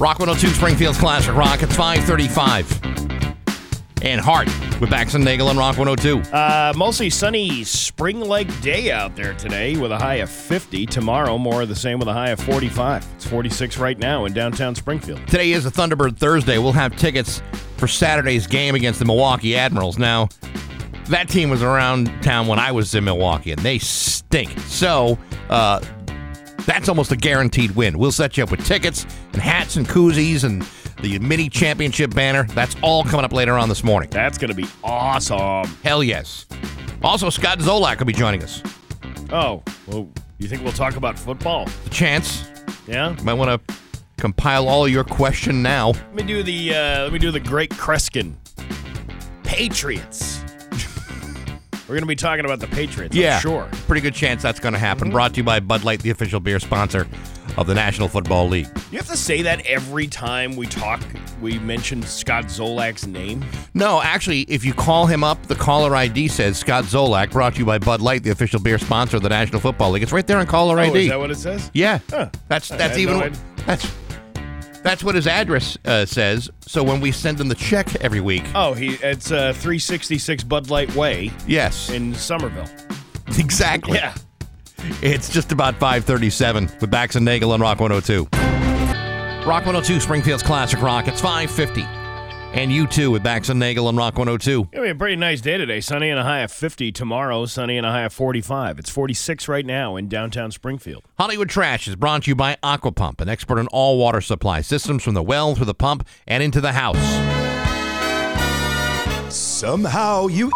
Rock 102 Springfield's Classic Rock. It's 535. And Heart with Bax and Nagel on Rock 102. Uh, mostly sunny spring-like day out there today with a high of 50. Tomorrow, more of the same with a high of 45. It's 46 right now in downtown Springfield. Today is a Thunderbird Thursday. We'll have tickets for Saturday's game against the Milwaukee Admirals. Now, that team was around town when I was in Milwaukee, and they stink. So, uh, that's almost a guaranteed win. We'll set you up with tickets and hats and koozies and the mini championship banner. That's all coming up later on this morning. That's going to be awesome. Hell yes. Also, Scott Zolak will be joining us. Oh, well, you think we'll talk about football? The chance. Yeah. Might want to compile all your question now. Let me do the uh, let me do the Great Kreskin. Patriots. We're going to be talking about the Patriots. I'm Yeah, sure. Pretty good chance that's going to happen. Mm-hmm. Brought to you by Bud Light, the official beer sponsor of the National Football League. You have to say that every time we talk. We mention Scott Zolak's name. No, actually, if you call him up, the caller ID says Scott Zolak, brought to you by Bud Light, the official beer sponsor of the National Football League. It's right there on caller Oh, ID. is that what it says? yeah, Huh. that's that's even no that's that's what his address uh, says. So when we send him the check every week, Oh, he it's uh, 366 Bud Light Way yes, in Somerville. exactly. Yeah. It's just about 537 with Bax and Nagel on Rock 102. Rock 102, Springfield's Classic Rock. It's 550. And U2 with Bax and Nagel on Rock 102. It'll be a pretty nice day today. Sunny and a high of 50. Tomorrow, sunny and a high of 45. It's 46 right now in downtown Springfield. Hollywood Trash is brought to you by Aquapump, an expert in all water supply systems from the well through the pump and into the house. Somehow you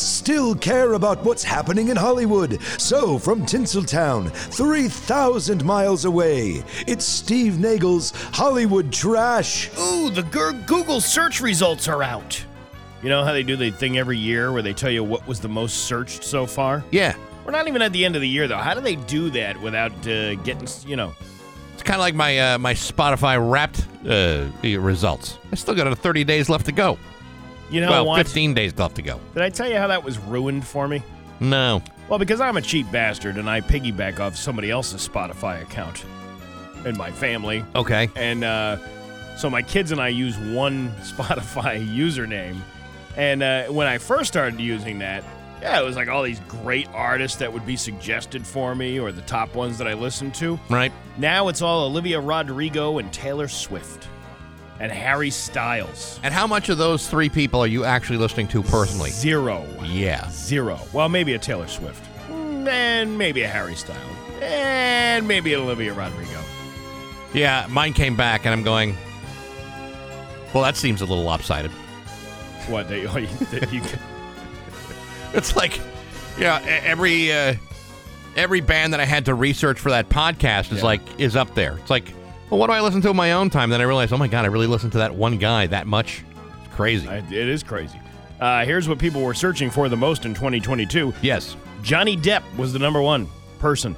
still care about what's happening in Hollywood. So, from Tinseltown, 3,000 miles away, it's Steve Nagel's Hollywood Trash. Ooh, the Gur- Google search results are out. You know how they do the thing every year where they tell you what was the most searched so far? Yeah, We're not even at the end of the year, though. How do they do that without uh, getting, you know? it's kind of like my uh, my Spotify Wrapped uh, results. I still got 30 days left to go. You know well, what? 15 days left to go. Did I tell you how that was ruined for me? No. Well, because I'm a cheap bastard and I piggyback off somebody else's Spotify account and my family. Okay. And uh, so my kids and I use one Spotify username. And uh, when I first started using that, yeah, it was like all these great artists that would be suggested for me or the top ones that I listened to. Right. Now it's all Olivia Rodrigo and Taylor Swift and Harry Styles. And how much of those three people are you actually listening to personally? Zero. Yeah. Zero. Well, maybe a Taylor Swift. Mm, And maybe a Harry Styles. And maybe an Olivia Rodrigo. Yeah, mine came back, and I'm going. Well, that seems a little lopsided. What? That, you, that you, It's like, yeah, every uh, every band that I had to research for that podcast is Yeah. like is up there. It's like, well, what do I listen to in my own time? Then I realized, oh my god, I really listened to that one guy that much. It's crazy. It is crazy. Uh, here's what people were searching for the most in 2022. yes. Johnny Depp was the number one person.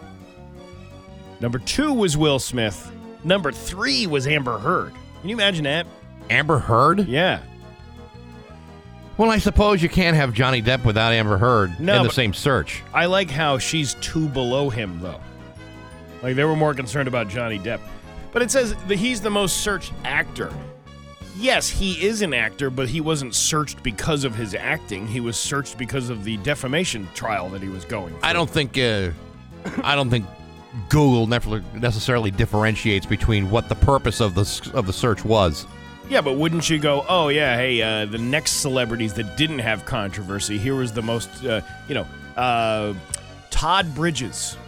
Number two was Will Smith. Number three was Amber Heard. Can you imagine that? Amber Heard. Yeah. Well, I suppose you can't have Johnny Depp without Amber Heard No, in the same search. I like how she's two below him, though. Like they were more concerned about Johnny Depp. But it says that he's the most searched actor. Yes, he is an actor, but he wasn't searched because of his acting. He was searched because of the defamation trial that he was going through. I don't think uh, I don't think Google necessarily differentiates between what the purpose of the of the search was. Yeah, but wouldn't you go, oh, yeah, hey, uh, the next celebrities that didn't have controversy, here was the most, uh, you know, uh, Todd Bridges.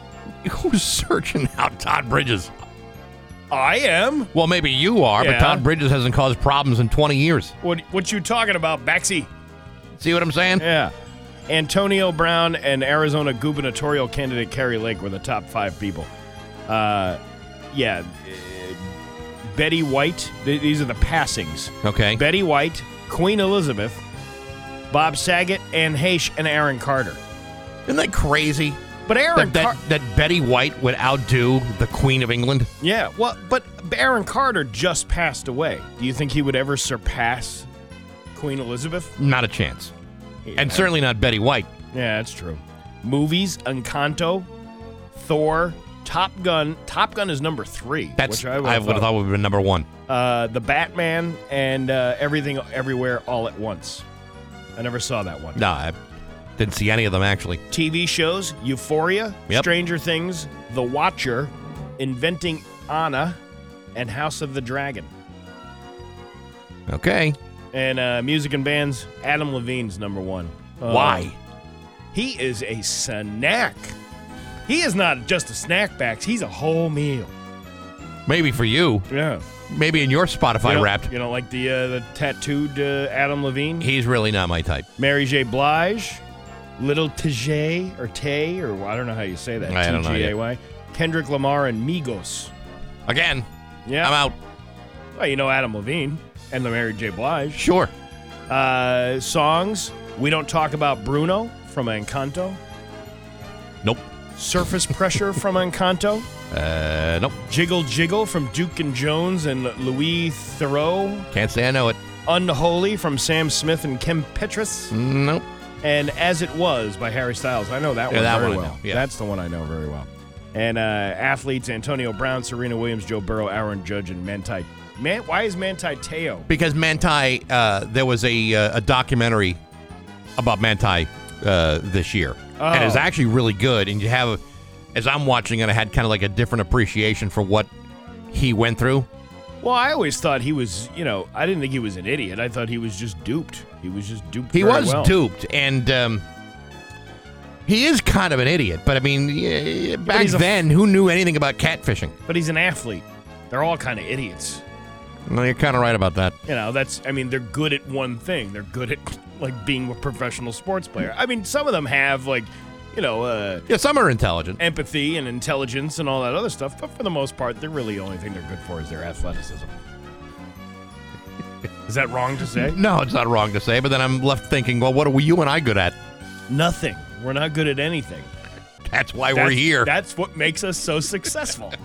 Who's searching out Todd Bridges? I am. Well, maybe you are, Yeah. but Todd Bridges hasn't caused problems in 20 years. What, what you talking about, Baxi? See what I'm saying? Yeah. Antonio Brown and Arizona gubernatorial candidate Kari Lake were the top five people. Uh, yeah. uh, Betty White, th- these are the passings. Okay. Betty White, Queen Elizabeth, Bob Saget, Anne Heche, and Aaron Carter. Isn't that crazy? But Aaron That, Car- that, that Betty White would outdo the Queen of England? Yeah, well, but Aaron Carter just passed away. Do you think he would ever surpass Queen Elizabeth? Not a chance. And certainly not Betty White. Yeah, that's true. Movies, Encanto, Thor, Top Gun. Top Gun is number three. That's which I, I would have thought. thought would have been number one. Uh, the Batman and uh, Everything Everywhere All at Once. I never saw that one. No, I didn't see any of them actually. TV shows: Euphoria, Yep. Stranger Things, The Watcher, Inventing Anna, and House of the Dragon. Okay, And uh, music and bands: Adam Levine's number one. Uh, why? He is a snack. He is not just a snack back. He's a whole meal. Maybe for you. Yeah. Maybe in your Spotify you Wrapped. You know, like the uh, the tattooed uh, Adam Levine, He's really not my type. Mary J. Blige, Little Tay or Tay or I don't know how you say that. I don't know yet. T-G-A-Y. Kendrick Lamar and Migos. Again, Yeah. I'm out. Well, you know Adam Levine and the Mary J. Blige. Sure. Uh, songs. We don't talk about Bruno from Encanto. Nope. Surface Pressure from Encanto. Uh, nope. Jiggle Jiggle from Duke and Jones and Louis Theroux. Can't say I know it. Unholy from Sam Smith and Kim Petras. Nope. And As It Was by Harry Styles. I know that Yeah, one that very one well. yeah. That's the one I know very well. And uh, athletes Antonio Brown, Serena Williams, Joe Burrow, Aaron Judge, and Manti. Man, why is Manti Te'o? Because Manti, uh, there was a uh, a documentary about Manti uh, this year, and it's Oh. actually really good. And you have, as I'm watching it, I had kind of like a different appreciation for what he went through. Well, I always thought he was, you know, I didn't think he was an idiot. I thought he was just duped. He was just duped. He was well. duped, and um, he is kind of an idiot. But I mean, yeah, back then, who knew anything about catfishing? But he's an athlete. They're all kind of idiots. Well, you're kind of right about that. You know, that's, I mean, they're good at one thing. They're good at, like, being a professional sports player. I mean, some of them have, like, you know, uh, Yeah, some are intelligent. empathy and intelligence and all that other stuff, but for the most part, they're really the only thing they're good for is their athleticism. Is that wrong to say? No, it's not wrong to say, but then I'm left thinking, well, what are we, you and I good at? Nothing. We're not good at anything. That's why we're here. That's what makes us so successful.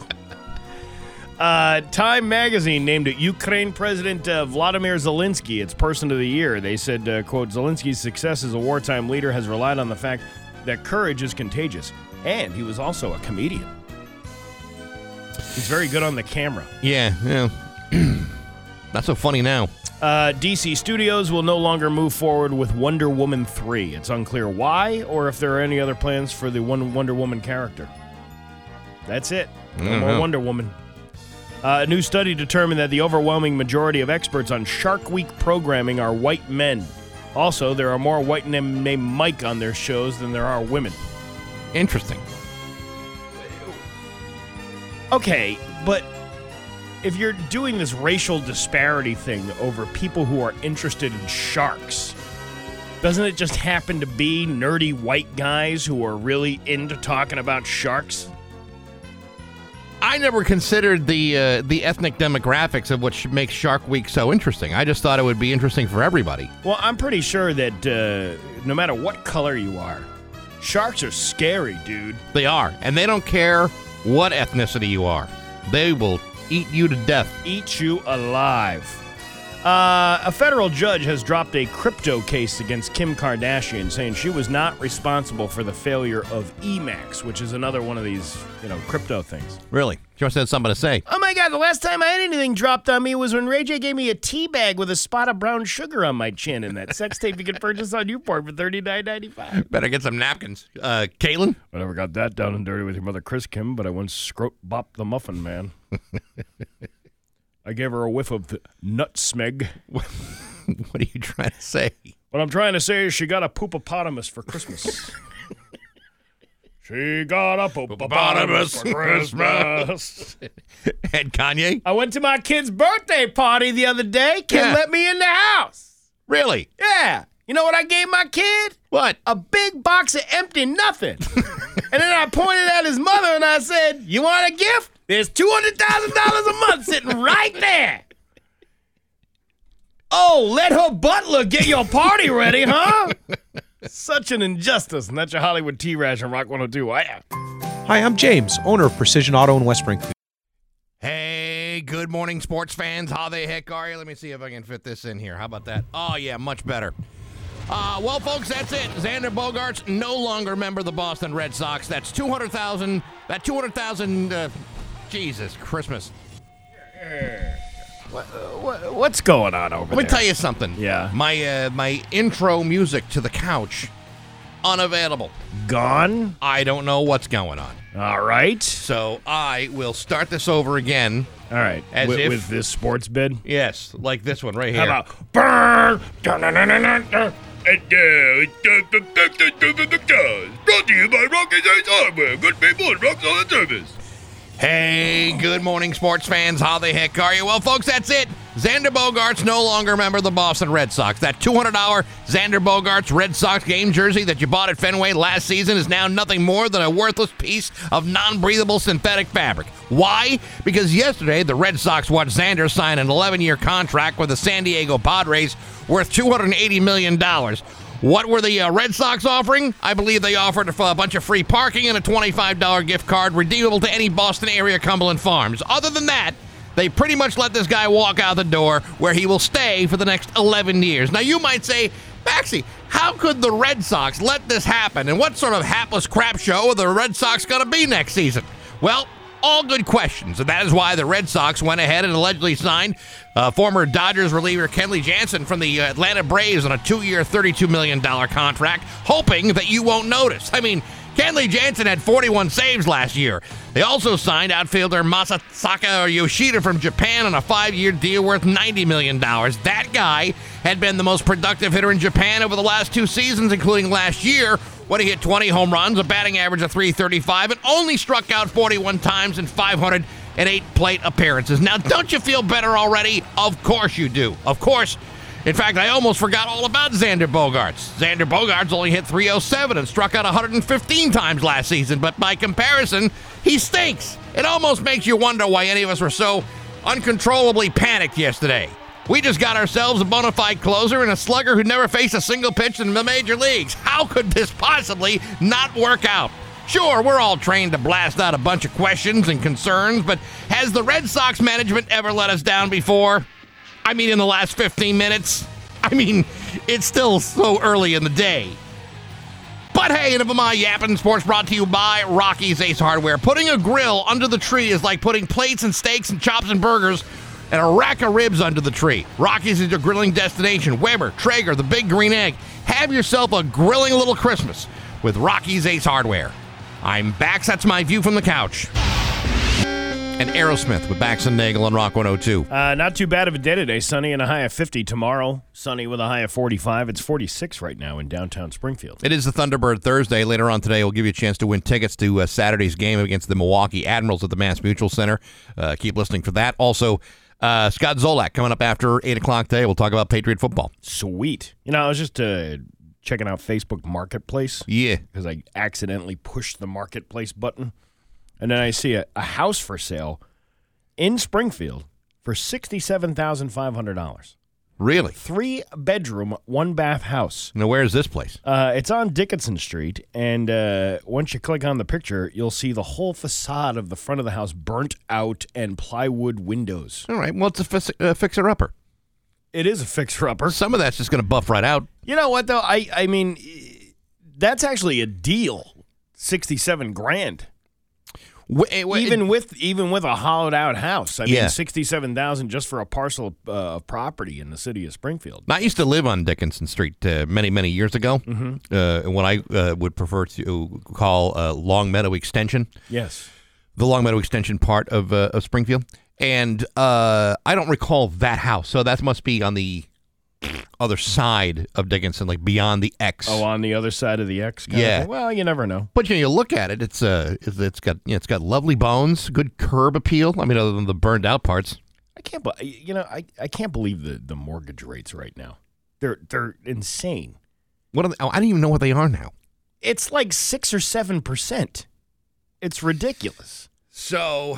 Uh, Time magazine named it Ukraine President uh, Vladimir Zelensky its Person of the Year. They said, uh, "quote Zelensky's success as a wartime leader has relied on the fact that courage is contagious, and he was also a comedian. He's very good on the camera." Yeah, yeah. Not so funny now. Uh, DC Studios will no longer move forward with Wonder Woman 3. It's unclear why or if there are any other plans for the one Wonder Woman character. That's it. No more Mhm. Wonder Woman. Uh, a new study determined that the overwhelming majority of experts on Shark Week programming are white men. Also, there are more white men named Mike on their shows than there are women. Interesting. Okay, but if you're doing this racial disparity thing over people who are interested in sharks, doesn't it just happen to be nerdy white guys who are really into talking about sharks? I never considered the uh, the ethnic demographics of what makes Shark Week so interesting. I just thought it would be interesting for everybody. Well, I'm pretty sure that uh, no matter what color you are, sharks are scary, dude. They are, and they don't care what ethnicity you are. They will eat you to death. Eat you alive. Uh, a federal judge has dropped a crypto case against Kim Kardashian, saying she was not responsible for the failure of EMAX, which is another one of these, you know, crypto things. Really? She must have something to say. Oh my god, the last time I had anything dropped on me was when Ray J gave me a tea bag with a spot of brown sugar on my chin and that sex tape you could purchase on Newport for thirty nine ninety five. Better get some napkins. Uh, Caitlyn? I never got that down and dirty with your mother Kris Kim, but I once scrote bopped the muffin man. I gave her a whiff of the nut smeg. what are you trying to say? What I'm trying to say is she got a poopopotamus for Christmas. she got a poopopotamus for Christmas. And Kanye? I went to my kid's birthday party the other day. Kim Yeah. let me in the house. Really? Yeah. You know what I gave my kid? What? A big box of empty nothing. and then I pointed at his mother and I said, You want a gift? There's $200,000 a month sitting right there. Oh, let her butler get your party ready, huh? Such an injustice. And that's your Hollywood Trash on Rock 102. I am. Hi, I'm James, owner of Precision Auto in West Springfield. Hey, good morning, sports fans. How the heck are you? Let me see if I can fit this in here. How about that? Oh, yeah, much better. Uh, well, folks, that's it. Xander Bogaerts no longer member of the Boston Red Sox. That's 200,000. That 200,000. Uh, Jesus, Christmas. What, what, what's going on over there? Let me there? tell you something. Yeah. My uh, my intro music to the couch unavailable. Gone. I don't know what's going on. All right. So I will start this over again. All right. As with, if- with this sports bid. Yes, like this one right here. How about burn? Uh, brought to you by Rocky's Ace Hardware. Good people and rock solid service. Hey, good morning, sports fans. How the heck are you? Well, folks, that's it. Xander Bogaerts no longer a member of the Boston Red Sox. That $200 Xander Bogaerts Red Sox game jersey that you bought at Fenway last season is now nothing more than a worthless piece of non breathable synthetic fabric. Why? Because yesterday the Red Sox watched Xander sign an 11 year contract with the San Diego Padres worth $280 million. What were the uh, Red Sox offering? I believe they offered a, a bunch of free parking and a $25 gift card redeemable to any Boston area Cumberland Farms. Other than that, they pretty much let this guy walk out the door where he will stay for the next 11 years. Now, you might say, Maxie, how could the Red Sox let this happen? And what sort of hapless crap show are the Red Sox going to be next season? Well, all good questions, and that is why the Red Sox went ahead and allegedly signed uh, former Dodgers reliever Kenley Jansen from the Atlanta Braves on a two-year, $32 million contract, hoping that you won't notice. I mean, Kenley Jansen had 41 saves last year. They also signed outfielder Masataka Yoshida from Japan on a five-year deal worth $90 million. That guy had been the most productive hitter in Japan over the last two seasons, including last year, when he hit 20 home runs, a batting average of 335, and only struck out 41 times in 508 plate appearances. Now, don't you feel better already? Of course you do. Of course. In fact, I almost forgot all about Xander Bogaerts. Xander Bogaerts only hit 307 and struck out 115 times last season, but by comparison, he stinks. It almost makes you wonder why any of us were so uncontrollably panicked yesterday. We just got ourselves a bona fide closer and a slugger who never faced a single pitch in the major leagues. How could this possibly not work out? Sure, we're all trained to blast out a bunch of questions and concerns, but has the Red Sox management ever let us down before? I mean, in the last 15 minutes? I mean, it's still so early in the day. But hey, enough of my yapping. Sports brought to you by Rocky's Ace Hardware. Putting a grill under the tree is like putting plates and steaks and chops and burgers and a rack of ribs under the tree. Rocky's is your grilling destination. Weber, Traeger, the Big Green Egg. Have yourself a grilling little Christmas with Rocky's Ace Hardware. I'm Bax. That's my view from the couch. And Aerosmith with Bax and Nagel on Rock 102. Uh, not too bad of a day today. Sunny and a high of 50. Tomorrow, sunny with a high of 45. It's 46 right now in downtown Springfield. It is the Thunderbird Thursday. Later on today, we'll give you a chance to win tickets to uh, Saturday's game against the Milwaukee Admirals at the Mass Mutual Center. Uh, keep listening for that. Also, uh, Scott Zolak coming up after 8 o'clock today. We'll talk about Patriot football. Sweet. You know, I was just uh, checking out Facebook Marketplace Yeah. because I accidentally pushed the Marketplace button. And then I see a, a house for sale in Springfield for $67,500. Really? Three bedroom, one bath house. Now, where is this place? Uh, it's on Dickinson Street, and uh, once you click on the picture, you'll see the whole facade of the front of the house burnt out and plywood windows. All right. Well, it's a fix- uh, fixer upper. It is a fixer upper. Some of that's just going to buff right out. You know what though? I I mean, that's actually a deal. Sixty-seven grand, Eh, wh- even with even with a hollowed out house. I Yeah. mean, sixty-seven thousand just for a parcel uh, of property in the city of Springfield. I used to live on Dickinson Street uh, many, many years ago. Mm-hmm. Uh, what I uh, would prefer to call uh, Long Meadow Extension. Yes. the Long Meadow Extension part of, uh, of Springfield, and uh, I don't recall that house. So that must be on the other side of Dickinson, like beyond the X. Oh, on the other side of the X. kind Yeah. Well, you never know. but you know, you look at it, it's uh, it's, got you know, it's got lovely bones, good curb appeal. I mean, other than the burned out parts. I can't. You know, I, I can't believe the, the mortgage rates right now. They're they're insane. What are they, oh, I don't even know what they are now. It's like six or seven percent. It's ridiculous. So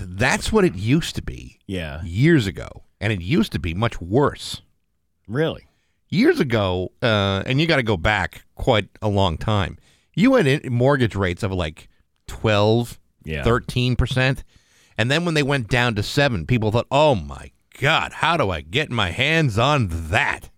that's what it used to be Yeah. years ago, and it used to be much worse. Really. years ago, uh, and you got to go back quite a long time, you had in- mortgage rates of like 12, Yeah. 13%. And then when they went down to seven, people thought, oh my God, how do I get my hands on that?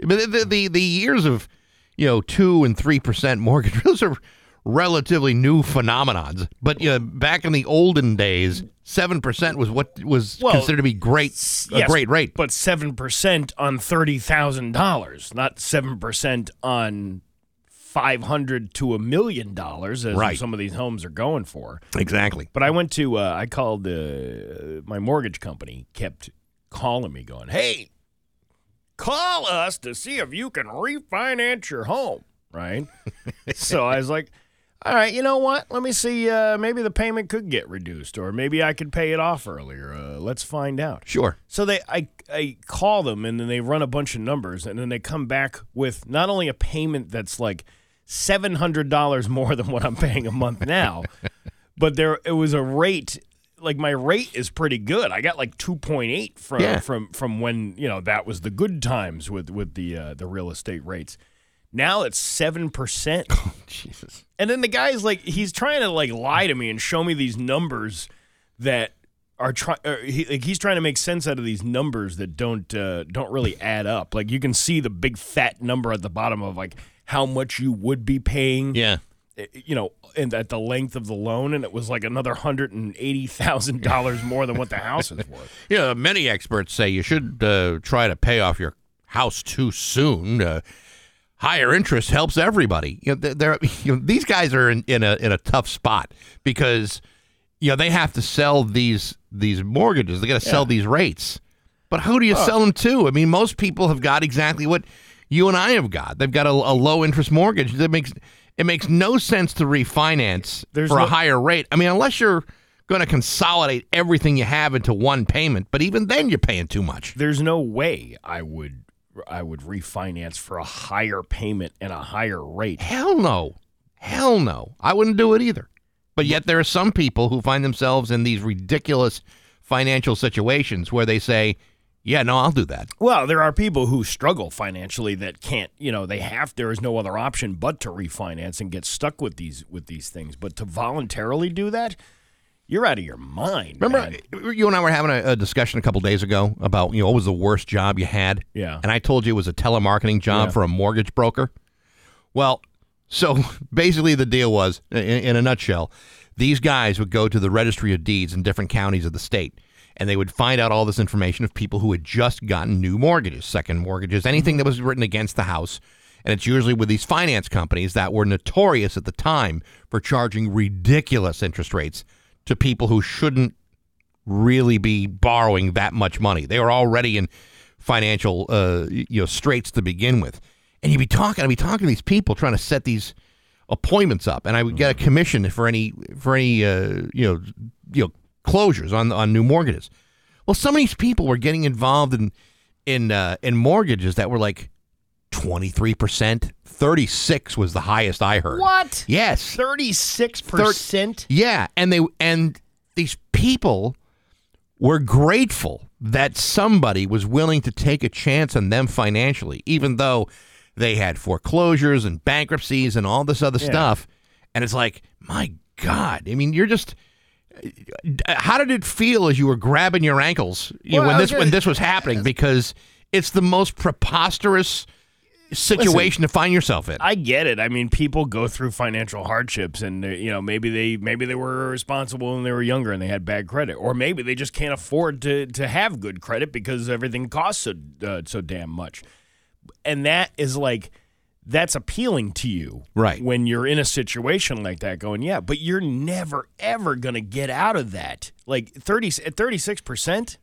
But the, the the years of you know two and three percent mortgage those are relatively new phenomenons. But you know, back in the olden days, seven percent was what was Well, considered to be great a Yes, great rate. But seven percent on thirty thousand dollars, not seven percent on five hundred to a million dollars, as Right. some of these homes are going for. exactly. But I went to, uh, I called uh, my mortgage company, kept calling me, going, "Hey, call us to see if you can refinance your home." Right. so I was like. All right, you know what? Let me see. Uh, maybe the payment could get reduced, or maybe I could pay it off earlier. Uh, let's find out. Sure. So they, I, I call them, and then they run a bunch of numbers, and then they come back with not only a payment that's like seven hundred dollars more than what I'm paying a month now, but there it was a rate. Like my rate is pretty good. I got like two point eight from Yeah. from from when you know that was the good times with with the uh, the real estate rates. Now it's seven percent. Oh, Jesus. And then the guy's like, he's trying to like lie to me and show me these numbers that are trying. He, like he's trying to make sense out of these numbers that don't uh, don't really add up. Like you can see the big fat number at the bottom of like how much you would be paying. Yeah. eh, You know, and at the length of the loan, and it was like another hundred and eighty thousand dollars more than what the house is worth. Yeah, many experts say you should uh, try to pay off your house too soon. Uh, higher interest helps everybody. You know, they're, you know, these guys are in, in a in a tough spot because you know they have to sell these these mortgages. They got to sell these rates. But who do you sell them to? I mean, most people have got exactly what you and I have got. They've got a, a low interest mortgage. That makes it makes no sense to refinance There's for a no- higher rate. I mean, unless you're going to consolidate everything you have into one payment, but even then you're paying too much. There's no way I would I would refinance for a higher payment and a higher rate. Hell no. Hell no. I wouldn't do it either. But yet there are some people who find themselves in these ridiculous financial situations where they say, "Yeah, no, I'll do that." Well, there are people who struggle financially that can't, you know, they have there is no other option but to refinance and get stuck with these with these things. But to voluntarily do that, you're out of your mind. Remember, man. Uh, you and I were having a, a discussion a couple days ago about you know what was the worst job you had. Yeah. and I told you it was a telemarketing job Yeah. for a mortgage broker. Well, so basically the deal was, in, in a nutshell, these guys would go to the registry of deeds in different counties of the state, and they would find out all this information of people who had just gotten new mortgages, second mortgages, anything that was written against the house. And it's usually with these finance companies that were notorious at the time for charging ridiculous interest rates to people who shouldn't really be borrowing that much money. They were already in financial uh, you know straits to begin with. And you'd be talking, I'd be talking to these people trying to set these appointments up, and I would get a commission for any for any uh, you know you know closures on on new mortgages. Well, some of these people were getting involved in in uh, in mortgages that were like twenty three percent, thirty six was the highest I heard. What? Yes, Thirty six percent. yeah, and they and these people were grateful that somebody was willing to take a chance on them financially, even though they had foreclosures and bankruptcies and all this other stuff. And it's like, my God, I mean, you're just. How did it feel as you were grabbing your ankles you know, when this when gonna- this was happening? Because it's the most preposterous situation to find yourself in. I get it. I mean, people go through financial hardships, and uh, you know, maybe they maybe they were irresponsible when they were younger and they had bad credit, or maybe they just can't afford to to have good credit because everything costs so uh, so damn much. And that is like that's appealing to you, Right. When you're in a situation like that, going, yeah, but you're never ever gonna get out of that. Like thirty at thirty six percent,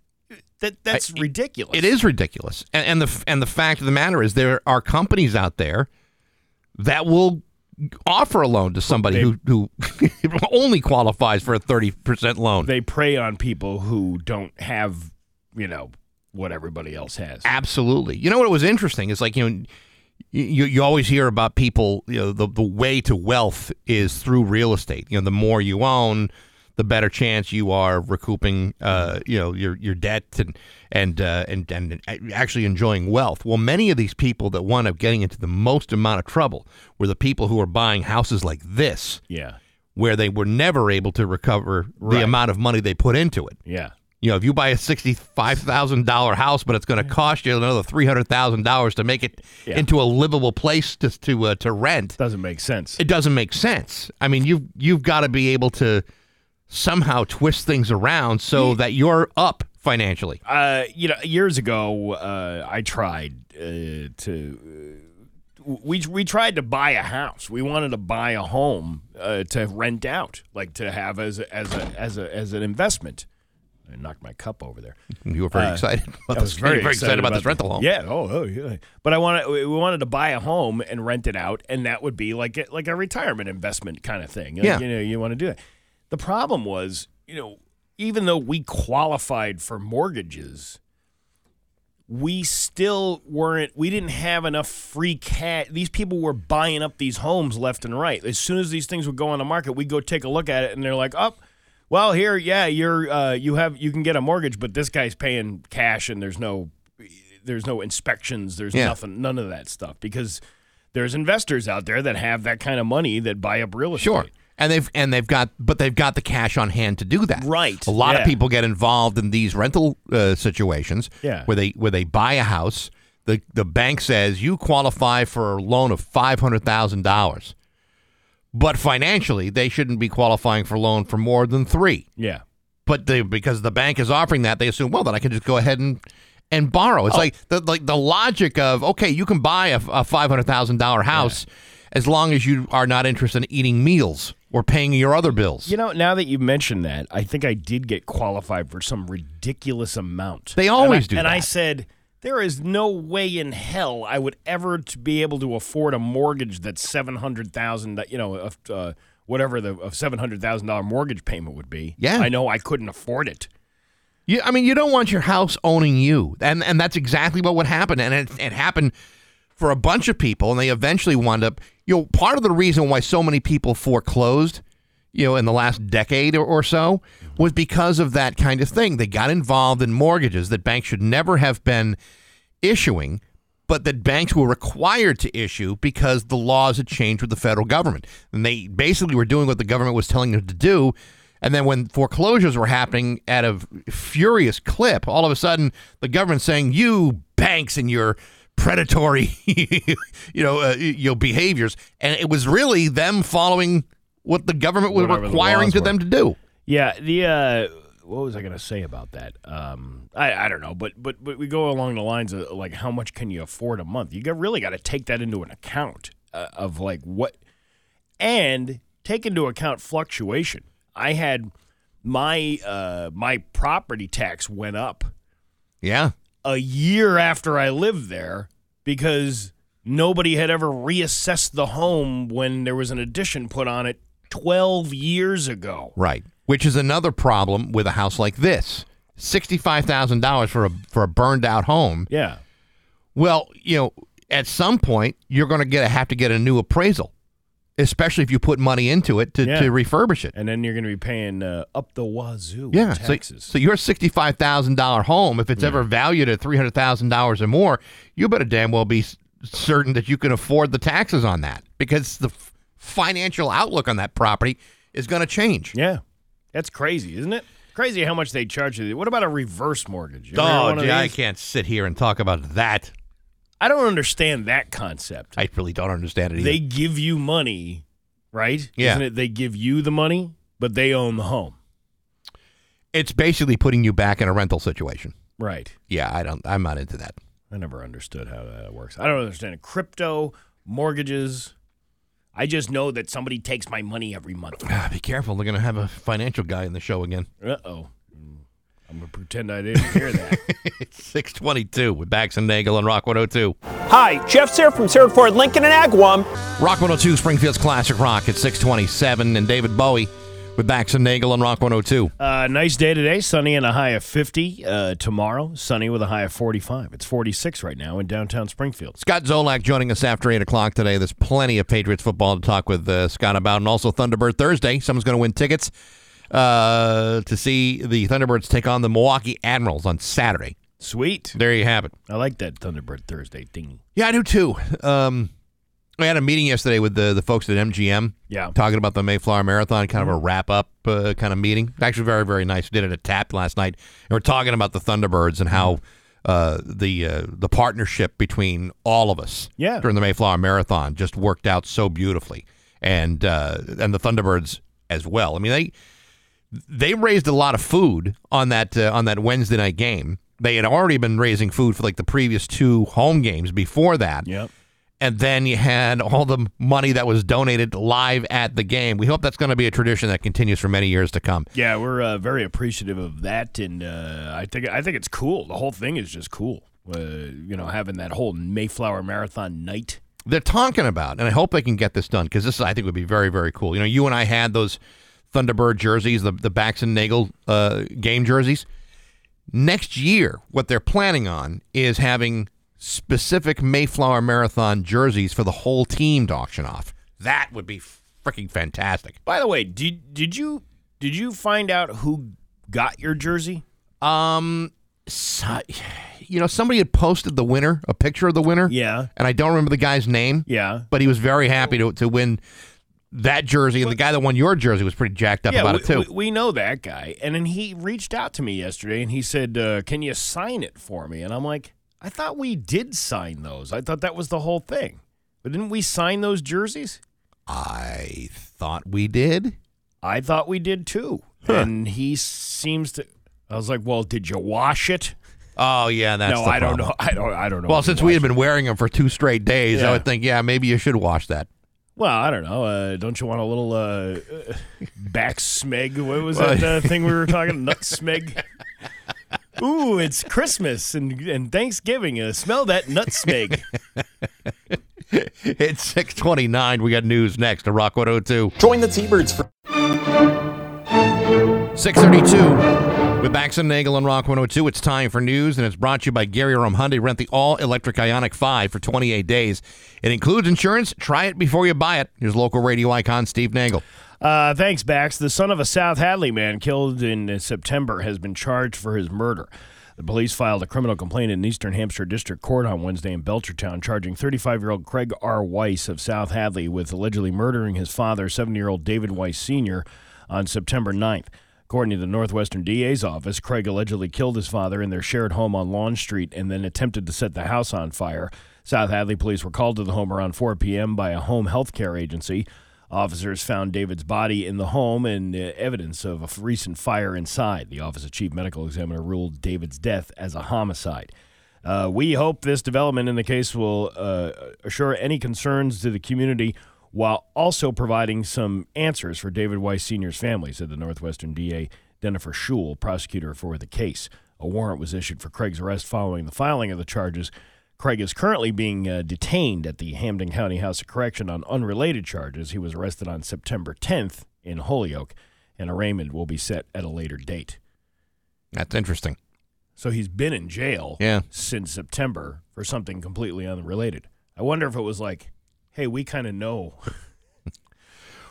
that that's ridiculous. It is ridiculous, and, and the and the fact of the matter is, there are companies out there that will offer a loan to somebody who who only qualifies for a thirty percent loan. they prey on people who don't have, you know, what everybody else has. Absolutely. You know what was interesting is like you know. You, you always hear about people, you know, the, the way to wealth is through real estate. You know, the more you own, the better chance you are of recouping, uh, you know, your your debt and and uh, and and actually enjoying wealth. Well, many of these people that wound up getting into the most amount of trouble were the people who are buying houses like this, Yeah. where they were never able to recover the amount of money they put into it. Yeah. You know, if you buy a sixty-five thousand dollar house, but it's going to cost you another three hundred thousand dollars to make it Yeah. into a livable place to to uh, to rent, Doesn't make sense. it doesn't make sense. I mean, you've you've got to be able to somehow twist things around so that you're up financially. Uh, you know, years ago, uh, I tried uh, to. Uh, we we tried to buy a house. We wanted to buy a home uh, to rent out, like to have as a, as a as a as an investment. I knocked my cup over there. You were very excited about I was this. very, very excited about, this rental home. Yeah. Oh, oh, yeah. But I wanted we wanted to buy a home and rent it out, and that would be like a, like a retirement investment kind of thing. Like, Yeah. You know, you want to do that. The problem was, you know, even though we qualified for mortgages, we still weren't. We didn't have enough free cash. These people were buying up these homes left and right. As soon as these things would go on the market, we'd go take a look at it, and they're like, "Oh, well, here, yeah, you're uh, you have you can get a mortgage, but this guy's paying cash, and there's no there's no inspections, there's Yeah. nothing, none of that stuff because there's investors out there that have that kind of money that buy up real estate. Sure. And they've and they've got but they've got the cash on hand to do that. Right. A lot Yeah. of people get involved in these rental uh, situations Yeah. where they where they buy a house. The the bank says you qualify for a loan of five hundred thousand dollars. But financially, they shouldn't be qualifying for a loan for more than three. Yeah. But they, because the bank is offering that, they assume, well, then I can just go ahead and and borrow. Oh. It's like the like the logic of okay, you can buy a, a five hundred thousand dollar house as long as you are not interested in eating meals or paying your other bills. You know, now that you mentioned that, I think I did get qualified for some ridiculous amount. They always and I, do And I said, there is no way in hell I would ever to be able to afford a mortgage that's seven hundred thousand. That You know, of uh, whatever the seven hundred thousand dollar mortgage payment would be. Yeah. I know I couldn't afford it. You, I mean, you don't want your house owning you, and and that's exactly what would happen. And it, it happened for a bunch of people, and they eventually wound up. You know, part of the reason why so many people foreclosed, you know, in the last decade or, or so, was because of that kind of thing. They got involved in mortgages that banks should never have been issuing, but that banks were required to issue because the laws had changed with the federal government, and they basically were doing what the government was telling them to do. And then when foreclosures were happening at a furious clip, all of a sudden the government's saying, "You banks and your predatory, you know, uh, you know, behaviors," and it was really them following what the government was Whatever requiring laws to were. them to do. Yeah, the uh, what was I going to say about that? Um, I I don't know, but but but we go along the lines of like how much can you afford a month? You got, really got to take that into an account uh, of like what, and take into account fluctuation. I had my uh my property tax went up Yeah, a year after I lived there because nobody had ever reassessed the home when there was an addition put on it 12 years ago. Right. Which is another problem with a house like this. Sixty-five thousand dollars for a for a burned out home. Yeah. Well, you know, at some point you're going to get have to get a new appraisal, especially if you put money into it to, Yeah. to refurbish it. And then you're going to be paying uh, up the wazoo Yeah. with So, taxes. so your sixty-five thousand dollar home, if it's ever valued at three hundred thousand dollars or more, you better damn well be certain that you can afford the taxes on that because the f- financial outlook on that property is going to change. yeah. That's crazy, isn't it? Crazy how much they charge you. What about a reverse mortgage? You ever heard of Oh, gee, I can't sit here and talk about that. I don't understand that concept. I really don't understand it either. They give you money, right? Yeah. Isn't it? They give you the money, but they own the home. it's basically putting you back in a rental situation. Right. Yeah, I don't. I'm not into that. I never understood how that works. I don't understand crypto, mortgages. I just know that somebody takes my money every month. Ah, be careful. They're going to have a financial guy in the show again. Uh oh. I'm going to pretend I didn't hear that. It's 622 with Bax and Nagel on Rock 102. Hi, Jeff Sear from Serra Ford Lincoln and Agawam. Rock 102, Springfield's Classic Rock at 627. And David Bowie with Bax and Nagel on Rock 102. Uh, nice day today. Sunny and a high of 50. Uh, tomorrow, sunny with a high of 45. It's 46 right now in downtown Springfield. Scott Zolak joining us after 8 o'clock today. There's plenty of Patriots football to talk with uh, Scott about. And also Thunderbird Thursday. Someone's going to win tickets uh, to see the Thunderbirds take on the Milwaukee Admirals on Saturday. Sweet. There you have it. I like that Thunderbird Thursday thing. Yeah, I do too. Um, I had a meeting yesterday with the the folks at MGM. Yeah. talking about the Mayflower Marathon, kind of a wrap up uh, kind of meeting. Actually, very very nice. We did it at Tap last night, and we're talking about the Thunderbirds and how uh, the uh, the partnership between all of us Yeah. during the Mayflower Marathon just worked out so beautifully, and uh, and the Thunderbirds as well. I mean they they raised a lot of food on that uh, on that Wednesday night game. They had already been raising food for like the previous two home games before that. Yep. And then you had all the money that was donated live at the game. We hope that's going to be a tradition that continues for many years to come. Yeah, we're uh, very appreciative of that, and uh, I think I think it's cool. The whole thing is just cool. Uh, you know, having that whole Mayflower Marathon night. They're talking about, and I hope they can get this done because this I think would be very very cool. You know, you and I had those Thunderbird jerseys, the the Bax and Nagel uh, game jerseys. Next year, what they're planning on is having specific Mayflower Marathon jerseys for the whole team to auction off. That would be freaking fantastic. By the way, did did you did you find out who got your jersey? Um, so, you know, somebody had posted the winner, a picture of the winner. Yeah. And I don't remember the guy's name. Yeah. But he was very happy to, to win that jersey. And the guy that won your jersey was pretty jacked up yeah, about we, it, too. We, we know that guy, and then he reached out to me yesterday, and he said, uh, "Can you sign it for me?" And I'm like, "I thought we did sign those. I thought that was the whole thing, but didn't we sign those jerseys?" I thought we did. I thought we did too. And he seems to. I was like, "Well, did you wash it?" Oh, yeah, that's no, I don't know. I don't. I don't know. Well, since we had been wearing them for two straight days, I would think, yeah, maybe you should wash that. It. Well, I don't know. Uh, don't you want a little uh, uh, back smeg? What was Well- that uh, thing we were talking? Nut smeg. Ooh, it's Christmas and, and Thanksgiving. Uh, smell that nut smeg. It's 629. We got news next to Rock 102. Join the T-Birds for 632 with Bax and Nagel and Rock 102. It's time for news, and it's brought to you by Gary Rome Hyundai. Rent the all-electric Ioniq 5 for 28 days. It includes insurance. Try it before you buy it. Here's local radio icon Steve Nagel. Uh, thanks, Bax. The son of a South Hadley man killed in September has been charged for his murder. The police filed a criminal complaint in Eastern Hampshire District Court on Wednesday in Belchertown, charging 35 year old Craig R. Weiss of South Hadley with allegedly murdering his father, 70 year old David Weiss Sr., on September 9th. According to the Northwestern DA's office, Craig allegedly killed his father in their shared home on Lawn Street and then attempted to set the house on fire. South Hadley police were called to the home around 4 p.m. by a home health care agency. Officers found David's body in the home and uh, evidence of a recent fire inside. The Office of Chief Medical Examiner ruled David's death as a homicide. Uh, we hope this development in the case will uh, assure any concerns to the community while also providing some answers for David Weiss Sr.'s family, said the Northwestern DA Jennifer Schul, prosecutor for the case. A warrant was issued for Craig's arrest following the filing of the charges. Craig is currently being uh, detained at the Hampden County House of Correction on unrelated charges. He was arrested on September 10th in Holyoke, and arraignment will be set at a later date. That's interesting. So he's been in jail Yeah. since September for something completely unrelated. I wonder if it was like, hey, we kind of know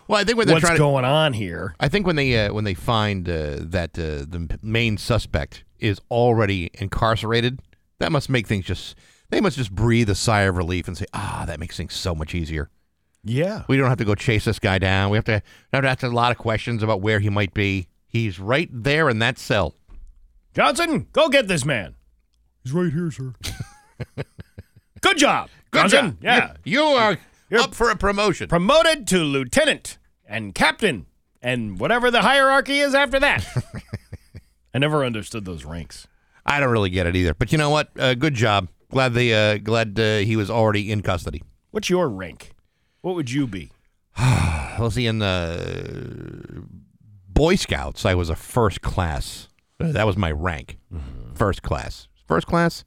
Well, I think when they're what's trying to, going on here. I think when they uh, when they find uh, that uh, the main suspect is already incarcerated, that must make things just they must just breathe a sigh of relief and say, "Ah, that makes things so much easier. Yeah. We don't have to go chase this guy down. We have to have to ask a lot of questions about where he might be. He's right there in that cell." Johnson, go get this man. He's right here, sir. Good job. Good Johnson. job. Yeah. You, you are You're- up for a promotion. Promoted to lieutenant and captain and whatever the hierarchy is after that. I never understood those ranks. I don't really get it either. But you know what? Uh, good job. Glad they uh, glad uh, he was already in custody. What's your rank? What would you be? was he in the Boy Scouts? I was a first class. Uh, That was my rank. First class. First class?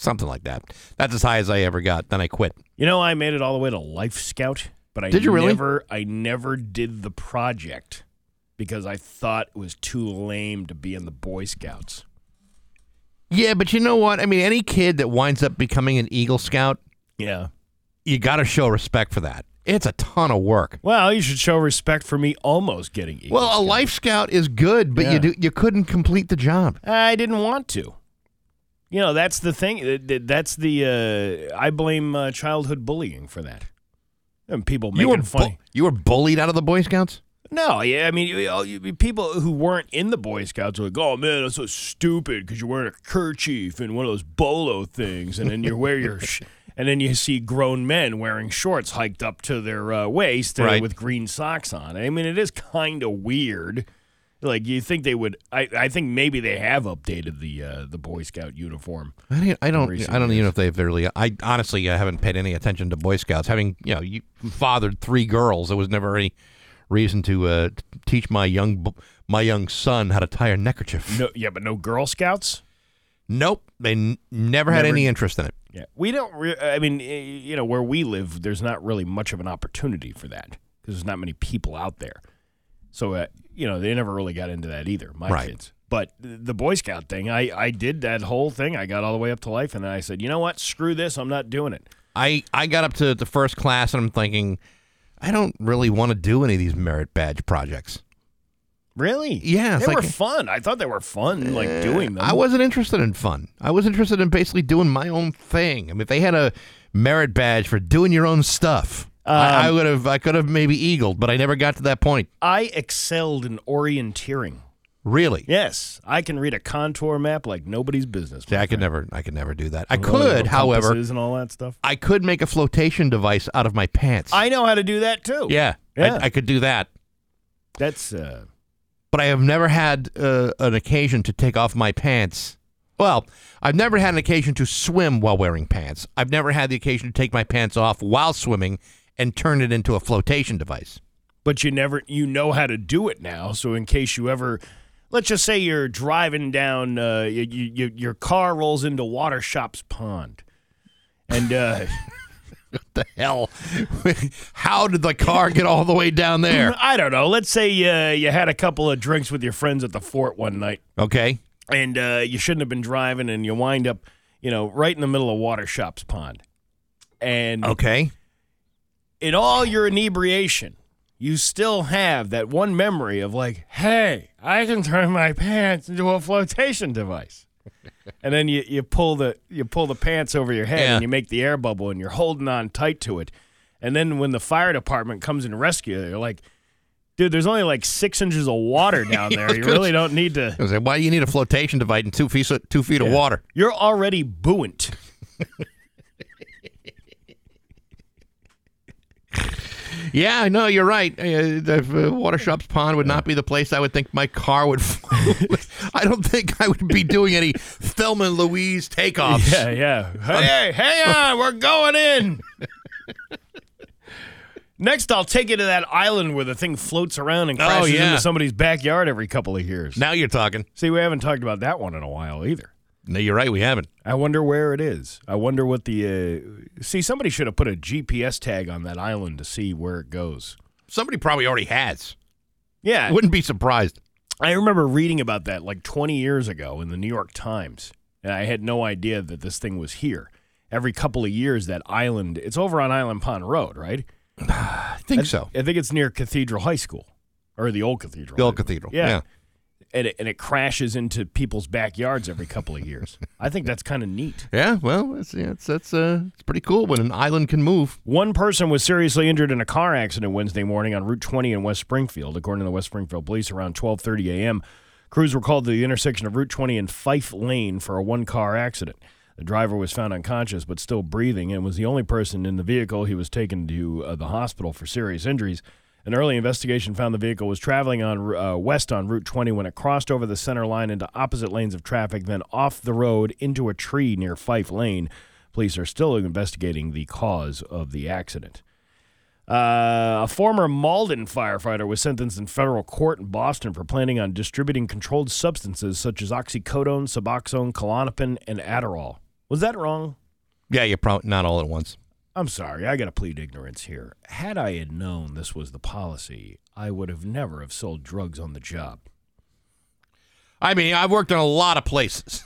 Something like that. That's as high as I ever got. Then I quit. You know, I made it all the way to Life Scout, but I Did you really? never I never did the project because I thought it was too lame to be in the Boy Scouts. Yeah, but you know what? I mean, any kid that winds up becoming an Eagle Scout, Yeah. you got to show respect for that. It's a ton of work. Well, you should show respect for me almost getting Eagle Well, a Life Scout is good, but Yeah. you do, you couldn't complete the job. I didn't want to. You know, that's the thing. Th- th- That's the uh, I blame uh, childhood bullying for that. And people You making were bu- fun. you were bullied out of the Boy Scouts. No, yeah, I mean, you, you, you- people who weren't in the Boy Scouts were like, "Oh man, that's so stupid because you're wearing a kerchief and one of those bolo things, and then you wear your." Sh- And then you see grown men wearing shorts hiked up to their uh, waist uh, Right. with green socks on. I mean, it is kind of weird. Like you think they would? I, I think maybe they have updated the uh, the Boy Scout uniform. I don't. I don't, I don't even know if they've really. I honestly I haven't paid any attention to Boy Scouts. Having you know, you fathered three girls, there was never any reason to uh, teach my young my young son how to tie a neckerchief. No, yeah, but no Girl Scouts. Nope, they n- never had Never- any interest in it. Yeah, we don't. Re- I mean, you know, where we live, there's not really much of an opportunity for that because there's not many people out there. So, uh, you know, they never really got into that either. My Right. kids. But the Boy Scout thing, I I did that whole thing. I got all the way up to life, and then I said, you know what? Screw this. I'm not doing it. I I got up to the first class and I'm thinking, I don't really want to do any of these merit badge projects. Really? Yeah, they like- were fun. I thought they were fun, eh, like doing them. I wasn't interested in fun. I was interested in basically doing my own thing. I mean, if they had a merit badge for doing your own stuff, I, I would have. I could have maybe eagled, but I never got to that point. I excelled in orienteering. Really. Yes, I can read a contour map like nobody's business. See, I could never. I could never do that. I All the little could, however, and all that stuff. I could make a flotation device out of my pants. I know how to do that too. yeah, Yeah. I, I could do that. That's uh But I have never had uh, an occasion to take off my pants. Well, I've never had an occasion to swim while wearing pants. I've never had the occasion to take my pants off while swimming and turn it into a flotation device. but you never you know how to do it now. So in case you ever let's just say you're driving down uh you, you, you, your car rolls into Water Shops Pond. And uh what The hell? How did the car get all the way down there? I don't know, let's say uh, you had a couple of drinks with your friends at the fort one night Okay. and uh, you shouldn't have been driving and you wind up, you know, right in the middle of Water Shops Pond. And Okay. In all your inebriation, you still have that one memory of like, hey, I can turn my pants into a flotation device. and then you, you pull the you pull the pants over your head Yeah. and you make the air bubble and you're holding on tight to it. And then when the fire department comes and rescue you, they're like, dude, there's only like six inches of water down there. You really don't need to. I was like, why do you need a flotation device in two feet two feet of water? You're already buoyant. Yeah, no, you're right. Uh, the uh, Water Shops Pond would not be the place I would think my car would. I don't think I would be doing any Thelma and Louise takeoffs. Yeah, yeah. Hey, hang on, we're going in. Next, I'll take you to that island where the thing floats around and crashes Oh, yeah. into somebody's backyard every couple of years. Now you're talking. See, we haven't talked about that one in a while either. No, you're right. We haven't. I wonder where it is. I wonder what the. Uh, see, somebody should have put a GPS tag on that island to see where it goes. Somebody probably already has. Yeah, I wouldn't be surprised. I remember reading about that like 20 years ago in the New York Times, and I had no idea that this thing was here. Every couple of years, that island, it's over on Island Pond Road, right? I think so. I think it's near Cathedral High School, or the old Cathedral. The old cathedral. Yeah. Yeah. And it, and it crashes into people's backyards every couple of years. I think that's kind of neat. Yeah. Well, it's yeah, it's that's uh, it's pretty cool when an island can move. One person was seriously injured in a car accident Wednesday morning on Route 20 in West Springfield, according to the West Springfield Police. Around 12:30 a.m., crews were called to the intersection of Route 20 and Fife Lane for a one-car accident. The driver was found unconscious but still breathing and was the only person in the vehicle. He was taken to uh, the hospital for serious injuries. An early investigation found the vehicle was traveling on uh, west on Route 20 when it crossed over the center line into opposite lanes of traffic, then off the road into a tree near Fife Lane. Police are still investigating the cause of the accident. Uh, a former Malden firefighter was sentenced in federal court in Boston for planning on distributing controlled substances such as oxycodone, Suboxone, Klonopin, and Adderall. Was that wrong? Yeah, you're probably not all at once. I'm sorry, I got to plead ignorance here. Had I had known this was the policy, I would have never have sold drugs on the job. I mean, I've worked in a lot of places,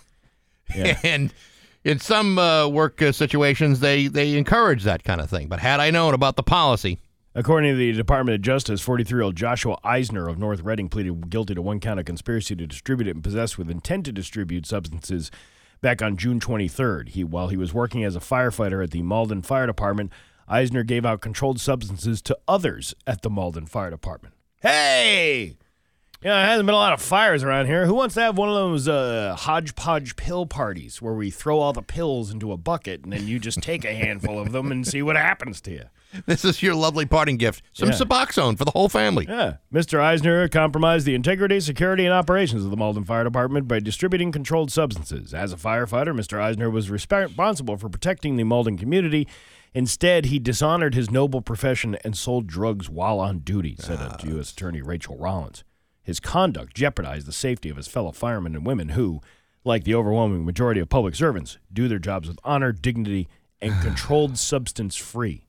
Yeah. and in some uh, work uh, situations, they they encourage that kind of thing. But had I known about the policy, According to the Department of Justice, 43 year old Joshua Eisner of North Reading pleaded guilty to one count of conspiracy to distribute and possess with intent to distribute substances back on June 23rd. He, while he was working as a firefighter at the Malden Fire Department, Eisner gave out controlled substances to others at the Malden Fire Department. Hey! Yeah, there hasn't been a lot of fires around here. Who wants to have one of those uh, hodgepodge pill parties where we throw all the pills into a bucket and then you just take a handful of them and see what happens to you? This is your lovely parting gift. Some Yeah. Suboxone for the whole family. Yeah. Mr. Eisner compromised the integrity, security, and operations of the Malden Fire Department by distributing controlled substances. As a firefighter, Mr. Eisner was resp- responsible for protecting the Malden community. Instead, he dishonored his noble profession and sold drugs while on duty, said ah, a U.S. Attorney Rachel Rollins. His conduct jeopardized the safety of his fellow firemen and women who, like the overwhelming majority of public servants, do their jobs with honor, dignity, and controlled substance free.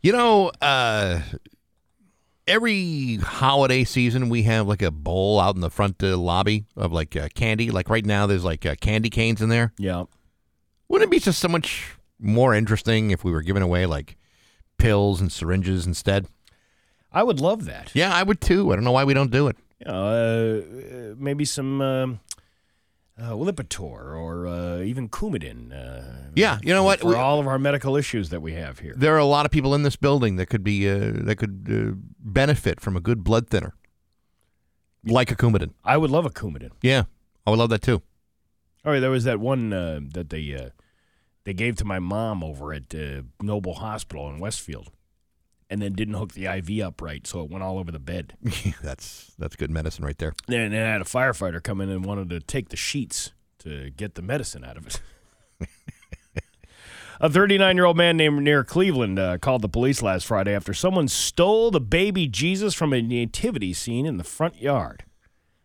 You know, uh, every holiday season we have like a bowl out in the front uh, lobby of like uh, candy. Like right now, there's like uh, candy canes in there. Yeah. Wouldn't it be just so much more interesting if we were giving away like pills and syringes instead? I would love that. Yeah, I would too. I don't know why we don't do it. you know, uh, uh, maybe some um, uh, Lipitor or uh, even Coumadin. Uh, Yeah, you know what? For We- all of our medical issues that we have here. There are a lot of people in this building that could be uh, that could uh, benefit from a good blood thinner, like a Coumadin. I would love a Coumadin. Yeah, I would love that too. Oh, yeah, there was that one uh, that they uh, they gave to my mom over at uh, Noble Hospital in Westfield, and then didn't hook the IV up right, so it went all over the bed. that's that's good medicine right there. And Then they had a firefighter come in and wanted to take the sheets to get the medicine out of it. a 39 year old man named near Cleveland uh, called the police last Friday after someone stole the baby Jesus from a nativity scene in the front yard.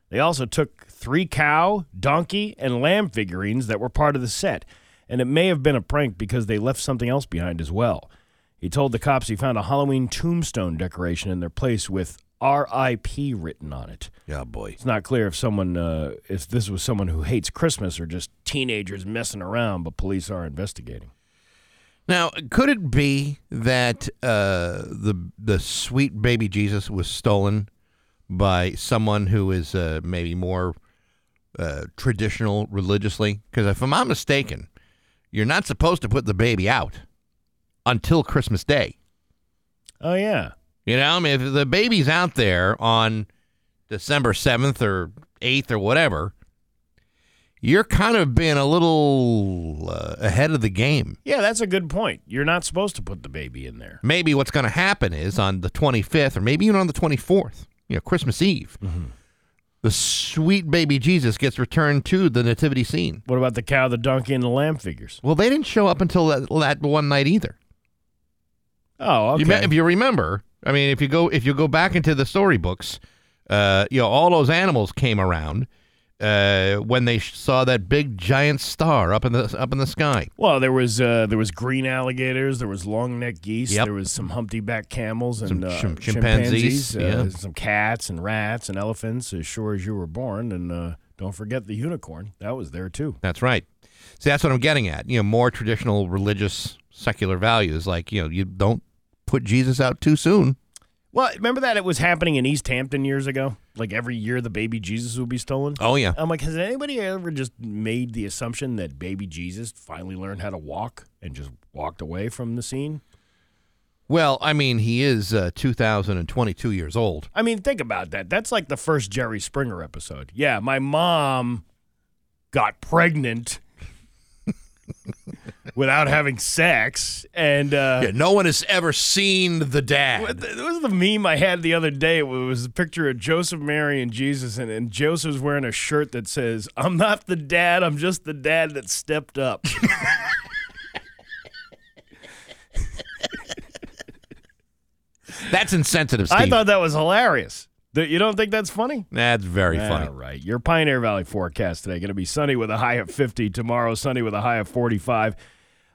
They also took three cow, donkey, and lamb figurines that were part of the set, and it may have been a prank because they left something else behind as well. He told the cops he found a Halloween tombstone decoration in their place with R.I.P. written on it. Yeah, boy. It's not clear if someone, uh, if this was someone who hates Christmas or just teenagers messing around, but police are investigating. Now, could it be that uh, the the sweet baby Jesus was stolen by someone who is uh, maybe more uh, traditional religiously? Because if I'm not mistaken, you're not supposed to put the baby out until Christmas Day. Oh yeah, You know, I mean, if the baby's out there on December 7th or 8th or whatever, you're kind of being a little uh, ahead of the game. yeah, that's a good point. You're not supposed to put the baby in there. maybe what's going to happen is on the 25th or maybe even on the 24th, you know, Christmas Eve, the sweet baby Jesus gets returned to the nativity scene. What about the cow, the donkey, and the lamb figures? Well, they didn't show up until that, that one night either. Oh, okay. You if you remember, I mean, if you go if you go back into the storybooks, uh, you know, all those animals came around uh, when they saw that big giant star up in the up in the sky. well, there was uh, there was green alligators, there was long neck geese, Yep. there was some humpty back camels and Some uh, chim- chimpanzees, chimpanzees, uh, yeah. some cats and rats and elephants, as sure as you were born, and uh, don't forget the unicorn. That was there too. That's right. See, that's what I'm getting at. You know, more traditional religious secular values, like you know, you don't put Jesus out too soon. Well, remember that it was happening in East Hampton years ago? Like every year the baby Jesus would be stolen? Oh yeah. I'm like, has anybody ever just made the assumption that baby Jesus finally learned how to walk and just walked away from the scene? Well, I mean, he is uh, 2022 years old. I mean, think about that. That's like the first Jerry Springer episode. Yeah, my mom got pregnant without having sex, and uh, Yeah, no one has ever seen the dad. It was the meme I had the other day. It was a picture of Joseph, Mary, and Jesus, and, and Joseph's wearing a shirt that says, "I'm not the dad. I'm just the dad that stepped up." That's insensitive, Steve. I thought that was hilarious. You don't think that's funny? That's very funny. All right. Your Pioneer Valley forecast today going to be sunny with a high of 50. Tomorrow, sunny with a high of 45.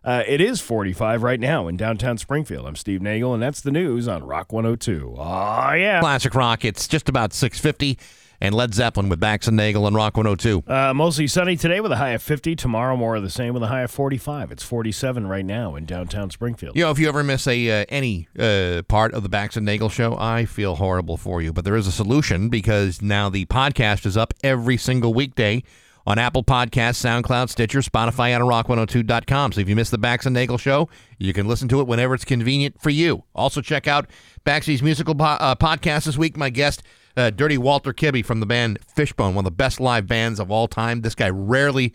Uh, it is 45 right now in downtown Springfield. I'm Steve Nagel, and that's the news on Rock 102. Oh, yeah. Classic rock. It's just about 650. And Led Zeppelin with Bax and Nagel and Rock 102. Uh, mostly sunny today with a high of 50. Tomorrow, more of the same with a high of 45. It's 47 right now in downtown Springfield. You know, if you ever miss a uh, any uh, part of the Bax and Nagel show, I feel horrible for you. But there is a solution because now the podcast is up every single weekday on Apple Podcasts, SoundCloud, Stitcher, Spotify, and on rock102.com. So if you missed the Bax and Nagel show, you can listen to it whenever it's convenient for you. Also, check out Baxy's musical po- uh, podcast this week. My guest, uh, Dirty Walter Kibby from the band Fishbone, one of the best live bands of all time. This guy rarely,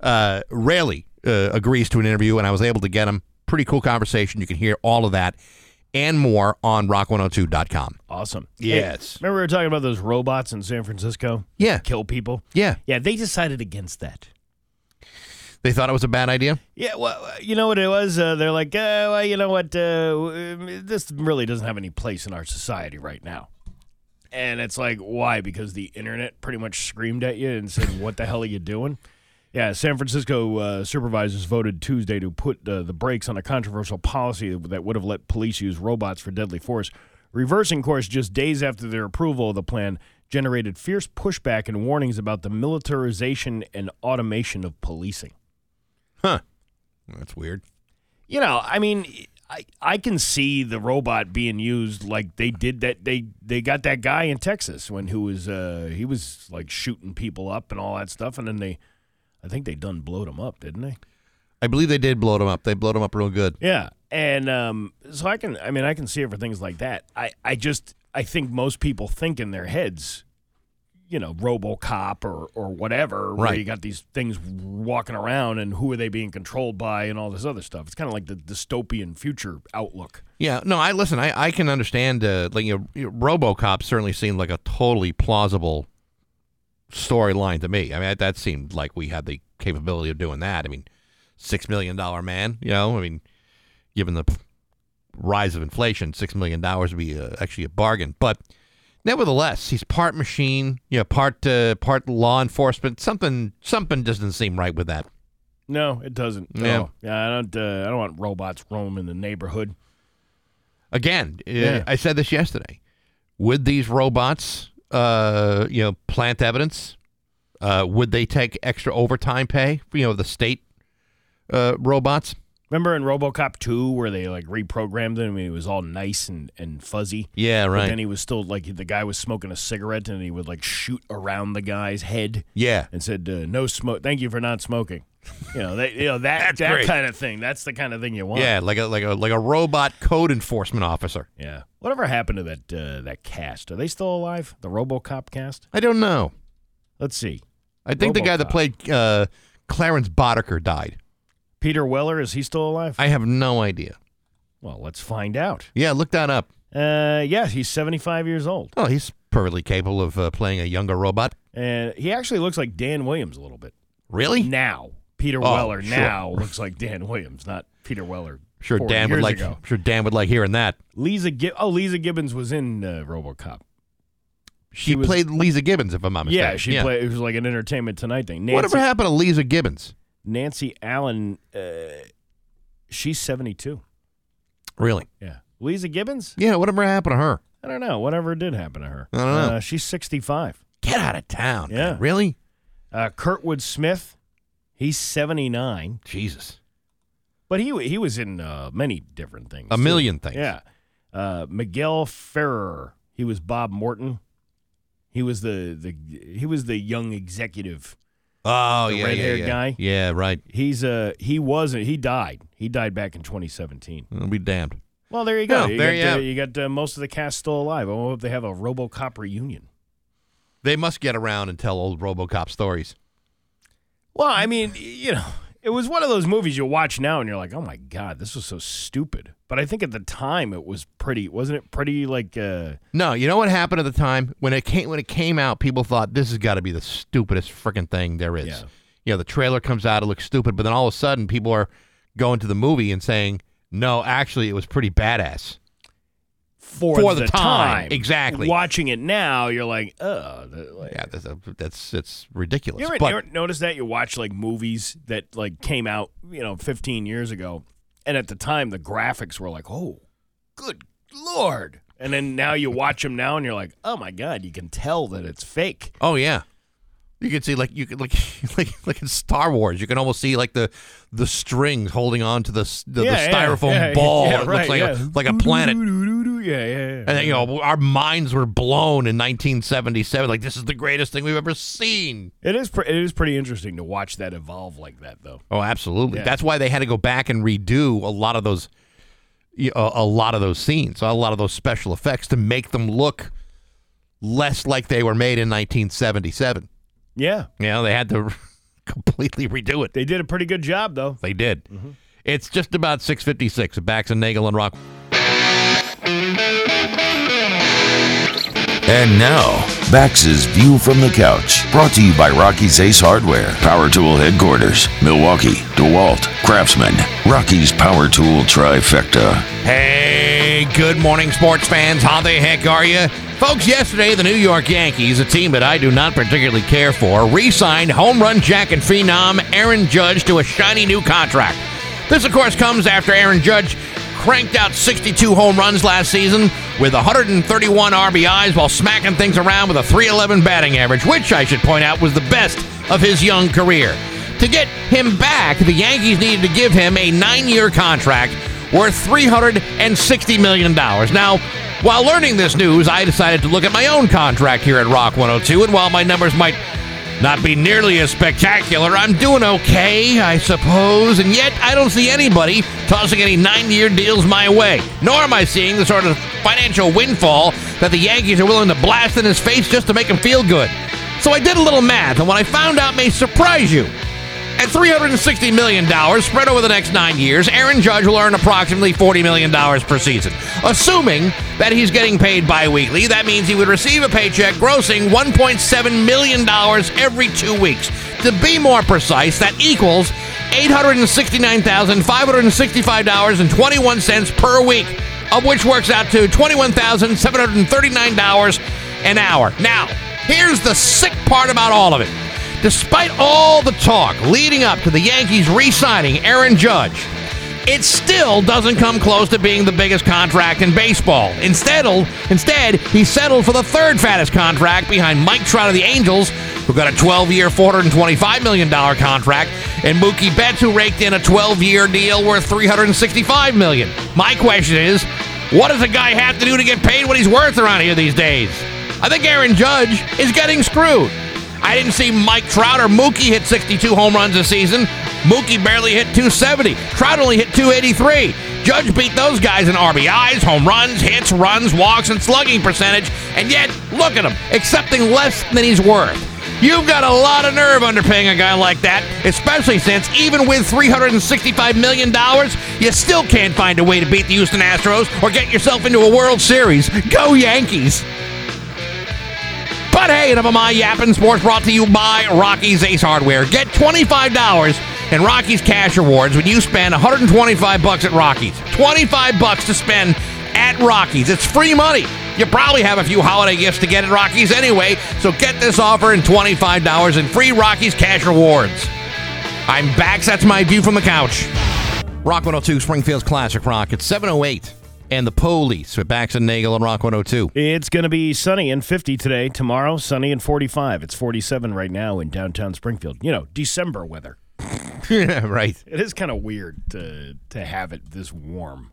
uh, rarely uh, agrees to an interview, and I was able to get him. Pretty cool conversation. You can hear all of that and more on rock102.com. Awesome. Yes. Hey, remember we were talking about those robots in San Francisco? Yeah. Kill people? Yeah. Yeah, they decided against that. They thought it was a bad idea? Yeah, well, you know what it was? Uh, they're like, uh, well, you know what? Uh, this really doesn't have any place in our society right now. And it's like, why? Because the internet pretty much screamed at you and said, what the hell are you doing? Yeah, San Francisco uh, supervisors voted Tuesday to put uh, the brakes on a controversial policy that would have let police use robots for deadly force. Reversing course just days after their approval of the plan generated fierce pushback and warnings about the militarization and automation of policing. Huh. That's weird. You know, I mean, I I can see the robot being used like they did that. They they got that guy in Texas when who was uh he was like shooting people up and all that stuff, and then they, I think they done blowed him up, didn't they? I believe they did blow them up. They blowed them up real good. Yeah, and um, so I can, I mean, I can see it for things like that. I I just I think most people think in their heads, you know, RoboCop or or whatever, where Right. you got these things walking around and who are they being controlled by and all this other stuff. It's kind of like the dystopian future outlook. Yeah, no, I listen. I, I can understand. Uh, like you know, RoboCop certainly seemed like a totally plausible storyline to me. I mean, that, seemed like we had the capability of doing that. I mean, six million dollar man. You know, I mean, given the rise of inflation, six million dollars would be uh, actually a bargain. But nevertheless, he's part machine. You know, part uh, part law enforcement. Something something doesn't seem right with that. No, it doesn't. Yeah. No. yeah. I don't. Uh, I don't want robots roaming the neighborhood. Again, uh, Yeah. I said this yesterday. Would these robots, uh, you know, plant evidence? Uh, would they take extra overtime pay? You know, the state uh, robots. Remember in RoboCop 2 where they like reprogrammed him and he was all nice and, and fuzzy? Yeah, right. then he was still like the guy was smoking a cigarette and he would like shoot around the guy's head yeah, and said, uh, "No smoke. Thank you for not smoking." You know, that, you know that That's that great. kind of thing. That's the kind of thing you want. yeah, like a like a like a robot code enforcement officer. yeah. Whatever happened to that uh, that cast? Are they still alive? The RoboCop cast? I don't know. Let's see. I think the guy that RoboCop. played uh, Clarence Boddicker died. Peter Weller is he still alive? I have no idea. well, let's find out. Yeah, look that up. Uh, yeah, he's 75 years old, Oh, he's perfectly capable of uh, playing a younger robot. and he actually looks like Dan Williams a little bit Really? now. Peter Oh, Weller sure. now looks like Dan Williams, not Peter Weller. Sure, 40 Dan would like. ago. Sure, Dan would like hearing that. Lisa Gib- oh Leeza Gibbons was in uh, RoboCop. She, was- played Leeza Gibbons, if I'm not mistaken. Yeah, she played. It was like an Entertainment Tonight thing. Nancy, Whatever happened to Leeza Gibbons? Nancy Allen. Uh, she's seventy two. Really? Yeah, Leeza Gibbons. Yeah, whatever happened to her? I don't know. Whatever did happen to her. I don't know. Uh, she's sixty five. Get out of town. Yeah. man. Really? Uh, Kurtwood Smith. He's seventy nine, Jesus. but he he was in uh, many different things. A too. million things. Yeah. Uh, Miguel Ferrer. He was Bob Morton. He was the, the he was the young executive. Oh, yeah, yeah, red-haired yeah. guy? Yeah, right. He's uh he wasn't he died. He died back in 2017. I'll be damned. Well, there you go. Oh, you there got, you uh, you got uh, most of the cast still alive. I hope they have a RoboCop reunion. They must get around and tell old RoboCop stories. Well, I mean, you know, it was one of those movies you watch now and you're like, "Oh my god, this was so stupid." But I think at the time it was pretty, wasn't it pretty like uh No, you know what happened at the time when it came when it came out? People thought this has got to be the stupidest freaking thing there is. Yeah. You know, the trailer comes out, it looks stupid, but then all of a sudden, people are going to the movie and saying, "No, actually, it was pretty badass." for, For the time, exactly. Watching it now, you're like, "Oh, like, Yeah, that's that's it's ridiculous. You ever, but you ever notice that you watch like movies that like came out, you know, 15 years ago, and at the time the graphics were like, "Oh, good lord!" And then now you watch them now, and you're like, "Oh my god!" You can tell that it's fake. Oh yeah. You can see like you can like like like in Star Wars, you can almost see like the the strings holding on to the the, Yeah, the styrofoam yeah, ball. yeah, it right, looks like yeah. a, like a planet. Yeah, yeah. yeah. And then, you know, our minds were blown in 1977. Like, this is the greatest thing we've ever seen. It is. Pre- it is pretty interesting to watch that evolve like that, though. Oh, absolutely. Yeah. That's why they had to go back and redo a lot of those, uh, a lot of those scenes, a lot of those special effects to make them look less like they were made in 1977. Yeah, You know, they had to completely redo it. they did a pretty good job, though. They did. Mm-hmm. It's just about 656 at Bax and Nagel and Rock. And now, Bax's View from the Couch, brought to you by Rocky's Ace Hardware, Power Tool Headquarters, Milwaukee, DeWalt, Craftsman, Rocky's Power Tool Trifecta. Hey, good morning, sports fans. How the heck are you? Folks, yesterday the New York Yankees, a team that I do not particularly care for, re signed home run jack and phenom Aaron Judge to a shiny new contract. This, of course, comes after Aaron Judge cranked out 62 home runs last season with 131 RBIs while smacking things around with a 311 batting average, which I should point out was the best of his young career. To get him back, the Yankees needed to give him a nine year contract worth $360 million. Now, while learning this news, I decided to look at my own contract here at Rock 102, and while my numbers might not be nearly as spectacular, I'm doing okay, I suppose, and yet I don't see anybody tossing any nine year deals my way, nor am I seeing the sort of financial windfall that the Yankees are willing to blast in his face just to make him feel good. So I did a little math, and what I found out may surprise you. At $360 million spread over the next nine years, Aaron Judge will earn approximately $40 million per season. Assuming that he's getting paid bi weekly, that means he would receive a paycheck grossing $1.7 million every two weeks. To be more precise, that equals $869,565.21 per week, of which works out to $21,739 an hour. Now, here's the sick part about all of it. Despite all the talk leading up to the Yankees re signing Aaron Judge, it still doesn't come close to being the biggest contract in baseball. Instead, instead, he settled for the third fattest contract behind Mike Trout of the Angels, who got a 12-year, $425 million contract, and Mookie Betts, who raked in a 12-year deal worth 365 million. My question is, what does a guy have to do to get paid what he's worth around here these days? I think Aaron Judge is getting screwed. I didn't see Mike Trout or Mookie hit 62 home runs this season. Mookie barely hit 270. Trout only hit 283. Judge beat those guys in RBIs, home runs, hits, runs, walks, and slugging percentage, and yet, look at him, accepting less than he's worth. You've got a lot of nerve underpaying a guy like that, especially since even with $365 million, you still can't find a way to beat the Houston Astros or get yourself into a World Series. Go Yankees! But hey, enough of my yapping. Sports brought to you by Rocky's Ace Hardware. Get $25 in Rocky's cash rewards when you spend 125 bucks at Rocky's. 25 bucks to spend at Rocky's. It's free money. You probably have a few holiday gifts to get at Rocky's anyway, so get this offer and $25 in free Rocky's cash rewards. I'm back. That's my view from the couch. Rock 102, Springfield's Classic Rock. It's 708 and the police with Bax and Nagel on Rock 102. It's going to be sunny and 50 today. Tomorrow, sunny and 45. It's 47 right now in downtown Springfield. You know, December weather. yeah, right. It is kind of weird to to have it this warm.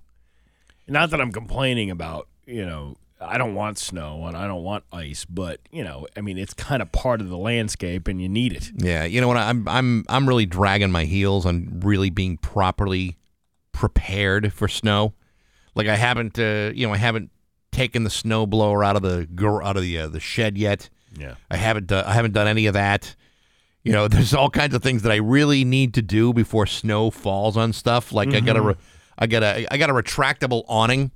Not that I'm complaining about, you know, I don't want snow and I don't want ice, but you know, I mean, it's kind of part of the landscape and you need it. Yeah, you know what? I'm I'm I'm really dragging my heels on really being properly prepared for snow. Like I haven't, uh, you know, I haven't taken the snow blower out of the out of the uh, the shed yet. Yeah. I haven't uh, I haven't done any of that. You know, there's all kinds of things that I really need to do before snow falls on stuff. Like I got a re- I got a I got a retractable awning.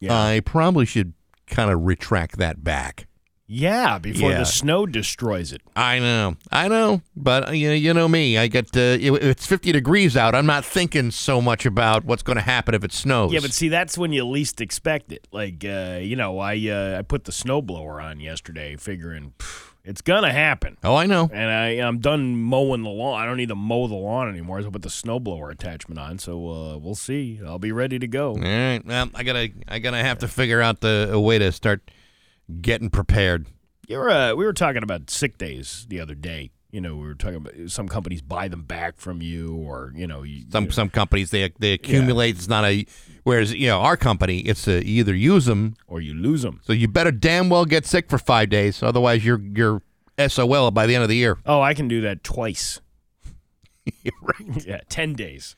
Yeah. I probably should kind of retract that back. Yeah, before Yeah. the snow destroys it. I know, I know, but uh, you know, you know me. I get uh, it- it's 50 degrees out. I'm not thinking so much about what's going to happen if it snows. Yeah, but see, that's when you least expect it. Like, uh, you know, I uh, I put the snowblower on yesterday, figuring "Pff, it's gonna happen. oh, I know. And I, I'm done mowing the lawn. I don't need to mow the lawn anymore. So I put the snowblower attachment on. So uh, we'll see. I'll be ready to go. All right. Well, I gotta, I gotta have to figure out the a way to start getting prepared. You were, uh, we were talking about sick days the other day. You know, we were talking about some companies buy them back from you, or you know, you, Some some companies they they accumulate. It's not a whereas you know our company it's a, you either use them or you lose them. so you better damn well get sick for five days otherwise you're you're SOL by the end of the year. Oh, I can do that twice. yeah, ten days.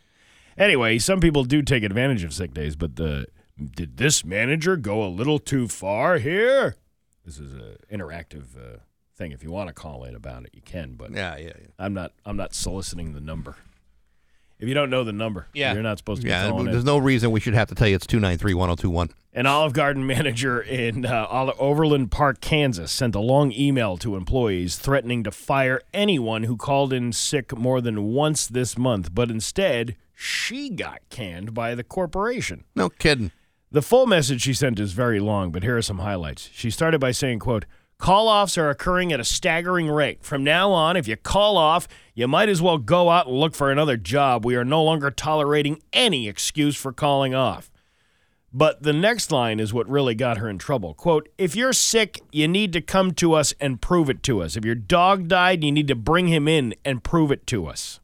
Anyway, some people do take advantage of sick days, but the did this manager go a little too far here? This is an interactive uh, thing. If you want to call in about it, you can. But Yeah, yeah, yeah. I'm not. I'm not soliciting the number. If you don't know the number, Yeah. you're not supposed to be Yeah, there's in. no reason we should have to tell you it's 293-1021. An Olive Garden manager in uh, Overland Park, Kansas, sent a long email to employees threatening to fire anyone who called in sick more than once this month. But instead, she got canned by the corporation. No kidding. The full message she sent is very long, but here are some highlights. She started by saying, quote, Call offs are occurring at a staggering rate. From now on, if you call off, you might as well go out and look for another job. We are no longer tolerating any excuse for calling off. But the next line is what really got her in trouble. Quote, if you're sick, you need to come to us and prove it to us. If your dog died, you need to bring him in and prove it to us.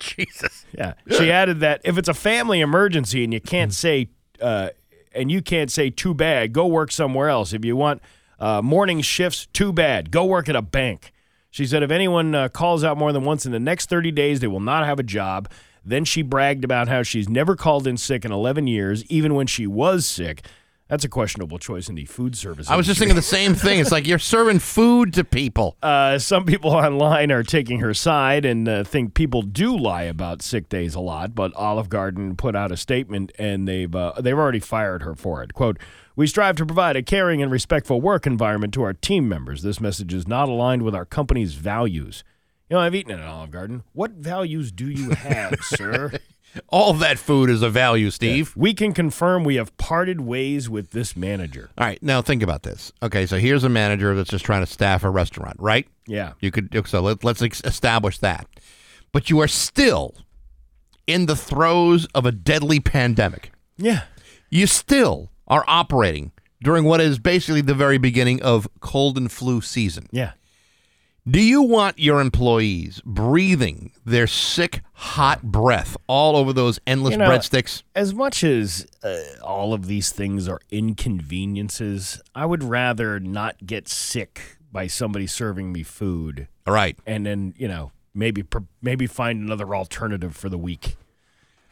Jesus. Yeah. She added that if it's a family emergency and you can't say, uh, and you can't say too bad, go work somewhere else. If you want uh, morning shifts, too bad, go work at a bank. She said if anyone uh, calls out more than once in the next 30 days, they will not have a job. Then she bragged about how she's never called in sick in 11 years, even when she was sick. That's a questionable choice in the food service. I was just thinking the same thing. It's like you're serving food to people. Uh, some people online are taking her side and uh, think people do lie about sick days a lot. But Olive Garden put out a statement and they've uh, they've already fired her for it. "Quote: We strive to provide a caring and respectful work environment to our team members. This message is not aligned with our company's values." You know, I've eaten at an Olive Garden. What values do you have, sir? All that food is a value, Steve. We can confirm we have parted ways with this manager. All right, now think about this. Okay, so here's a manager that's just trying to staff a restaurant, right? Yeah. You could so let, let's establish that. But you are still in the throes of a deadly pandemic. Yeah. You still are operating during what is basically the very beginning of cold and flu season. Yeah. Do you want your employees breathing their sick, hot breath all over those endless You know, breadsticks? as much as uh, all of these things are inconveniences, I would rather not get sick by somebody serving me food All right. and then, you know, maybe maybe find another alternative for the week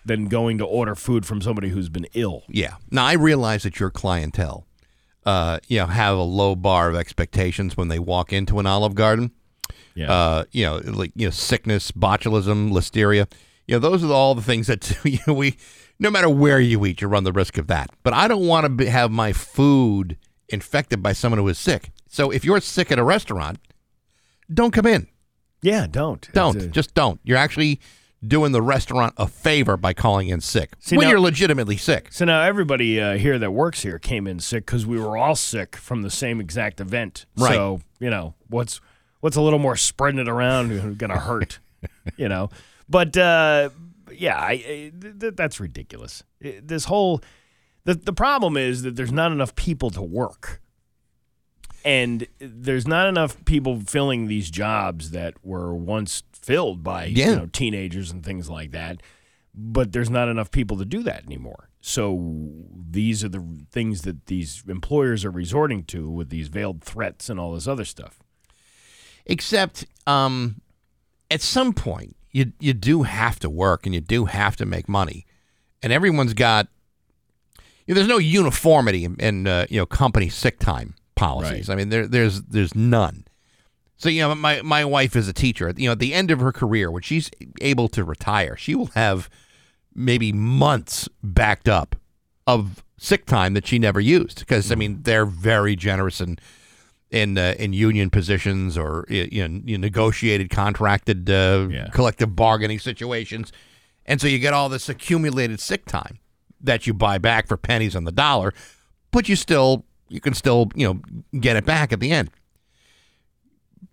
than going to order food from somebody who's been ill. Yeah. Now I realize that your clientele, uh, you know, have a low bar of expectations when they walk into an Olive Garden. Yeah. Uh, you know, like you know, sickness, botulism, listeria. You know, those are all the things that you know, we, no matter where you eat, you run the risk of that. But I don't want to be, have my food infected by someone who is sick. So if you're sick at a restaurant, don't come in. yeah, don't. Don't. A- Just don't. You're actually doing the restaurant a favor by calling in sick See, when now- you're legitimately sick. so now everybody uh, here that works here came in sick because we were all sick from the same exact event. Right. So you know what's what's a little more spreading it around going to hurt, you know. But uh, yeah, I, I, th- that's ridiculous. This whole the the problem is that there's not enough people to work, and there's not enough people filling these jobs that were once filled by Yeah. you know teenagers and things like that. But there's not enough people to do that anymore. So these are the things that these employers are resorting to with these veiled threats and all this other stuff. Except, um, at some point, you you do have to work and you do have to make money, and everyone's got. You know, there's no uniformity in, in uh, you know company sick time policies. I mean, there there's there's none. So you know, my my wife is a teacher. You know, at the end of her career, when she's able to retire, she will have maybe months backed up of sick time that she never used because I mean they're very generous and in uh, in union positions or know, you negotiated contracted uh, Yeah. collective bargaining situations, and so you get all this accumulated sick time that you buy back for pennies on the dollar, but you still you can still you know get it back at the end.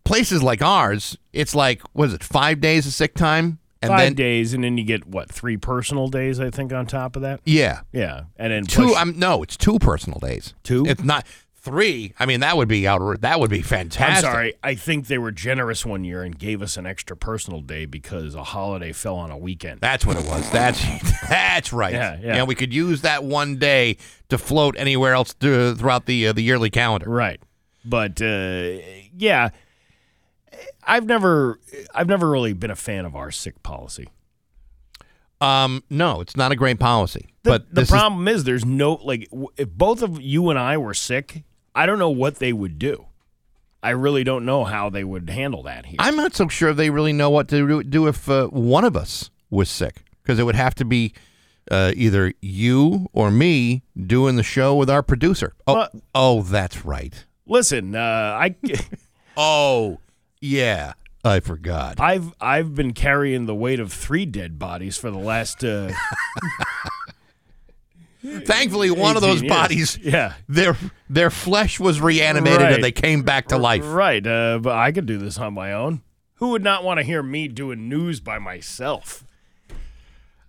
Places like ours, it's like was it five days of sick time, and Five then days, and then you get what three personal days? I think on top of that. yeah, Yeah, and then two. I'm no, it's two personal days. Two? It's not three. I mean, that would be out. That would be fantastic. I'm sorry. I think they were generous one year and gave us an extra personal day because a holiday fell on a weekend. That's what it was. That's that's right. Yeah, yeah. And we could use that one day to float anywhere else th- throughout the uh, the yearly calendar. Right. But uh, yeah, I've never I've never really been a fan of our sick policy. Um, no, it's not a great policy. The, but the this is- problem is, there's no like w- if both of you and I were sick, I don't know what they would do. I really don't know how they would handle that here. I'm not so sure they really know what to do- do if uh, one of us was sick, because it would have to be uh, either you or me doing the show with our producer. Oh, Well- oh, that's right. Listen, uh, I Oh, yeah, I forgot. I've I've been carrying the weight of three dead bodies for the last uh, Thankfully, one of those years. bodies, Yeah. their their flesh was reanimated Right. and they came back to life. Right, uh, but I could do this on my own. Who would not want to hear me doing news by myself?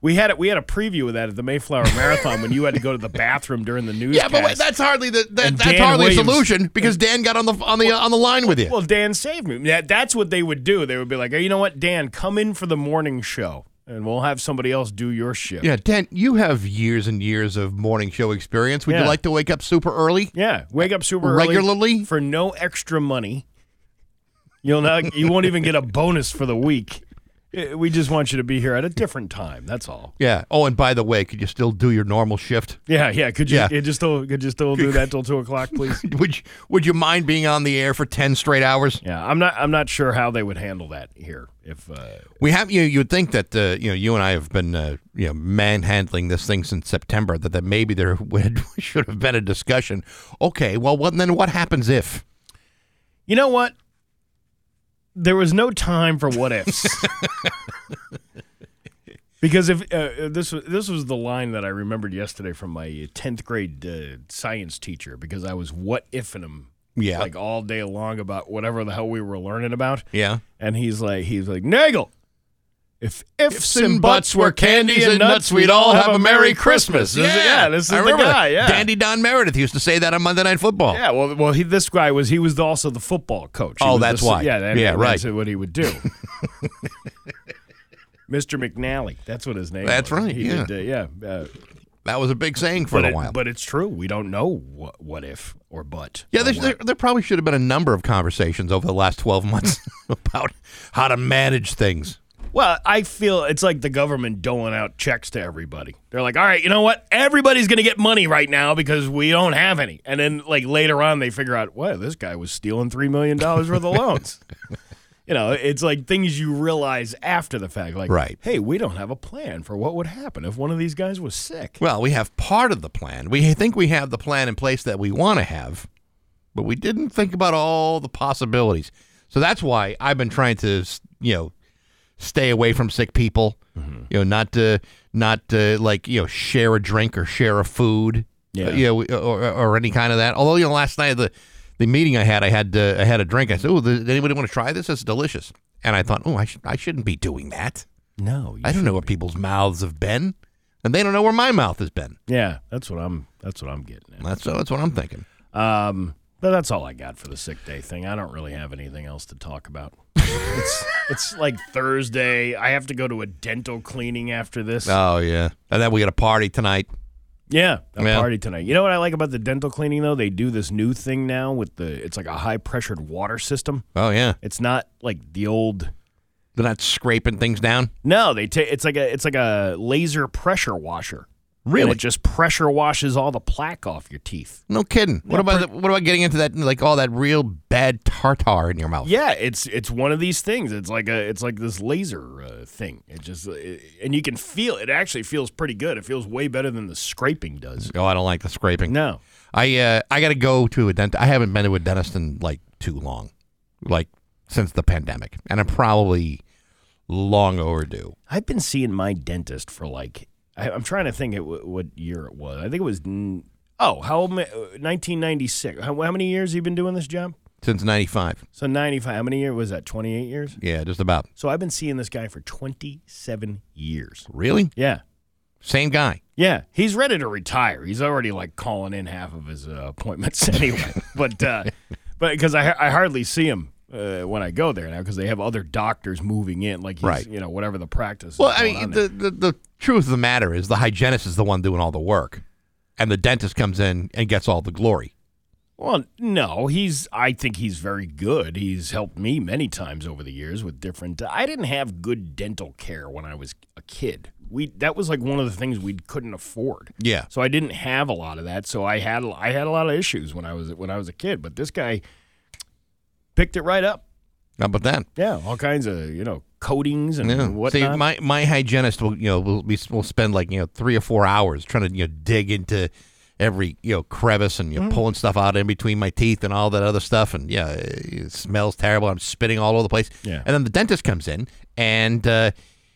We had it. We had a preview of that at the Mayflower Marathon when you had to go to the bathroom during the news. Yeah, but wait, that's hardly the that, that's hardly Williams- a solution because Dan got on the on the on the line with you. well, Dan saved me. That, that's what they would do. They would be like, "Hey, you know what, Dan, come in for the morning show, and we'll have somebody else do your shift." yeah, Dan, you have years and years of morning show experience. Would you like to wake up super early? Yeah, wake up super early Regularly? for no extra money. You'll not. You won't even get a bonus for the week. Uh, We just want you to be here at a different time. That's all. Yeah. Oh, and by the way, could you still do your normal shift? Yeah, yeah. Could you? Yeah. Could you still? Could you still do that till two o'clock, please? Would you, Would you mind being on the air for ten straight hours? Yeah, I'm not. I'm not sure how they would handle that here. If uh, We have you. You would think that uh, you know you and I have been uh, you know manhandling this thing since September. That that maybe there would, should have been a discussion. Okay, well, what, then what happens if? you know what, there was no time for what ifs. because if uh, this was this was the line that I remembered yesterday from my tenth grade uh, science teacher because I was what ifing him Yeah. like all day long about whatever the hell we were learning about. Yeah. And he's like, he's like, Nagel, if ifs, and buts were candies and nuts, we'd all have a Merry Christmas. This is- yeah, this is I the remember guy. that. Yeah, Dandy Don Meredith used to say that on Monday Night Football. Yeah, well, well, he, this guy was he was also the football coach. He Oh, was that's the- why. Yeah, that, Yeah, right. That's what he would do. Mr. McNally, that's what his name. Is. That's was. right, He yeah. Did, uh, yeah. Uh, That was a big saying for but a it- while. but it's true. We don't know what, what if or but. yeah, or what. there, there probably should have been a number of conversations over the last 12 months about how to manage things. Well, I feel it's like the government doling out checks to everybody. They're like, all right, you know what? Everybody's going to get money right now because we don't have any. And then, like, later on, they figure out, well, this guy was stealing $3 million worth of loans. you know, it's like things you realize after the fact. Like, Right. hey, we don't have a plan for what would happen if one of these guys was sick. Well, we have part of the plan. We think we have the plan in place that we want to have, but we didn't think about all the possibilities. So that's why I've been trying to, you know, stay away from sick people. Mm-hmm. You know, not to, not to like you know share a drink or share a food. Yeah. uh, you know, or, or any kind of that. Although you know, last night the the meeting I had, I had uh, I had a drink. I said, "Oh, does anybody want to try this? It's delicious." And I thought, "Oh, I should I shouldn't be doing that. No, I don't know where people's mouths have been, and they don't know where my mouth has been." Yeah, that's what I'm. That's what I'm getting at. That's that's what I'm thinking. Um, that's all I got for the sick day thing. I don't really have anything else to talk about. it's it's like Thursday. I have to go to a dental cleaning after this. Oh yeah, and then we got a party tonight. yeah, a Yeah. party tonight. You know what I like about the dental cleaning though? They do this new thing now with the. It's like a high pressured water system. Oh yeah, It's not like the old. they're not scraping things down. No, they take. It's like a. It's like a laser pressure washer. Really? It just pressure washes all the plaque off your teeth. No kidding. What about the, what about getting into that like all that real bad tartar in your mouth? Yeah, it's it's one of these things. It's like a it's like this laser uh, thing. It just it, and you can feel it. Actually feels pretty good. It feels way better than the scraping does. Oh, I don't like the scraping. No, I uh, I got to go to a dentist. I haven't been to a dentist in like too long, like since the pandemic, and I'm probably long overdue. I've been seeing my dentist for like I, I'm trying to think it, what year it was. I think it was oh how old? am I- uh, 1996. How, how many years have you been doing this job? Since '95. So 95. How many years was that? 28 years. Yeah, just about. So I've been seeing this guy for 27 years. Really? Yeah. Same guy. Yeah, he's ready to retire. He's already like calling in half of his uh, appointments anyway. but uh, but because I I hardly see him uh, when I go there now because they have other doctors moving in, like he's, Right. you know whatever the practice. Well, I mean, the, the the truth of the matter is the hygienist is the one doing all the work, and the dentist comes in and gets all the glory. well, no, he's. I think he's very good. He's helped me many times over the years with different. I didn't have good dental care when I was a kid. We that was like one of the things we couldn't afford. Yeah. So I didn't have a lot of that. So I had I had a lot of issues when I was when I was a kid. But this guy picked it right up. How about that? Yeah, all kinds of you know coatings and Yeah. whatnot. See, my my hygienist will you know will be will spend like you know three or four hours trying to you know dig into every you know crevice and you Mm-hmm. pulling stuff out in between my teeth and all that other stuff and yeah it smells terrible i'm spitting all over the place Yeah. and then the dentist comes in and uh,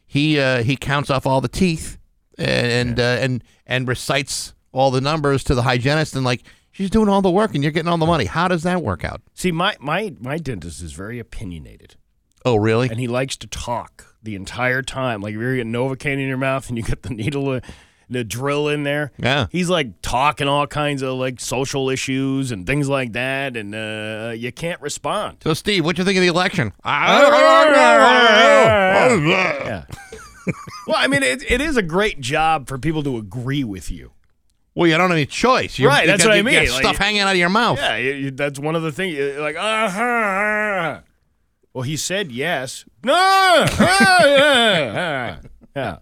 he uh, he counts off all the teeth and uh, and and recites all the numbers to the hygienist and like she's doing all the work and you're getting all the money how does that work out See, my my my dentist is very opinionated, oh really and he likes to talk the entire time. Like if you're getting Novocaine in your mouth and you get the needle, uh, the drill in there. Yeah. he's like talking all kinds of like social issues and things like that, and uh, you can't respond. so steve what do you think of the election Yeah. well, I mean, it, it is a great job for people to agree with you. Well, you don't have any choice. You, Right, you that's got- what I you got mean, like- stuff hanging out of your mouth. Yeah, you- you- that's one of the things. you're Like, uh-huh. Well, he said yes. No. yeah. yeah.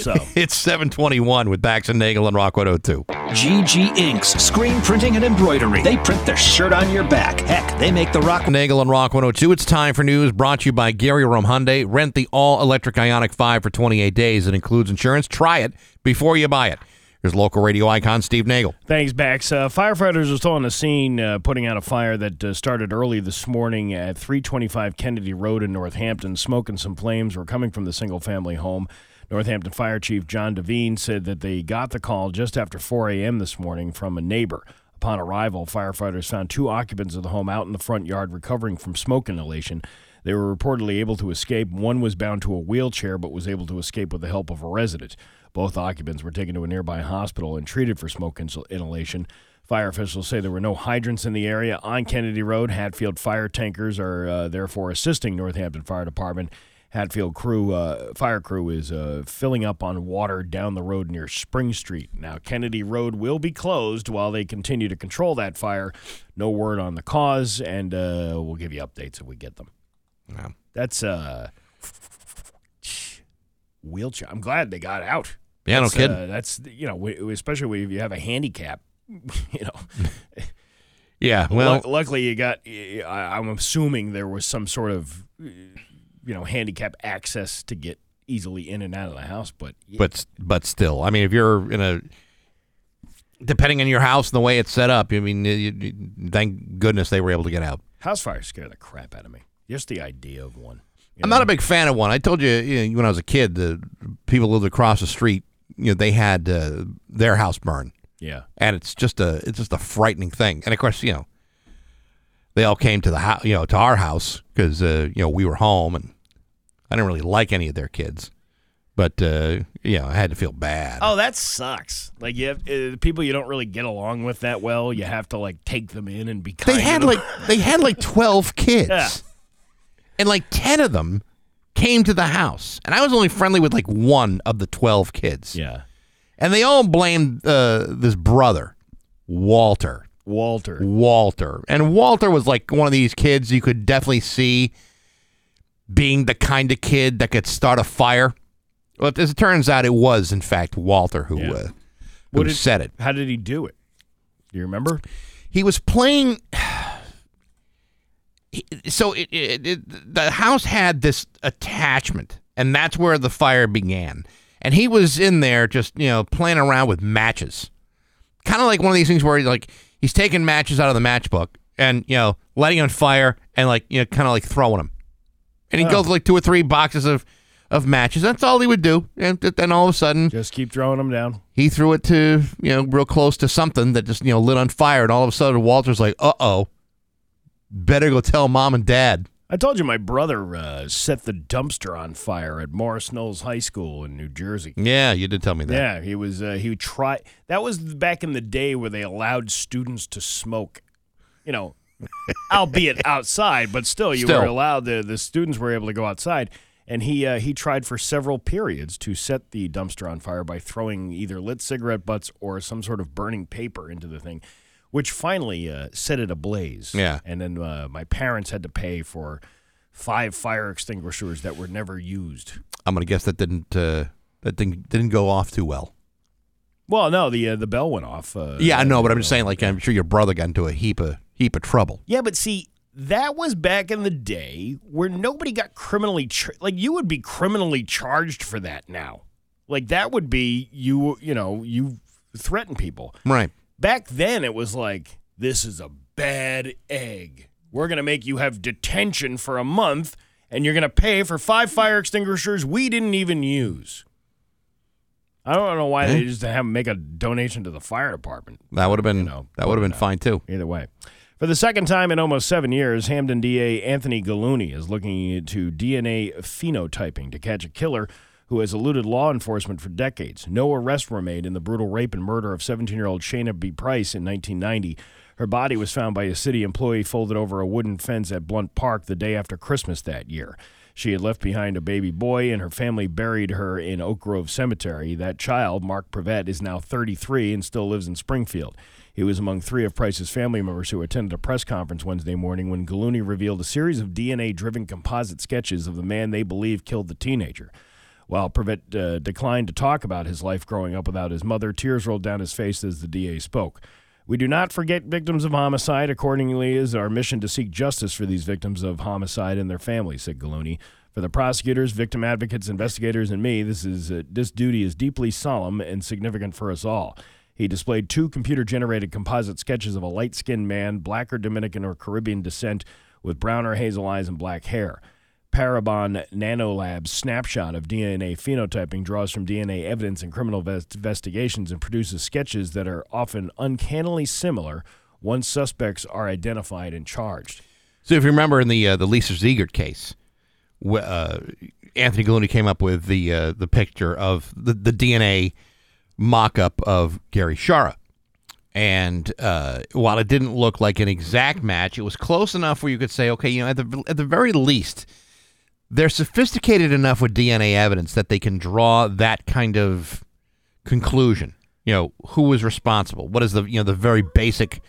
So, It's 721 with Bax and Nagel and Rock 102. GG Inks, screen printing and embroidery. They print the shirt on your back. Heck, they make the rock. Nagel and Rock 102. It's time for news brought to you by Gary Rome Hyundai. Rent the all electric Ioniq 5 for 28 days. It includes insurance. Try it before you buy it. Here's local radio icon Steve Nagel. thanks, Bax. Uh, firefighters are still on the scene uh, putting out a fire that uh, started early this morning at 325 Kennedy Road in Northampton. Smoke and some flames were coming from the single family home. Northampton Fire Chief John Devine said that they got the call just after 4 a.m. this morning from a neighbor. Upon arrival, firefighters found two occupants of the home out in the front yard recovering from smoke inhalation. They were reportedly able to escape. One was bound to a wheelchair but was able to escape with the help of a resident. Both occupants were taken to a nearby hospital and treated for smoke inhalation. Fire officials say there were no hydrants in the area on Kennedy Road. Hatfield fire tankers are uh, therefore assisting Northampton Fire Department. Hatfield crew, uh, fire crew, is uh, filling up on water down the road near Spring Street. Now, Kennedy Road will be closed while they continue to control that fire. No word on the cause, and uh, we'll give you updates if we get them. Yeah. That's uh, wheelchair. I'm glad they got out. Yeah, no That's, kidding. Uh, that's you know, especially if you have a handicap. You know, yeah, well, Luck- luckily you got. I'm assuming there was some sort of, you know, handicap access to get easily in and out of the house. But but but still, I mean, if you're in a depending on your house and the way it's set up, I mean, you, you- thank goodness they were able to get out. house fires scare the crap out of me. Just the idea of one. You I'm not a big fan of one. I told you, you know, when I was a kid, the people lived across the street, you know, they had uh, their house burned, Yeah. and it's just a it's just a frightening thing. And of course, you know, they all came to the house, you know, to our house because uh, you know we were home, and I didn't really like any of their kids, but uh, you know, I had to feel bad. Oh, that sucks. Like you have uh, people you don't really get along with that well. You have to like take them in and be kind. they had like they had like 12 kids Yeah. And like 10 of them came to the house and i was only friendly with like one of the 12 kids yeah. and they all blamed uh, this brother walter Walter. walter and walter was like one of these kids you could definitely see being the kind of kid that could start a fire well as it turns out it was in fact walter who, Yeah. uh, who did- said it How did he do it? Do you remember? he was playing so it, it, it, the house had this attachment and that's where the fire began. And he was in there just you know playing around with matches. Kind of like one of these things where he's like he's taking matches out of the matchbook and you know letting on fire and like you know kind of like throwing them and he'd oh. go through like two or three boxes of of matches. That's all he would do. And then all of a sudden Just keep throwing them down. he threw it to you know real close to something that just you know lit on fire. And all of a sudden walter's like uh-oh better go tell mom and dad I told you my brother uh, set the dumpster on fire at Morris Knowles High School in New Jersey. Yeah, you did tell me that. Yeah, he was. Uh, he would try. That was back in the day where they allowed students to smoke. You know, albeit outside, but still, you Still. were allowed. The the students were able to go outside, and he uh, he tried for several periods to set the dumpster on fire by throwing either lit cigarette butts or some sort of burning paper into the thing, which finally uh, set it ablaze. Yeah. and then uh, my parents had to pay for five fire extinguishers that were never used. I'm gonna guess that didn't uh, that didn't didn't go off too well. Well, no, the uh, the bell went off. Uh, Yeah, I know, but I'm just saying, like, I'm sure your brother got into a heap of heap of trouble. Yeah, but see, that was back in the day where nobody got criminally char- like you would be criminally charged for that now. Like that would be you, you know, you threaten people. Right. Back then it was like this is a bad egg. We're going to make you have detention for a month and you're going to pay for five fire extinguishers we didn't even use. I don't know why they just have make a donation to the fire department. That would have been You know, that would have been uh, fine too. Either way. For the second time in almost seven years, Hampden DA Anthony Gulluni is looking into DNA phenotyping to catch a killer who has eluded law enforcement for decades. No arrests were made in the brutal rape and murder of 17 year old Shayna B. Price in 1990. Her body was found by a city employee folded over a wooden fence at Blunt Park the day after Christmas that year. She had left behind a baby boy, and her family buried her in Oak Grove Cemetery. That child, Mark Prevet, is now 33 and still lives in Springfield. He was among three of Price's family members who attended a press conference Wednesday morning when Gulluni revealed a series of DNA driven composite sketches of the man they believe killed the teenager. While Prevet uh, declined to talk about his life growing up without his mother, tears rolled down his face as the DA spoke. We do not forget victims of homicide. Accordingly, is our mission to seek justice for these victims of homicide and their families," said Gulluni. For the prosecutors, victim advocates, investigators, and me, this is uh, this duty is deeply solemn and significant for us all. He displayed two computer-generated composite sketches of a light-skinned man, black or Dominican or Caribbean descent, with brown or hazel eyes and black hair. Parabon Nanolab's snapshot of DNA phenotyping draws from DNA evidence in criminal ves- investigations and produces sketches that are often uncannily similar once suspects are identified and charged. So if you remember in the uh, the Lisa Ziegert case, uh, Anthony Gulluni came up with the uh, the picture of the, the DNA mock-up of Gary Schara. And uh, while it didn't look like an exact match, it was close enough where you could say, okay, you know, at the at the very least, they're sophisticated enough with DNA evidence that they can draw that kind of conclusion. You know, who was responsible? What is the you know the very basic,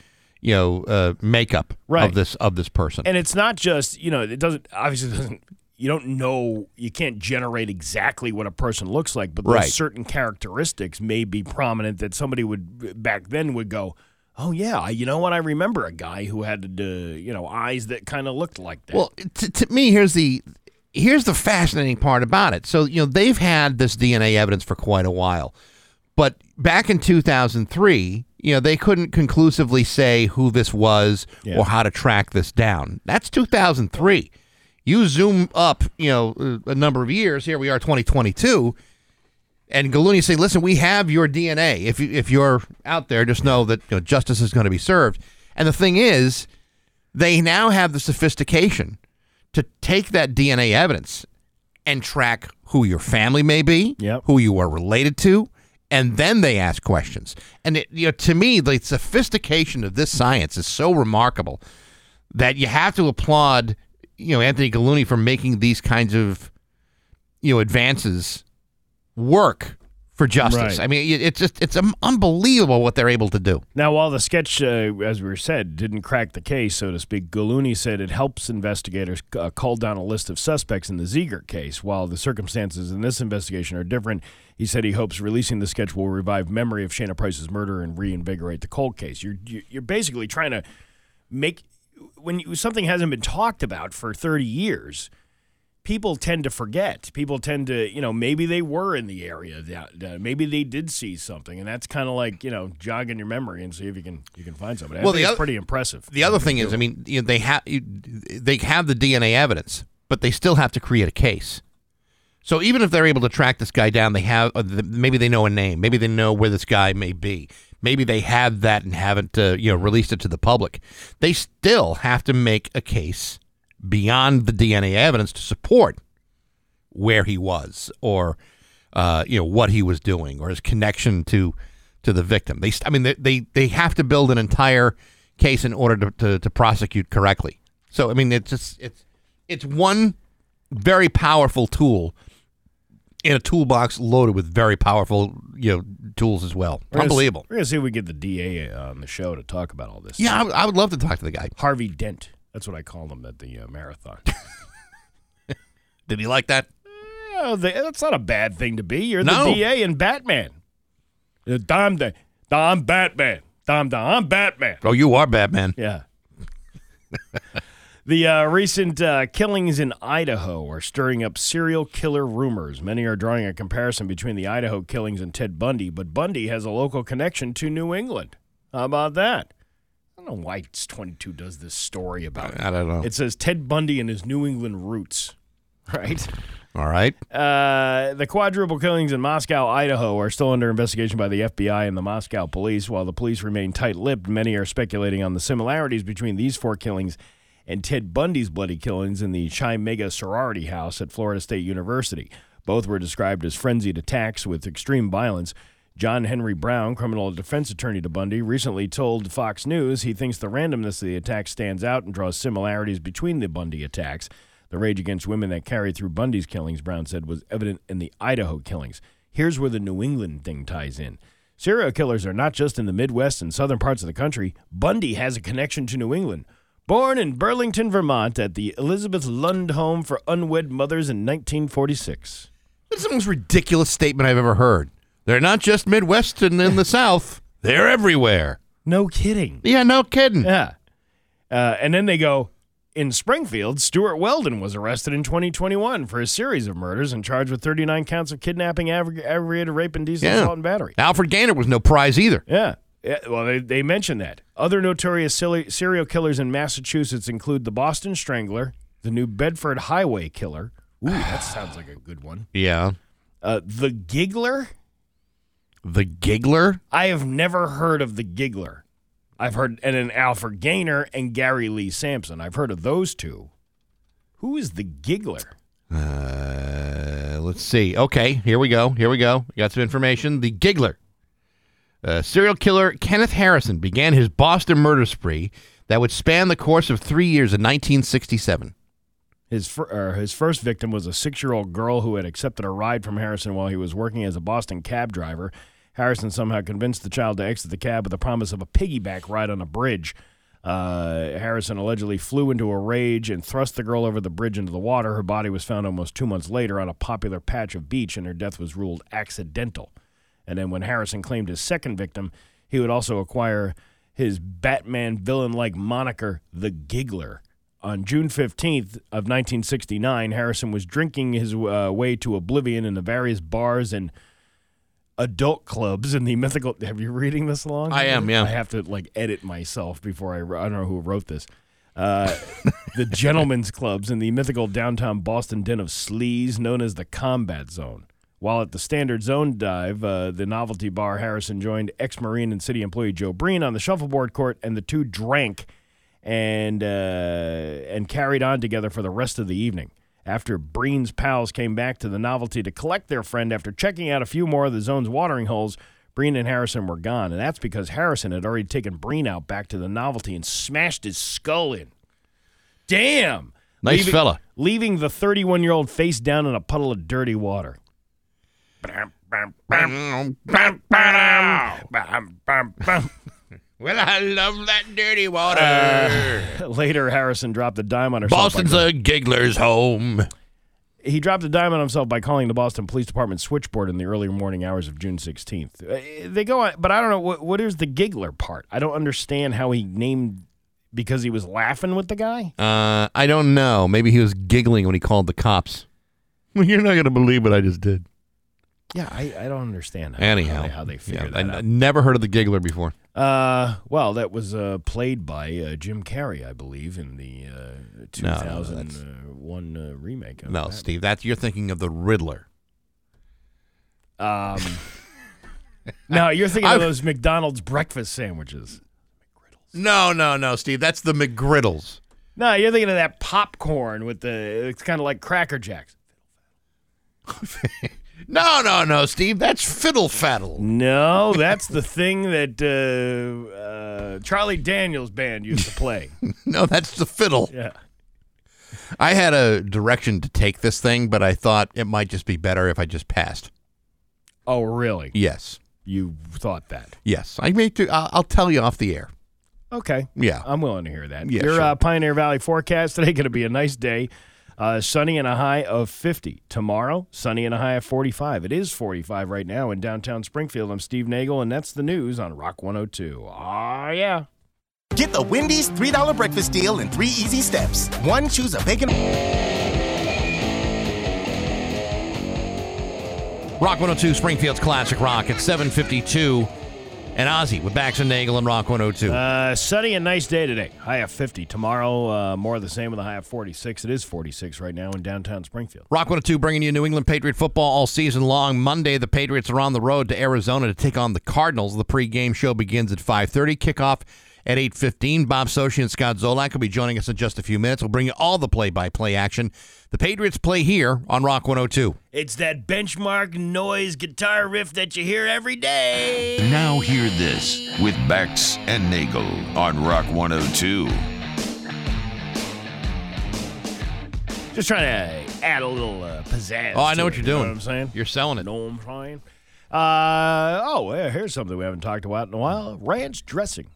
you know, uh, makeup Right. of this of this person? And it's not just, you know, it doesn't obviously it doesn't you don't know you can't generate exactly what a person looks like, but Right. certain characteristics may be prominent that somebody would back then would go, "Oh yeah, I- you know what? I remember a guy who had uh, you know eyes that kind of looked like that." Well, to, to me, here's the here's the fascinating part about it. So you know they've had this DNA evidence for quite a while, but back in 2003, you know they couldn't conclusively say who this was Yeah. or how to track this down. That's 2003. You zoom up, you know, a number of years. Here we are, 2022. And Gulluni say, "Listen, we have your DNA. If you if you're out there, just know that you know, justice is going to be served." And the thing is, they now have the sophistication to take that DNA evidence and track who your family may be, Yep. who you are related to, and then they ask questions. And it, you know, to me, the sophistication of this science is so remarkable that you have to applaud, you know, Anthony Gulluni for making these kinds of, you know, advances work for justice. Right. I mean, it's just it's unbelievable what they're able to do. Now, while the sketch, uh, as we were said, didn't crack the case, so to speak, Gulluni said it helps investigators uh, cull down a list of suspects in the Ziegert case. While the circumstances in this investigation are different, he said he hopes releasing the sketch will revive memory of Shayna Price's murder and reinvigorate the cold case. You're you- you're basically trying to make when you, something hasn't been talked about for 30 years. People tend to forget. People tend to, you know, maybe they were in the area. That, maybe they did see something, and that's kind of like, you know, jogging your memory and see if you can you can find something. Well, it's pretty impressive. The other thing is, I mean, you know, they have they have the DNA evidence, but they still have to create a case. So even if they're able to track this guy down, they have uh, maybe they know a name, maybe they know where this guy may be, maybe they have that and haven't uh, you know released it to the public. They still have to make a case beyond the DNA evidence to support where he was or uh, you know what he was doing or his connection to to the victim. They, I mean, they they, they have to build an entire case in order to, to, to prosecute correctly. So I mean, it's just it's it's one very powerful tool in a toolbox loaded with very powerful you know tools as well. We're gonna Unbelievable. We're gonna see if we get the DA on the show to talk about all this. Yeah, I, I would love to talk to the guy. Harvey Dent. That's what I called him at the uh, marathon. Did he like that? That's not a bad thing to be. You're No. the DA in Batman. Uh, Dom, the, Dom Batman. Dom, Dom, I'm Batman. Oh, you are Batman. Yeah. the uh, recent uh, killings in Idaho are stirring up serial killer rumors. Many are drawing a comparison between the Idaho killings and Ted Bundy, but Bundy has a local connection to New England. How about that? I don't know why it's 22 does this story about it. I don't know. It says Ted Bundy and his New England roots, right? All right. Uh, the quadruple killings in Moscow, Idaho, are still under investigation by the FBI and the Moscow police. While the police remain tight lipped, many are speculating on the similarities between these four killings and Ted Bundy's bloody killings in the Chi Omega sorority house at Florida State University. Both were described as frenzied attacks with extreme violence. John Henry Brown, criminal defense attorney to Bundy, recently told Fox News he thinks the randomness of the attack stands out and draws similarities between the Bundy attacks. The rage against women that carried through Bundy's killings, Brown said, was evident in the Idaho killings. Here's where the New England thing ties in. Serial killers are not just in the Midwest and southern parts of the country. Bundy has a connection to New England. Born in Burlington, Vermont, at the Elizabeth Lund Home for Unwed Mothers in 1946. That's the most ridiculous statement I've ever heard. They're not just Midwest and in the South. They're everywhere. No kidding. Yeah, no kidding. Yeah. Uh, and then they go in Springfield, Stewart Weldon was arrested in 2021 for a series of murders and charged with 39 counts of kidnapping, aggravated rape, and decent Yeah. assault and battery. Alfred Gaynor was no prize either. Yeah. Yeah, well, they, they mentioned that. Other notorious silly, serial killers in Massachusetts include the Boston Strangler, the New Bedford Highway Killer. Ooh, that sounds like a good one. Yeah. Uh, the Giggler. The Giggler? I have never heard of the Giggler. I've heard, and then Alfred Gaynor and Gary Lee Sampson. I've heard of those two. Who is the Giggler? Uh, let's see. Okay, here we go. Here we go. We got some information. The Giggler. Uh, serial killer Kenneth Harrison began his Boston murder spree that would span the course of three years in 1967. His fir- his first victim was a six year old girl who had accepted a ride from Harrison while he was working as a Boston cab driver. Harrison somehow convinced the child to exit the cab with the promise of a piggyback ride on a bridge. Uh, Harrison allegedly flew into a rage and thrust the girl over the bridge into the water. Her body was found almost two months later on a popular patch of beach, and her death was ruled accidental. And then when Harrison claimed his second victim, he would also acquire his Batman villain like moniker, the Giggler. On June 15th of 1969, Harrison was drinking his uh, way to oblivion in the various bars and adult clubs in the mythical. Have you reading this along? I am, yeah. I have to like edit myself before I. I don't know who wrote this. Uh, the gentlemen's clubs in the mythical downtown Boston den of sleaze known as the Combat Zone. While at the Standard Zone dive, uh, the novelty bar, Harrison joined ex-Marine and city employee Joe Breen on the shuffleboard court, and the two drank and uh, and carried on together for the rest of the evening. After Breen's pals came back to the novelty to collect their friend after checking out a few more of the zone's watering holes, Breen and Harrison were gone, and that's because Harrison had already taken Breen out back to the novelty and smashed his skull in. Damn! Nice leaving, fella. Leaving the 31 year old face down in a puddle of dirty water. Well, I love that dirty water. Later, Harrison dropped the dime on herself. Boston's a giggler's home. He dropped a dime on himself by calling the Boston Police Department switchboard in the early morning hours of June 16th. Uh, They go on, but I don't know what what is the giggler part. I don't understand how he named because he was laughing with the guy. Uh, I don't know. Maybe he was giggling when he called the cops. Well, you're not going to believe what I just did. Yeah, I, I don't understand. How, Anyhow, how they, how they figure yeah, that I, I out. never heard of the giggler before. Uh, well, that was uh, played by uh, Jim Carrey, I believe, in the uh, No, no, 2001 uh, remake. Of No. Steve, that's you're thinking of the Riddler. Um, no, you're thinking of I've- those McDonald's breakfast sandwiches. No, no, no, Steve. That's the McGriddles. No, you're thinking of that popcorn with the. It's kind of like Cracker Jacks. No, no, no, Steve. That's fiddle faddle. No, that's the thing that uh, uh, Charlie Daniels band used to play. No, that's the fiddle. Yeah. I had a direction to take this thing, but I thought it might just be better if I just passed. Oh, really? Yes, You thought that? yes. I may. To, I'll, I'll tell you off the air. Okay. Yeah. I'm willing to hear that. Yeah, Your sure. uh, Pioneer Valley forecast today going to be a nice day. Uh, sunny and a high of 50. Tomorrow, sunny and a high of 45. It is 45 right now in downtown Springfield. I'm Steve Nagel, and that's the news on Rock 102. Ah, yeah. Get the Wendy's $3 breakfast deal in three easy steps. One, choose a bacon. Rock 102, Springfield's classic rock at 752. And Ozzy with Bax and Nagel and Rock 102. Uh, sunny and nice day today. High of 50. Tomorrow, uh, more of the same with a high of 46. It is 46 right now in downtown Springfield. Rock 102 bringing you New England Patriot football all season long. Monday, the Patriots are on the road to Arizona to take on the Cardinals. The pregame show begins at 5.30. Kickoff at 8.15. Bob Sochi and Scott Zolak will be joining us in just a few minutes. We'll bring you all the play-by-play action. The Patriots play here on Rock 102. It's that benchmark noise guitar riff that you hear every day. Now hear this with Bax and Nagel on Rock 102. Just trying to add a little uh, pizzazz. Oh, I know to what you're doing you know doing. what I'm saying? You're selling it. know what I'm saying? Uh, oh, yeah, here's something we haven't talked about in a while ranch dressing.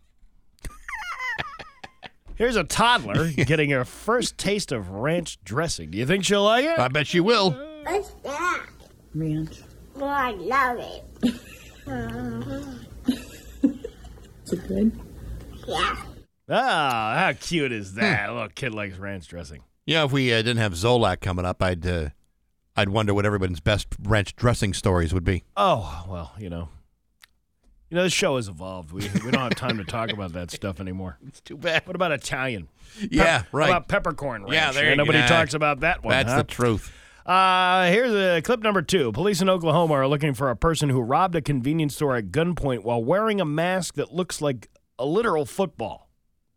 Here's a toddler getting her first taste of ranch dressing. Do you think she'll like it? I bet she will. What's that? Ranch. Oh, I love it. Is it good? Yeah. Ah, how cute is that? A little kid likes ranch dressing. You know, if we uh, didn't have Zolak coming up, I'd uh, I'd wonder what everybody's best ranch dressing stories would be. Oh, well, you know. You know, this show has evolved. We, we don't have time to talk about that stuff anymore. It's too bad. What about Italian? Yeah, Pep- right. What about peppercorn ranch? Yeah, there you Nobody go. talks about that one. That's huh? the truth. Uh, here's a clip number two. Police in Oklahoma are looking for a person who robbed a convenience store at gunpoint while wearing a mask that looks like a literal football.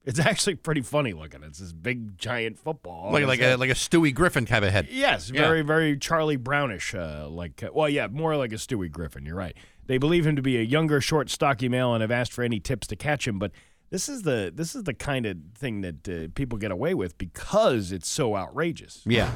It's actually pretty funny looking. It's this big giant football. Like like a like a Stewie Griffin kind of head. Yes, Yeah. very, very Charlie Brownish. Uh, like, uh, well, yeah, more like a Stewie Griffin. You're right. They believe him to be a younger, short, stocky male, and have asked for any tips to catch him. But this is the this is the kind of thing that uh, people get away with because it's so outrageous. Yeah.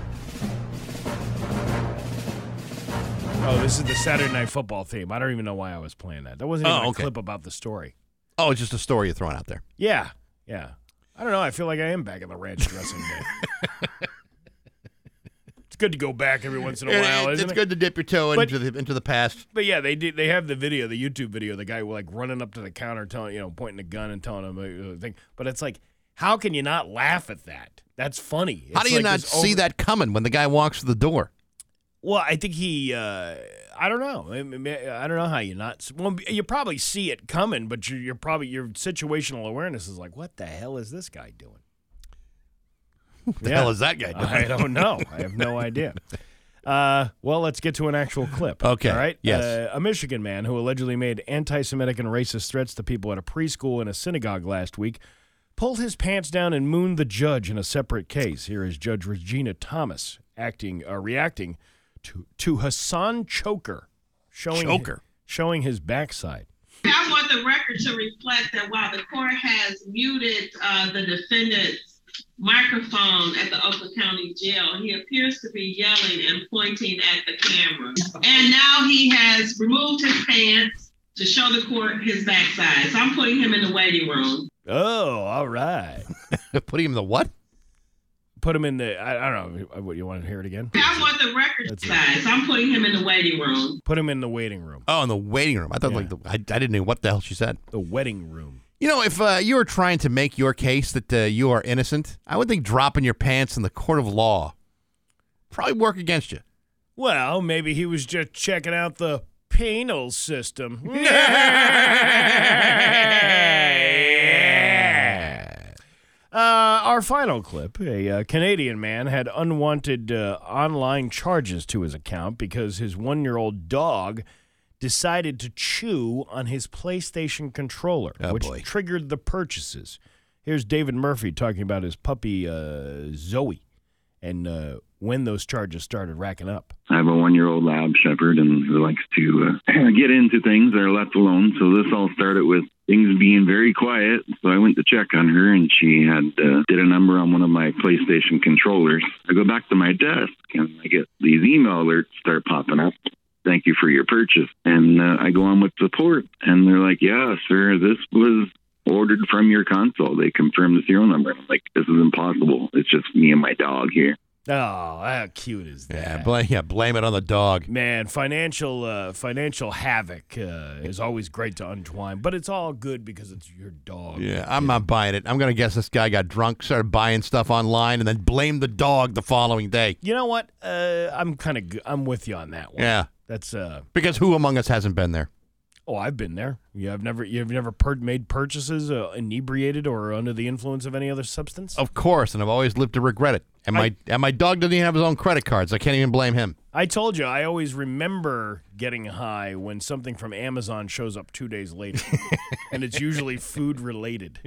Oh, this is the Saturday Night Football theme. I don't even know why I was playing that. That wasn't even Oh, a okay. clip about the story. Oh, it's just a story you're throwing out there. Yeah, yeah. I don't know. I feel like I am back in the ranch dressing day. it's good to go back every once in a while, It- isn't it's it? good to dip your toe But- into the into the past. But yeah, they did. They have the video, the YouTube video, the guy like running up to the counter, telling you know, pointing a gun and telling him uh, thing. But it's like, how can you not laugh at that? That's funny. How It's do you like not this see over- that coming when the guy walks through the door? Well, I think he. Uh, I don't know. I, mean, I don't know how you not. Well, you probably see it coming, but you're, you're probably your situational awareness is like, what the hell is this guy doing? What the hell is that guy doing? I don't know. I have no idea. Uh, well, let's get to an actual clip. Okay. All right. Yes. Uh, a Michigan man who allegedly made anti-Semitic and racist threats to people at a preschool and a synagogue last week pulled his pants down and mooned the judge in a separate case. Here is Judge Regina Thomas acting, uh, reacting to to Hassan Chokr, showing Chokr. showing his backside. I want the record to reflect that while the court has muted uh, the defendant's microphone at the Oakland County Jail, he appears to be yelling and pointing at the camera. And now he has removed his pants to show the court his backside. So I'm putting him in the waiting room. Oh, all right. putting him in the what? Put him in the. I, I don't know. What you want to hear it again? I want the record That's it. size. So I'm putting him in the waiting room. Put him in the waiting room. Oh, in the waiting room. I thought Yeah. like the, I, I didn't know what the hell she said. The wedding room. You know, if uh, you were trying to make your case that uh, you are innocent, I would think dropping your pants in the court of law probably work against you. Well, maybe he was just checking out the penal system. Uh, our final clip a uh, Canadian man had unwanted uh, online charges to his account because his one year old dog decided to chew on his PlayStation controller, Oh, which boy. triggered the purchases. Here's David Murphy talking about his puppy uh, Zoe and uh, when those charges started racking up. I have a one-year-old lab shepherd, and who likes to uh, get into things that are left alone. So this all started with things being very quiet. So I went to check on her, and she had uh, did a number on one of my PlayStation controllers. I go back to my desk, and I get these email alerts start popping up. Thank you for your purchase. And uh, I go on with support, and they're like, "Yeah, sir, this was ordered from your console. They confirmed the serial number." I'm like, "This is impossible. It's just me and my dog here." Oh, how cute is that? Yeah, blame, yeah, blame it on the dog. Man, financial uh, financial havoc uh, is always great to untwine, but it's all good because it's your dog. Yeah, I'm not buying it. I'm going to guess this guy got drunk, started buying stuff online, and then blamed the dog the following day. You know what? Uh, I'm kind of I'm with you on that one. Yeah. That's uh Because who among us hasn't been there? Oh, I've been there. You have never you've never pur- made purchases uh, inebriated or under the influence of any other substance? Of course, and I've always lived to regret it. And my and my dog doesn't even have his own credit cards. I can't even blame him. I told you, I always remember getting high when something from Amazon shows up two days later, and it's usually food related.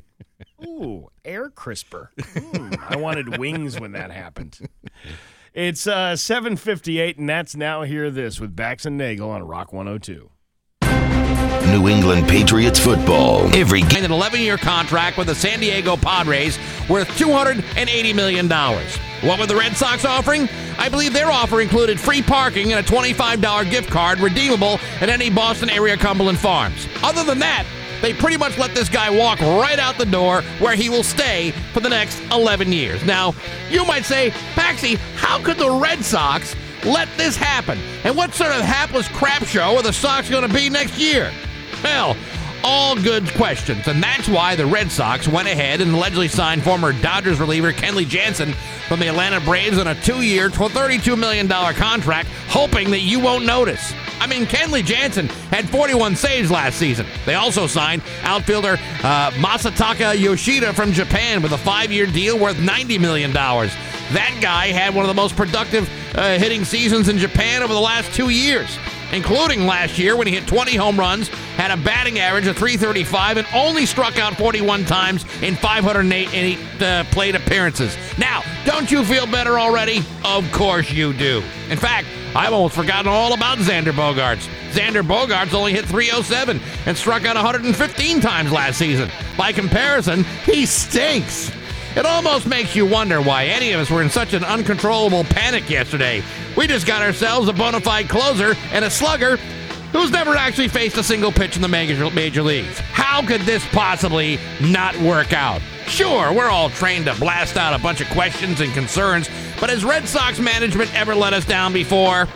Ooh, air crisper. Mm, I wanted wings when that happened. It's uh, 7:58, and that's now hear this with Bax and Nagel on Rock 102. New England Patriots football. Every game. An 11 year contract with the San Diego Padres worth $280 million. What were the Red Sox offering? I believe their offer included free parking and a $25 gift card redeemable at any Boston area Cumberland Farms. Other than that, they pretty much let this guy walk right out the door where he will stay for the next 11 years. Now, you might say, Paxi, how could the Red Sox let this happen? And what sort of hapless crap show are the Sox going to be next year? Well, all good questions, and that's why the Red Sox went ahead and allegedly signed former Dodgers reliever Kenley Jansen from the Atlanta Braves on a two-year, $32 million contract, hoping that you won't notice. I mean, Kenley Jansen had 41 saves last season. They also signed outfielder uh, Masataka Yoshida from Japan with a five-year deal worth $90 million. That guy had one of the most productive uh, hitting seasons in Japan over the last two years including last year when he hit 20 home runs, had a batting average of 335, and only struck out 41 times in 508 uh, plate appearances. Now, don't you feel better already? Of course you do. In fact, I've almost forgotten all about Xander Bogaerts. Xander Bogaerts only hit 307 and struck out 115 times last season. By comparison, he stinks. It almost makes you wonder why any of us were in such an uncontrollable panic yesterday. We just got ourselves a bona fide closer and a slugger who's never actually faced a single pitch in the major, major leagues. How could this possibly not work out? Sure, we're all trained to blast out a bunch of questions and concerns, but has Red Sox management ever let us down before?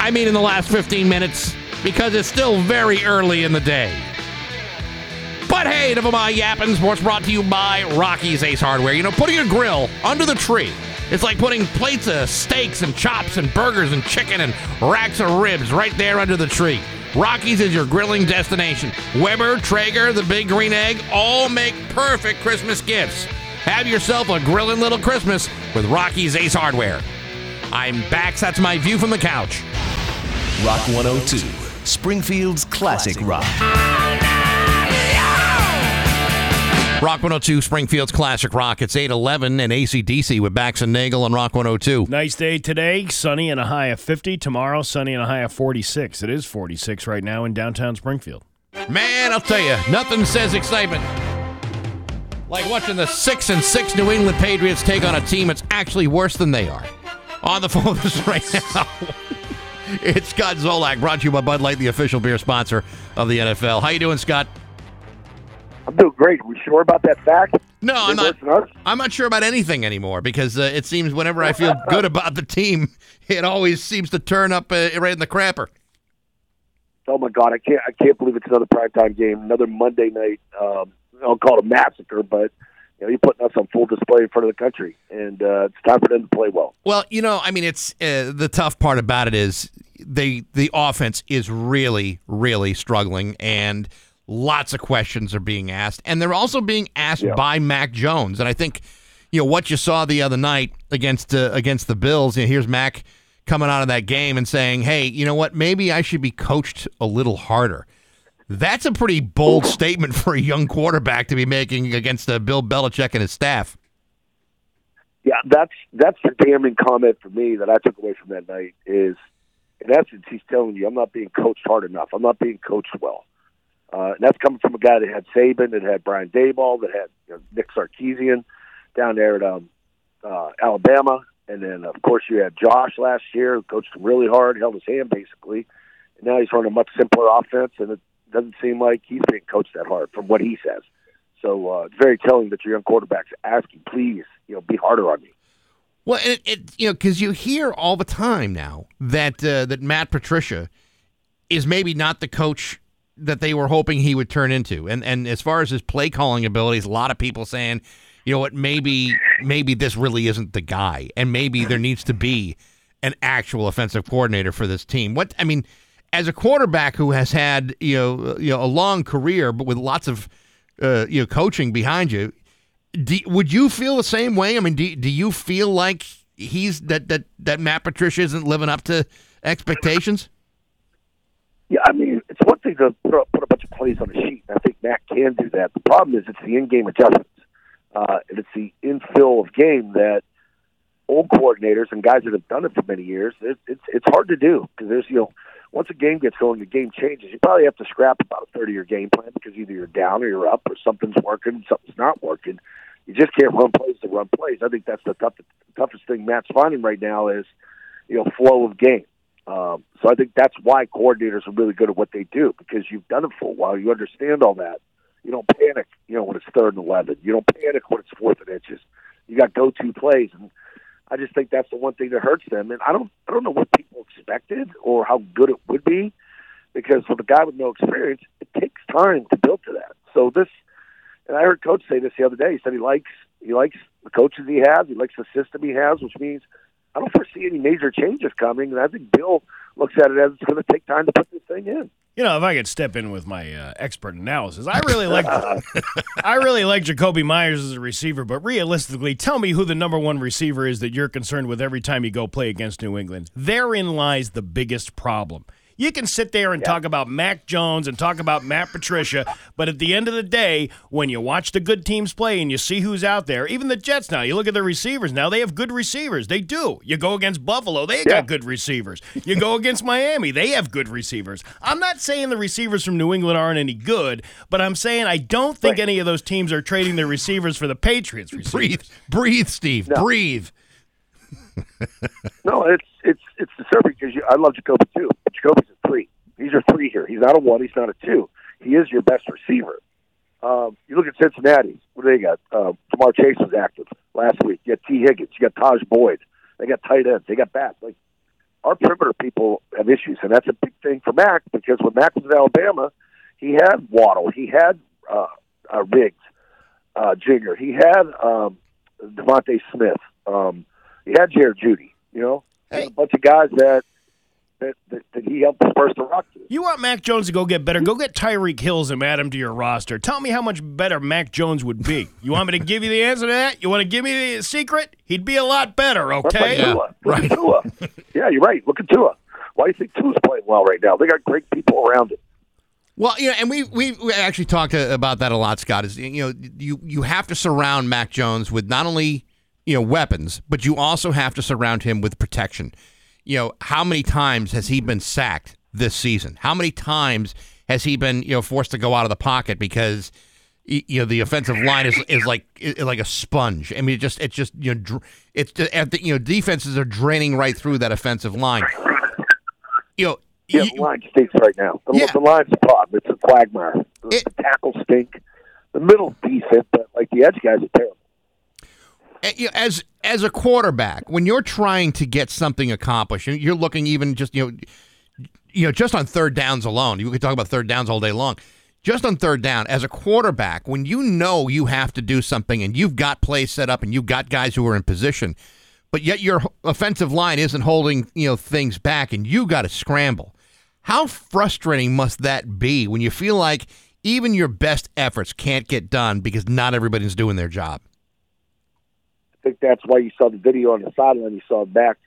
I mean, in the last 15 minutes, because it's still very early in the day. But hey, never mind yapping. Sports brought to you by Rocky's Ace Hardware. You know, putting a grill under the tree. It's like putting plates of steaks and chops and burgers and chicken and racks of ribs right there under the tree. Rocky's is your grilling destination. Weber, Traeger, the Big Green Egg all make perfect Christmas gifts. Have yourself a grilling little Christmas with Rocky's Ace Hardware. I'm back. That's my view from the couch. Rock 102, Springfield's classic rock. Rock 102, Springfield's Classic Rock. It's 811 and ACDC with Bax and Nagel on Rock 102. Nice day today, sunny and a high of 50. Tomorrow, sunny and a high of 46. It is 46 right now in downtown Springfield. Man, I'll tell you, nothing says excitement like watching the 6 and 6 New England Patriots take on a team that's actually worse than they are. On the phone with us right now. It's Scott Zolak, brought to you by Bud Light, the official beer sponsor of the NFL. How you doing, Scott? I'm doing great. Are we sure about that fact? No, I'm not. I'm not sure about anything anymore because uh, it seems whenever I feel good about the team, it always seems to turn up uh, right in the crapper. Oh my God, I can't! I can't believe it's another primetime game, another Monday night. Um, I'll call it a massacre, but you know, you're putting us on full display in front of the country, and uh, it's time for them to play well. Well, you know, I mean, it's uh, the tough part about it is they the offense is really, really struggling, and lots of questions are being asked, and they're also being asked Yeah. by Mac Jones. And I think, you know, what you saw the other night against uh, against the Bills. You know, here's Mac coming out of that game and saying, "Hey, you know what? Maybe I should be coached a little harder." That's a pretty bold statement for a young quarterback to be making against uh, Bill Belichick and his staff. Yeah, that's that's the damning comment for me that I took away from that night is, in essence, he's telling you I'm not being coached hard enough. I'm not being coached well. Uh, and that's coming from a guy that had Saban, that had Brian Daboll, that had you know, Nick Sarkisian down there at um, uh, Alabama, and then of course you had Josh last year, who coached him really hard, held his hand basically, and now he's running a much simpler offense, and it doesn't seem like he's being coached that hard from what he says. So uh, it's very telling that your young quarterback's asking, please, you know, be harder on me. Well, it, it you know because you hear all the time now that uh, that Matt Patricia is maybe not the coach that they were hoping he would turn into, and and as far as his play calling abilities, a lot of people saying, you know what, maybe maybe this really isn't the guy, and maybe there needs to be an actual offensive coordinator for this team. What I mean, as a quarterback who has had you know you know a long career, but with lots of uh, you know coaching behind you, do, would you feel the same way? I mean, do, do you feel like he's that that that Matt Patricia isn't living up to expectations? Yeah, I mean, it's one thing to put, put a bunch of plays on a sheet. And I think Matt can do that. The problem is it's the in-game adjustments, uh, and it's the infill of game that old coordinators and guys that have done it for many years. It, it's it's hard to do because there's you know once a game gets going, the game changes. You probably have to scrap about a thirty-year game plan because either you're down or you're up, or something's working, something's not working. You just can't run plays to run plays. I think that's the toughest toughest thing Matt's finding right now is you know flow of game. Um, so I think that's why coordinators are really good at what they do because you've done it for a while. You understand all that. You don't panic, you know, when it's third and eleven. You don't panic when it's fourth and inches. You got go-to plays, and I just think that's the one thing that hurts them. And I don't, I don't know what people expected or how good it would be, because with a guy with no experience, it takes time to build to that. So this, and I heard Coach say this the other day. He said he likes, he likes the coaches he has, he likes the system he has, which means I don't foresee any major changes coming. And I think Bill looks at it as it's going to take time to put this thing in. You know, if I could step in with my uh, expert analysis, I really like I really like Jakobi Meyers as a receiver, but realistically, tell me who the number one receiver is that you're concerned with every time you go play against New England. Therein lies the biggest problem. You can sit there and yeah. talk about Mac Jones and talk about Matt Patricia, but at the end of the day, when you watch the good teams play and you see who's out there, even the Jets now, you look at the receivers now, they have good receivers. They do. You go against Buffalo, they yeah. got good receivers. You go against Miami, they have good receivers. I'm not saying the receivers from New England aren't any good, but I'm saying I don't think right. any of those teams are trading their receivers for the Patriots receivers. Breathe, breathe, Steve, no. breathe. no, it's it's it's disturbing because you, I love Jakobi too. Jakobi's a three. He's your three here. He's not a one. He's not a two. He is your best receiver. Um, you look at Cincinnati. What do they got? Uh, Ja'Marr Chase was active last week. You got Tee Higgins. You got Taj Boyd. They got tight ends. They got backs. Like our perimeter people have issues, and that's a big thing for Mac because when Mac was at Alabama, he had Waddle. He had uh, uh, Ruggs, uh, Jigger. He had um, DeVonta Smith. Um, he had Jared Jeudy. You know, hey. a bunch of guys that that, that, that, he helped disperse the rock to. You want Mac Jones to go get better? Go get Tyreek Hills and add him to your roster. Tell me how much better Mac Jones would be. You want me to give you the answer to that? You want to give me the secret? He'd be a lot better, okay? Yeah, right. Tua. yeah, you're right. Look at Tua. Why do you think Tua's playing well right now? They got great people around him. Well, you know, and we we actually talked uh, about that a lot, Scott. Is you know you you have to surround Mac Jones with not only you know weapons, but you also have to surround him with protection. You know, how many times has he been sacked this season? How many times has he been you know forced to go out of the pocket because you know the offensive line is is like is like a sponge. I mean, it just it's just you know it's at the, you know defenses are draining right through that offensive line. You know. Yeah, the line stinks right now. The, yeah. the line's a problem. It's a quagmire. The, it, the tackles stink. The middle's decent, but like the edge guys are terrible Eh, as as a quarterback, when you're trying to get something accomplished, you're looking even just you know, you know, just on third downs alone. You could talk about third downs all day long. Just on third down, as a quarterback, when you know you have to do something and you've got plays set up and you've got guys who are in position, but yet your offensive line isn't holding you know things back and you got to scramble. How frustrating must that be when you feel like even your best efforts can't get done because not everybody's doing their job? Think that's why you saw the video on the sideline. You saw back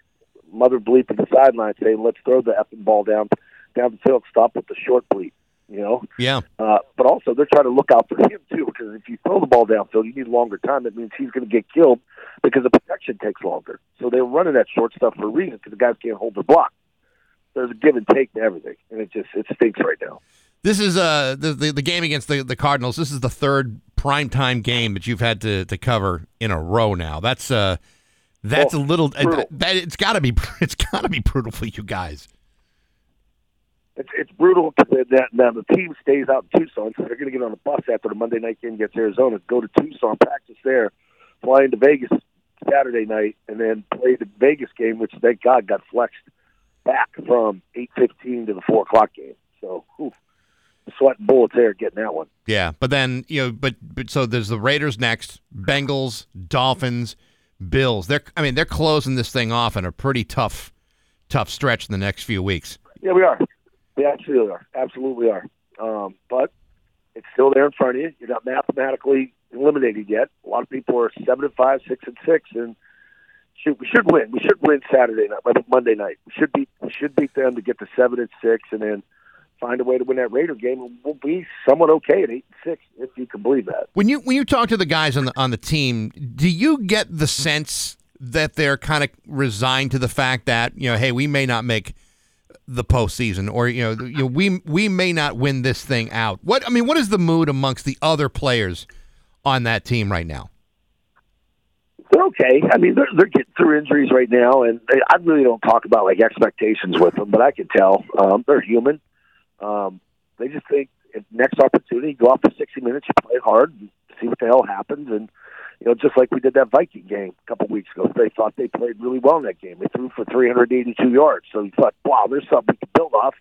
mother bleep at the sideline saying, "Let's throw the effing ball down down the field. Stop with the short bleep." You know, Yeah. uh, but also they're trying to look out for him too, because if you throw the ball downfield, you need longer time. That means he's going to get killed because the protection takes longer. So they're running that short stuff for a reason because the guys can't hold their block. There's a give and take to everything, and it just it stinks right now. This is uh the, the the game against the, the Cardinals. This is the third primetime game that you've had to, to cover in a row now. That's uh that's Oh, a little uh, that, it's got to be it's got to be brutal for you guys. It's it's brutal that that now the team stays out in Tucson, so they're going to get on a bus after the Monday night game against Arizona, go to Tucson, practice there, fly into Vegas Saturday night, and then play the Vegas game, which thank God got flexed back from eight fifteen to the four o'clock game. So, whew, sweating bullets there getting that one. Yeah, but then you know, but but so there's the Raiders next, Bengals, Dolphins, Bills. They're I mean they're closing this thing off in a pretty tough tough stretch in the next few weeks. Yeah, we are. We absolutely are. Absolutely are. Um, but it's still there in front of you. You're not mathematically eliminated yet. A lot of people are seven and five, six and six, and should, we should win. We should win Saturday night, but Monday night. We should beat. We should beat them to get to seven and six, and then find a way to win that Raider game. And we'll be somewhat okay at eight and six, if you can believe that. When you when you talk to the guys on the on the team, do you get the sense that they're kind of resigned to the fact that you know, hey, we may not make the postseason, or you know, you know, we we may not win this thing out. What I mean, what is the mood amongst the other players on that team right now? They're okay. I mean, they're, they're getting through injuries right now, and they, I really don't talk about like expectations with them, but I can tell um, they're human. Um, they just think next opportunity, go out for sixty minutes, you play hard, see what the hell happens, and you know, just like we did that Viking game a couple weeks ago, they thought they played really well in that game. They threw for three hundred eighty-two yards, so you thought, wow, there's something can build off.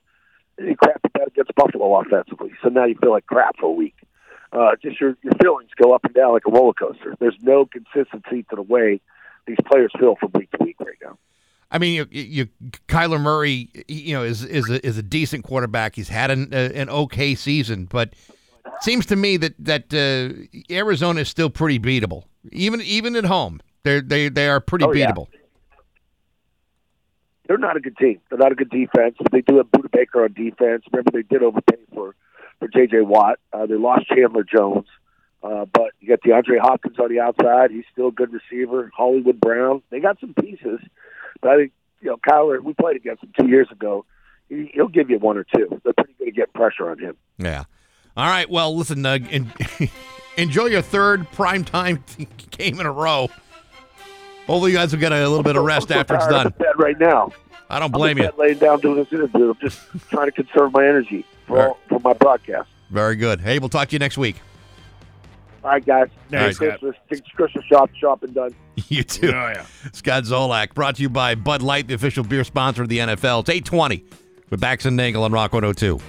And you crap that against Buffalo offensively, so now you feel like crap for a week uh, just your your feelings go up and down like a roller coaster. There's no consistency to the way these players feel from week to week right now. I mean, you, you Kyler Murray, you know, is is a, is a decent quarterback. He's had an uh, an okay season, but it seems to me that that uh, Arizona is still pretty beatable, even even at home. They're they they are pretty Oh, yeah. beatable. They're not a good team. They're not a good defense. They do have Budda Baker on defense. Remember, they did overpay for for J.J. Watt. Uh, they lost Chandler Jones, uh, but you got DeAndre Hopkins on the outside. He's still a good receiver. Hollywood Brown. They got some pieces, but I think you know Kyler. We played against him two years ago. He, he'll give you one or two. They're pretty good at getting pressure on him. Yeah. All right. Well, listen, uh, enjoy your third primetime game in a row. Hopefully, you guys will get a little bit of rest I'm so after it's done. bed right now. I don't I'm blame you. laying down doing this interview. I'm just trying to conserve my energy for Right. all, for my broadcast. Very good. Hey, we'll talk to you next week. All right, guys. Merry Merry Christmas. Christmas shop shopping done. You too. Oh, yeah. Scott Zolak, brought to you by Bud Light, the official beer sponsor of the NFL. It's 820 with Bax and Nagel on Rock 102.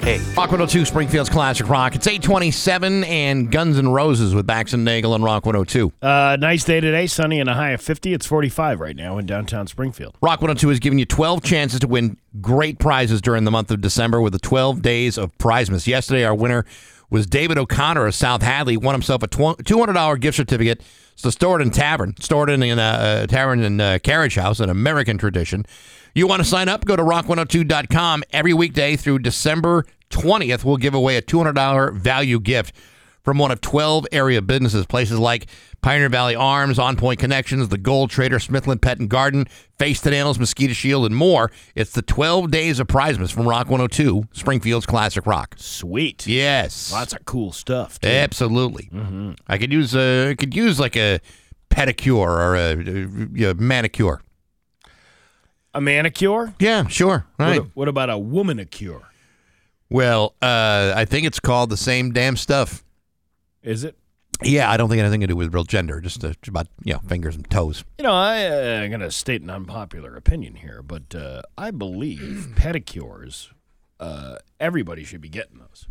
Hey, Rock 102, Springfield's Classic Rock. It's 827 and Guns N' Roses with Bax and Nagel on Rock 102. Uh, nice day today, sunny and a high of 50. It's 45 right now in downtown Springfield. Rock 102 is giving you 12 chances to win great prizes during the month of December with the 12 days of Prizemas. Yesterday, our winner was David O'Connor of South Hadley. Won himself a $200 gift certificate to the Storrowton Tavern. Stored in a, a tavern and uh, carriage house, an American tradition. You want to sign up? Go to rock102.com. Every weekday through December 20th, we'll give away a $200 value gift from one of 12 area businesses, places like Pioneer Valley Arms, On Point Connections, The Gold Trader, Smithland Pet and Garden, Face to Nails, Mosquito Shield, and more. It's the 12 days of Prizemas from Rock 102, Springfield's Classic Rock. Sweet. Yes. Lots of cool stuff. Too. Absolutely. Mm-hmm. I could use a, I could use like a pedicure or a, a, a manicure. A manicure? Yeah, sure. Right. What, what about a womanicure? Well, uh, I think it's called the same damn stuff. Is it? Yeah, I don't think anything to do with real gender. Just uh, about you know fingers and toes. You know, I, uh, I'm going to state an unpopular opinion here, but uh, I believe pedicures, uh, everybody should be getting those.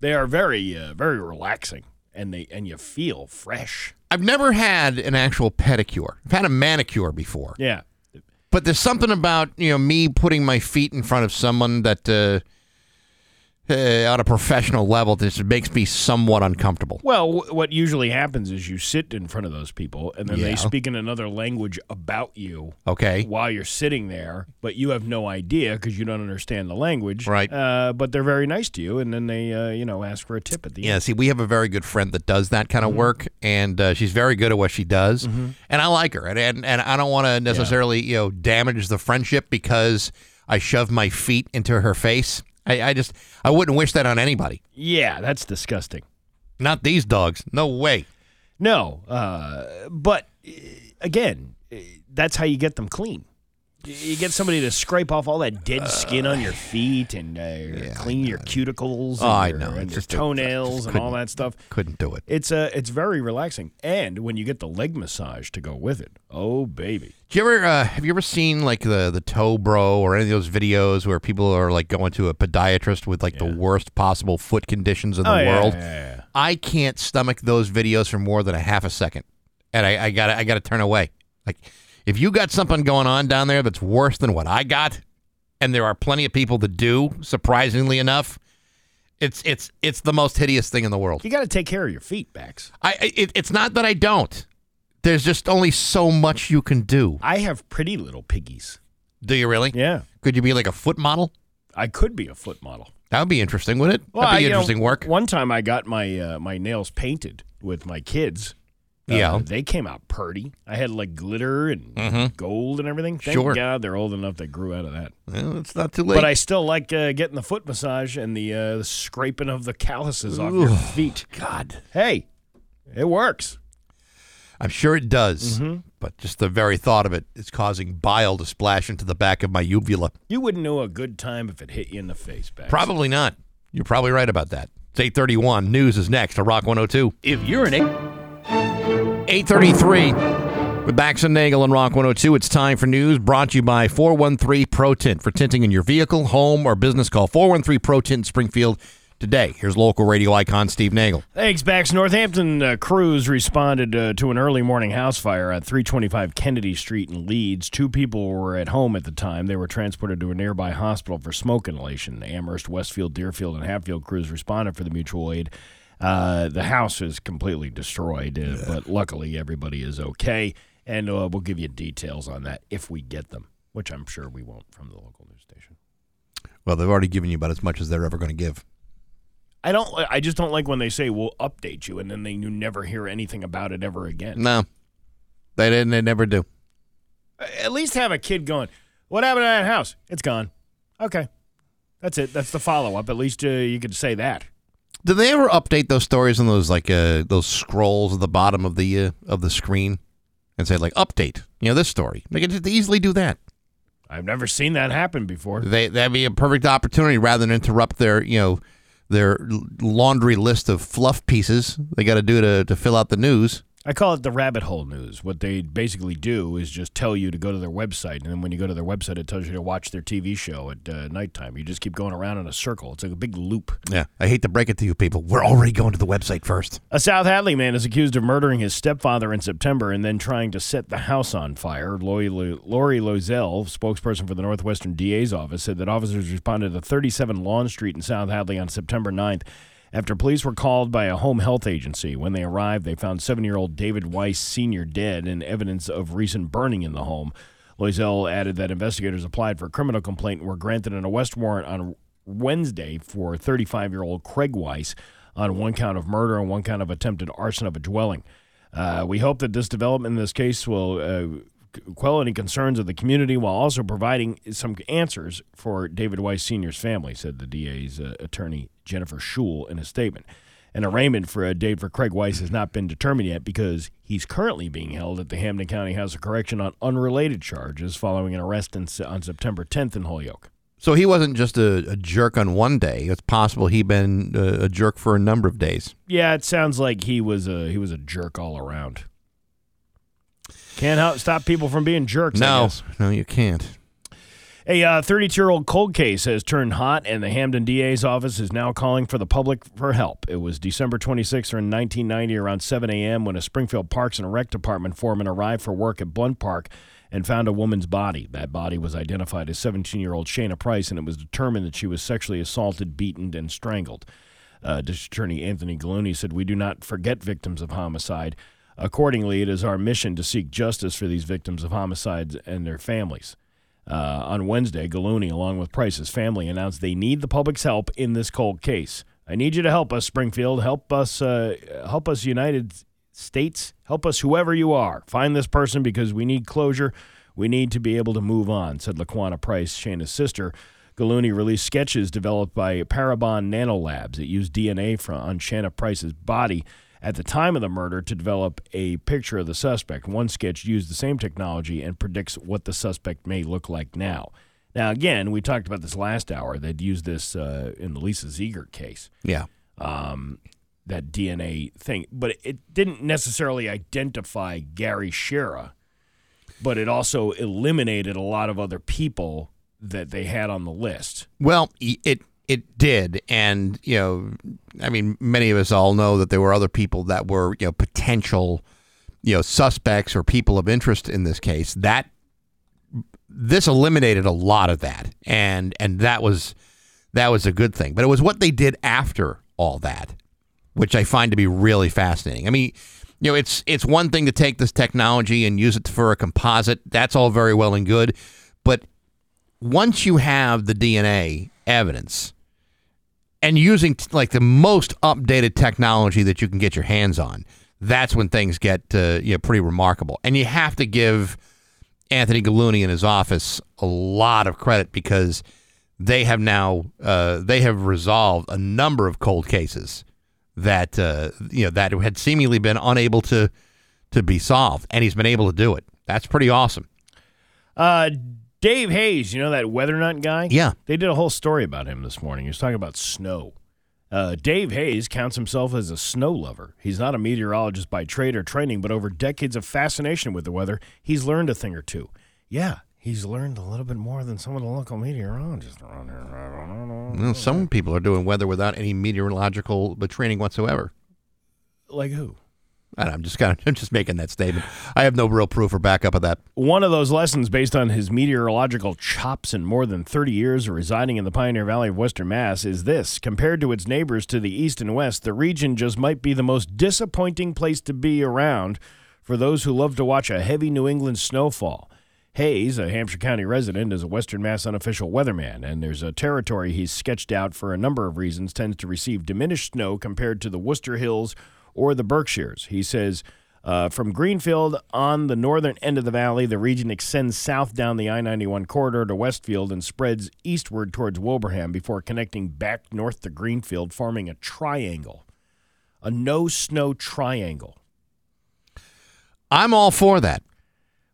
They are very, uh, very relaxing, and they and you feel fresh. I've never had an actual pedicure. I've had a manicure before. Yeah. But there's something about you know me putting my feet in front of someone that uh, uh, on a professional level, this makes me somewhat uncomfortable. Well, w- what usually happens is you sit in front of those people, and then Yeah. they speak in another language about you. Okay. While you're sitting there, but you have no idea because you don't understand the language. Right. Uh, but they're very nice to you, and then they, uh, you know, ask for a tip at the Yeah, end. Yeah. See, we have a very good friend that does that kind of Mm-hmm. work, and uh, she's very good at what she does, and I like her, and and, and I don't want to necessarily you know damage the friendship because I shove my feet into her face. I, I just I wouldn't wish that on anybody. Yeah, that's disgusting. Not these dogs. No way. No, uh, but uh, again, uh, that's how you get them clean. You get somebody to scrape off all that dead skin on your feet and uh, clean your cuticles and, Oh, I your, know. and It's your just- toenails just and all couldn't- that stuff. Couldn't do it. It's uh, it's very relaxing, and when you get the leg massage to go with it, oh baby, Do you ever uh, have you ever seen like the the toe bro or any of those videos where people are like going to a podiatrist with like the worst possible foot conditions in the Oh, yeah, world? yeah, yeah. I can't stomach those videos for more than a half a second, and I, I got I got to turn away. Like if you got something going on down there that's worse than what I got, and there are plenty of people that do, surprisingly enough. It's it's it's the most hideous thing in the world. you got to take care of your feet, Bax. I I- it, it's not that I don't. There's just only so much you can do. I have pretty little piggies. Do you really? Yeah, Could you be like a foot model? I could be a foot model. That would be interesting, wouldn't it? That'd be know, interesting work. One time I got my uh, my nails painted with my kids. Uh, Yeah. they came out purty. I had like glitter and Mhm. gold and everything. Thank Sure. God they're old enough they grew out of that. Well, it's not too late. But I still like uh, getting the foot massage and the, uh, the scraping of the calluses off your feet. God, Hey, it works. I'm sure it does. Mhm. But just the very thought of it is causing bile to splash into the back of my uvula. You wouldn't know a good time if it hit you in the face, Bax. Probably not. You're probably right about that. It's 831. News is next to Rock 102. If you're an 833 with Bax and Nagel and Rock 102. It's time for news brought to you by 413 Pro Tint. For tinting in your vehicle, home, or business, call 413 Pro Tint Springfield today. Here's local radio icon Steve Nagel. Thanks, Bax. Northampton uh, crews responded uh, to an early morning house fire at 325 Kennedy Street in Leeds. Two people were at home at the time. They were transported to a nearby hospital for smoke inhalation. Amherst, Westfield, Deerfield, and Hatfield crews responded for the mutual aid. Uh, the house is completely destroyed, uh, but luckily everybody is okay. And uh, we'll give you details on that if we get them, which I'm sure we won't from the local news station. Well, they've already given you about as much as they're ever going to give. I don't. I just don't like when they say we'll update you, and then they you never hear anything about it ever again. No, they didn't. They never do. At least have a kid going. What happened to that house? It's gone. Okay, that's it. That's the follow up. At least uh, you could say that. Do they ever update those stories on those like uh, those scrolls at the bottom of the uh, of the screen and say like update? You know this story. They can just easily do that. I've never seen that happen before. They that'd be a perfect opportunity rather than interrupt their you know their laundry list of fluff pieces they got to do to to fill out the news. I call it the rabbit hole news. What they basically do is just tell you to go to their website, and then when you go to their website, it tells you to watch their TV show at uh, nighttime. You just keep going around in a circle. It's like a big loop. Yeah, I hate to break it to you people. We're already going to the website first. A South Hadley man is accused of murdering his stepfather in September and then trying to set the house on fire. Lori, Lori Loisel, spokesperson for the Northwestern DA's office, said that officers responded to 37 Lawn Street in South Hadley on September 9th after police were called by a home health agency. When they arrived, they found seven year old David Weiss Sr. dead and evidence of recent burning in the home. Loisel added that investigators applied for a criminal complaint and were granted an arrest warrant on Wednesday for 35 year old Craig Weiss on one count of murder and one count of attempted arson of a dwelling. Uh, we hope that this development in this case will uh, quell any concerns of the community while also providing some answers for David Weiss Sr.'s family, said the DA's uh, attorney, Jennifer Schul, in a statement. An arraignment for a date for Craig Weiss has not been determined yet because he's currently being held at the Hampden County House of Correction on unrelated charges following an arrest in, on September 10th in Holyoke. So he wasn't just a, a jerk on one day. It's possible he'd been a, a jerk for a number of days. Yeah, it sounds like he was a he was a jerk all around. Can't help stop people from being jerks. No, no, you can't. A 32 year old cold case has turned hot, and the Hampden DA's office is now calling for the public for help. It was December 26th or in 1990 around 7 a.m. when a Springfield Parks and Rec Department foreman arrived for work at Blunt Park and found a woman's body. That body was identified as 17 year old Shayna Price, and it was determined that she was sexually assaulted, beaten, and strangled. Uh, District Attorney Anthony Gulluni said, We do not forget victims of homicide. Accordingly, it is our mission to seek justice for these victims of homicides and their families. Uh, on Wednesday, Gulluni, along with Price's family, announced they need the public's help in this cold case. I need you to help us, Springfield. Help us, uh, help us, United States. Help us, whoever you are. Find this person because we need closure. We need to be able to move on," said Laquana Price, Shayna's sister. Gulluni released sketches developed by Parabon Nanolabs that used DNA from on Shayna Price's body at the time of the murder to develop a picture of the suspect. One sketch used the same technology and predicts what the suspect may look like now. Now, again, we talked about this last hour. They'd used this uh, in the Lisa Ziegert case. Yeah. Um, that DNA thing, but it didn't necessarily identify Gary Schara, but it also eliminated a lot of other people that they had on the list. Well, it it did, and you know, I mean, many of us all know that there were other people that were you know potential, you know, suspects or people of interest in this case. That this eliminated a lot of that, and and that was that was a good thing. But it was what they did after all that, which I find to be really fascinating. I mean. You know, it's it's one thing to take this technology and use it for a composite. That's all very well and good, but once you have the DNA evidence and using t- like the most updated technology that you can get your hands on, that's when things get uh, you know pretty remarkable. And you have to give Anthony Gulluni and his office a lot of credit because they have now uh, they have resolved a number of cold cases that uh, you know that had seemingly been unable to to be solved, and he's been able to do it. That's pretty awesome. Uh, Dave Hayes, you know that weather nut guy? Yeah. They did a whole story about him this morning. He was talking about snow. Uh, Dave Hayes counts himself as a snow lover. He's not a meteorologist by trade or training, but over decades of fascination with the weather, he's learned a thing or two. Yeah, he's learned a little bit more than some of the local meteorologists around here. I don't know. Well, some people are doing weather without any meteorological training whatsoever. Like who? I'm just kind of I'm just making that statement. I have no real proof or backup of that. One of those lessons, based on his meteorological chops and more than 30 years of residing in the Pioneer Valley of Western Mass, is this. Compared to its neighbors to the east and west, the region just might be the most disappointing place to be around for those who love to watch a heavy New England snowfall. Hayes, a Hampshire County resident, is a Western Mass unofficial weatherman, and there's a territory he's sketched out for a number of reasons tends to receive diminished snow compared to the Worcester Hills or the Berkshires. He says uh, from Greenfield on the northern end of the valley, the region extends south down the I 91 corridor to Westfield and spreads eastward towards Wilbraham before connecting back north to Greenfield, forming a triangle, a no snow triangle. I'm all for that.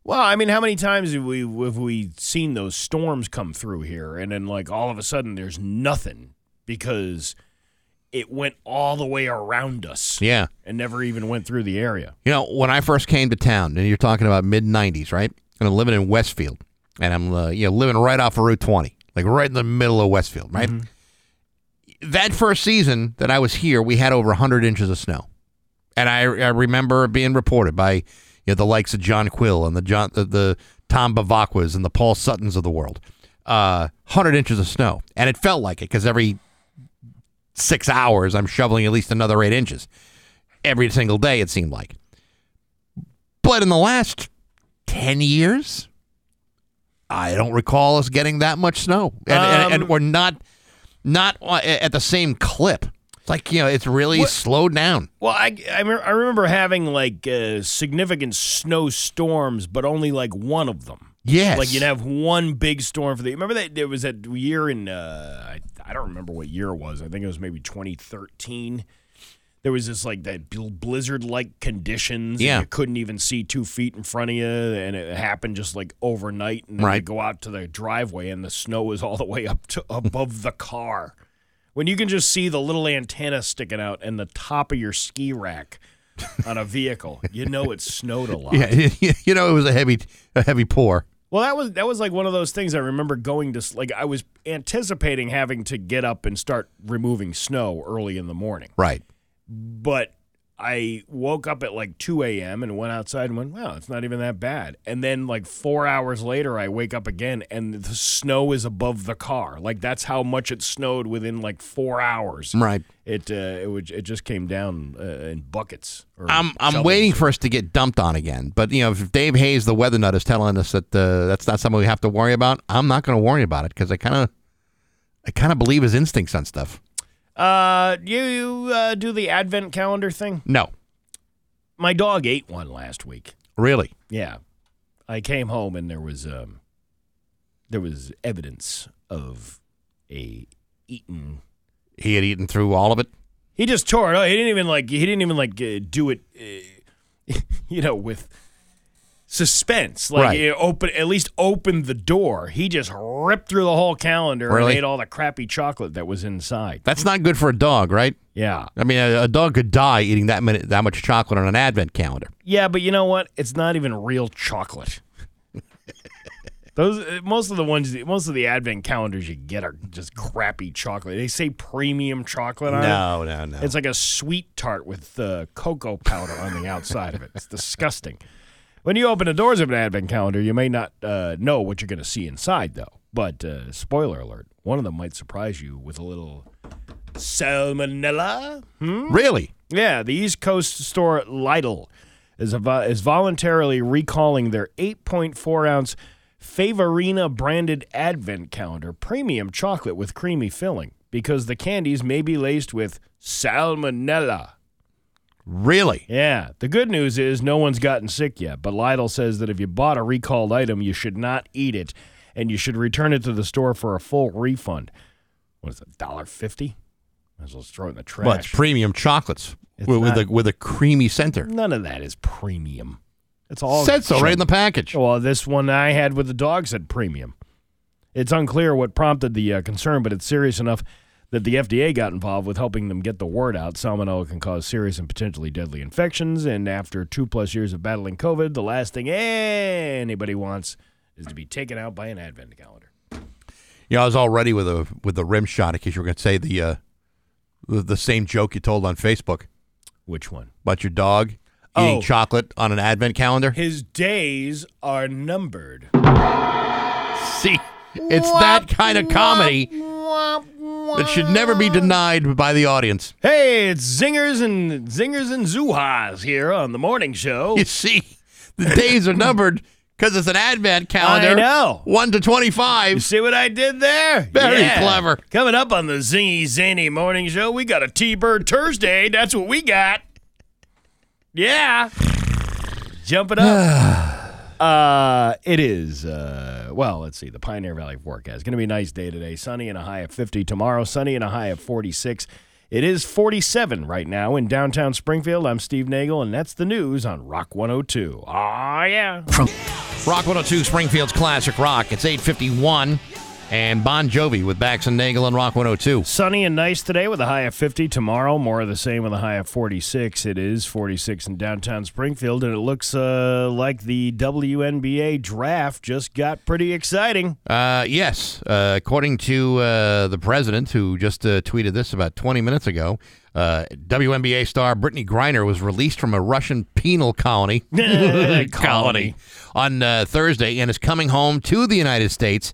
Well, I mean, how many times have we have we seen those storms come through here, and then like all of a sudden there's nothing because it went all the way around us. Yeah. and never even went through the area. You know, when I first came to town, and you're talking about mid '90s, right? And I'm living in Westfield, and I'm uh, you know living right off of Route 20, like right in the middle of Westfield, right? That first season that I was here, we had over 100 inches of snow, and I, I remember being reported by you know the likes of John Quill and the John the, the Tom Bevacquas and the Paul Suttons of the world, uh, 100 inches of snow, and it felt like it because every six hours I'm shoveling at least another eight inches every single day. It seemed like. But in the last 10 years, I don't recall us getting that much snow. And, and, and Um, we're not not uh, at the same clip. It's like, you know, it's really What- slowed down. Well, I, I, me- I remember having like uh, significant snowstorms, but only like one of them. Yes. Like you'd have one big storm for the. Remember that there was that year in uh, I, I don't remember what year it was. I think it was maybe 2013. There was this like that blizzard like conditions. Yeah. you couldn't even see two feet in front of you, and it happened just like overnight. And then Right. you go out to the driveway, and the snow was all the way up to above the car. When you can just see the little antenna sticking out and the top of your ski rack on a vehicle, you know it snowed a lot. Yeah, you know, it was a heavy a heavy pour. Well, that was that was like one of those things I remember going to like I was anticipating having to get up and start removing snow early in the morning. Right. But I woke up at like 2 a.m. and went outside and went, wow, it's not even that bad. And then like four hours later, I wake up again and the snow is above the car. Like that's how much it snowed within like four hours. Right. It uh, it would it just came down uh, in buckets. or I'm I'm shovels. waiting for us to get dumped on again. But you know, if Dave Hayes, the weather nut, is telling us that uh, that's not something we have to worry about, I'm not going to worry about it because I kind of I kind of believe his instincts on stuff. Uh, you uh, do the advent calendar thing? No, My dog ate one last week. really. Yeah, I came home and there was um, there was evidence of a eaten. He had eaten through all of it. He just tore it. up. He didn't even like. He didn't even like uh, do it. Uh, you know, with suspense. Like Right. know, open at least opened the door. He just ripped through the whole calendar Really? and ate all the crappy chocolate that was inside. That's not good for a dog, right? Yeah. I mean, a, a dog could die eating that many, that much chocolate on an advent calendar. Yeah, but you know what? It's not even real chocolate. Those uh, most of the ones, most of the advent calendars you get are just crappy chocolate. They say premium chocolate on it. No, no, no. It's like a sweet tart with uh, cocoa powder on the outside of it. It's disgusting. When you open the doors of an advent calendar, you may not uh, know what you're going to see inside, though. But uh, spoiler alert: one of them might surprise you with a little salmonella. Hmm? Really? Yeah, the East Coast store Lidl is, avo- is voluntarily recalling their 8.4 ounce Favorina branded advent calendar premium chocolate with creamy filling because the candies may be laced with salmonella. Really? Yeah. The good news is no one's gotten sick yet, but Lidl says that if you bought a recalled item, you should not eat it and you should return it to the store for a full refund. What is it, $1.50? Might as well throw it in the trash. Well, it's premium chocolates It's with, with a with a creamy center. None of that is premium. It's all Said so right in the package. Well, this one I had with the dog said premium. It's unclear what prompted the uh, concern, but it's serious enough that the FDA got involved with helping them get the word out. Salmonella can cause serious and potentially deadly infections, and after two plus years of battling COVID, the last thing anybody wants is to be taken out by an advent calendar. Yeah, I was all ready with a with the rim shot in case you were going to say the, uh, the the same joke you told on Facebook Which one? about your dog eating Oh. chocolate on an advent calendar. His days are numbered. See, it's that kind of comedy that should never be denied by the audience. Hey, it's Zingers and Zingers and Zuhas here on the morning show. You see, the days are numbered because it's an advent calendar. I know. One to You twenty-five. see what I did there? Very Yeah. clever. Coming up on the Zingy Zany Morning Show, we got a T-Bird Thursday. That's what we got. Yeah. Jump it up. uh, it is, uh, well, let's see, the Pioneer Valley forecast. Going to be a nice day today. Sunny and a high of 50. Tomorrow, sunny and a high of 46. It is 47 right now in downtown Springfield. I'm Steve Nagel, and that's the news on Rock 102. Aw, yeah. Rock 102 Springfield's classic rock. It's 851. And Bon Jovi with Bax and Nagel and Rock 102. Sunny and nice today with a high of 50. Tomorrow, more of the same with a high of 46. It is 46 in downtown Springfield, and it looks uh, like the WNBA draft just got pretty exciting. Uh, yes, uh, according to uh, the president, who just uh, tweeted this about 20 minutes ago, uh, WNBA star Brittney Griner was released from a Russian penal colony, Colony. on uh, Thursday and is coming home to the United States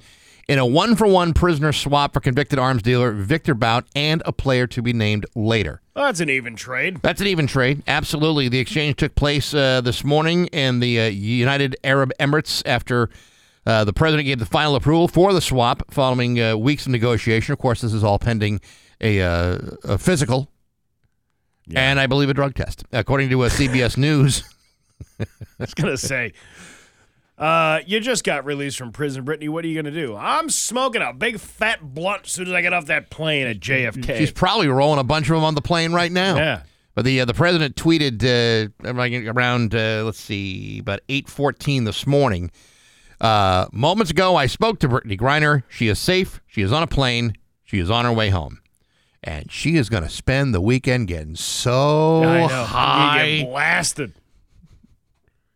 in a one-for-one prisoner swap for convicted arms dealer Victor Bout and a player to be named later. Oh, that's an even trade. That's an even trade. Absolutely. The exchange took place uh, this morning in the uh, United Arab Emirates after uh, the president gave the final approval for the swap following uh, weeks of negotiation. Of course, this is all pending a, uh, a physical and I believe a drug test. According to uh, CBS News, I was going to say, uh, you just got released from prison, Brittney. What are you going to do? I'm smoking a big fat blunt as soon as I get off that plane at JFK. she's probably rolling a bunch of them on the plane right now. Yeah. But the uh, the president tweeted uh, around uh, let's see about eight fourteen this morning. Uh, moments ago, I spoke to Brittney Griner. She is safe. She is on a plane. She is on her way home, and she is going to spend the weekend getting so. High. get blasted.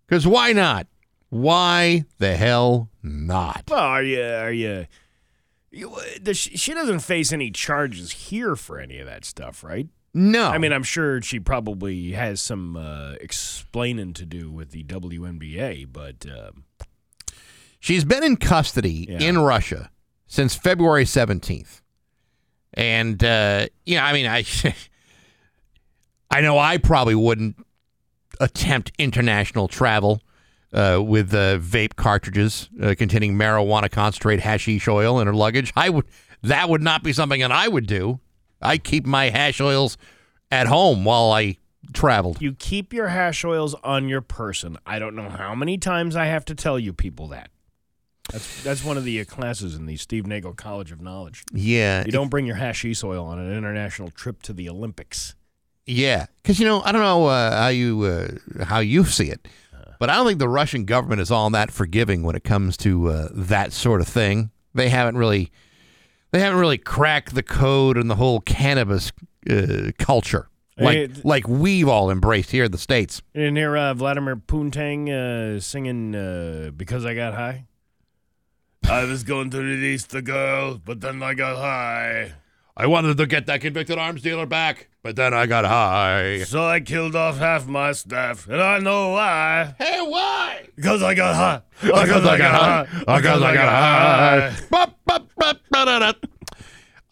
Because why not? Why the hell not? Well, are you? Are you? you she, she doesn't face any charges here for any of that stuff, right? No. I mean, I'm sure she probably has some uh, explaining to do with the WNBA, but um, She's been in custody Yeah. in Russia since February 17th. And, uh, you know, I mean, I, I know I probably wouldn't attempt international travel uh, with uh, vape cartridges uh, containing marijuana concentrate hashish oil in her luggage. I would that would not be something that I would do. I keep my hash oils at home while I traveled. you keep your hash oils on your person. I don't know how many times I have to tell you people that. That's that's one of the uh, classes in the Steve Nagel College of Knowledge. Yeah, You don't bring your hashish oil on an international trip to the Olympics. Yeah, because you know I don't know uh, how you uh, how you see it, but I don't think the Russian government is all that forgiving when it comes to uh, that sort of thing. They haven't really they haven't really cracked the code in the whole cannabis uh, culture like Hey, like we've all embraced here in the states. You didn't hear uh, Vladimir Puntang uh, singing uh, "Because I Got High"? I was going to release the girl, but then I got high. I wanted to get that convicted arms dealer back, but then I got high. So I killed off half my staff, and I know why. Hey, why? Because I got high. Because I got high. Because I got high. Bop, bop, bop, ba-da-da.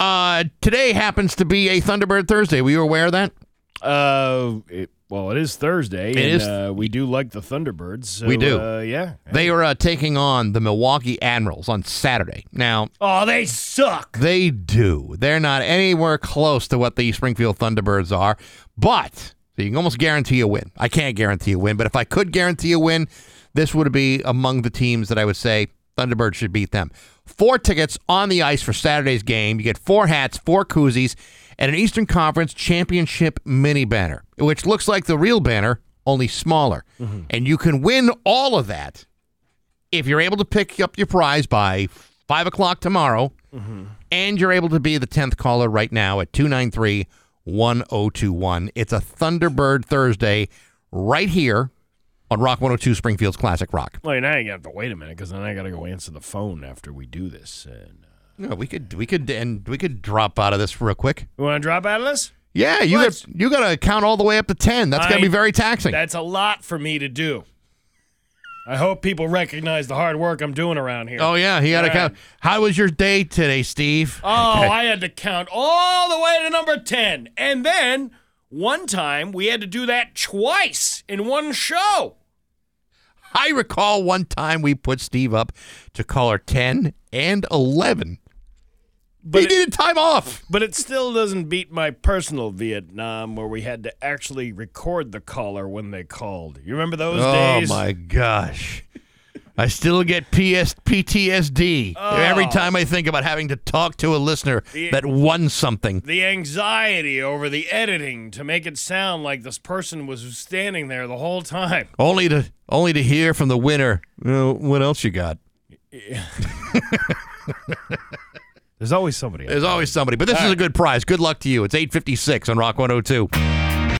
Uh, today happens to be a Thunderbird Thursday. Were you aware of that? Uh, it, well, it is Thursday. It and, is- Uh, we do like the Thunderbirds. So, We do. Uh, yeah. They are uh, taking on the Milwaukee Admirals on Saturday. Now, Oh, they suck. they do. They're not anywhere close to what the Springfield Thunderbirds are, but so you can almost guarantee a win. I can't guarantee a win, but if I could guarantee a win, this would be among the teams that I would say Thunderbirds should beat them. Four tickets on the ice for Saturday's game. You get four hats, four koozies, and an Eastern Conference Championship mini banner, which looks like the real banner, only smaller. Mm-hmm. And you can win all of that if you're able to pick up your prize by five o'clock tomorrow, mm-hmm. and you're able to be the 10th caller right now at 293 1021. It's a Thunderbird Thursday right here on Rock 102 Springfield's Classic Rock. Well, now you have to wait a minute because then I got to go answer the phone after we do this. And, Yeah, we could we could and we could drop out of this real quick. you want to drop out of this? Yeah, you Let's- got you got to count all the way up to 10. That's going to be very taxing. That's a lot for me to do. I hope people recognize the hard work I'm doing around here. Oh yeah, he had to count. How was your day today, Steve? Oh, I had to count all the way to number 10. And then one time we had to do that twice in one show. I recall one time we put Steve up to caller 10 and 11. But he it- needed time off. But it still doesn't beat my personal Vietnam where we had to actually record the caller when they called. You remember those oh days? Oh my gosh. I still get PS- PTSD oh. every Oh. time I think about having to talk to a listener The- that won something. The anxiety over the editing to make it sound like this person was standing there the whole time. Only to only to hear from the winner. "Well, what else you got? There's always somebody. There's always somebody, but this is a good prize. Good luck to you. It's 856 on Rock 102.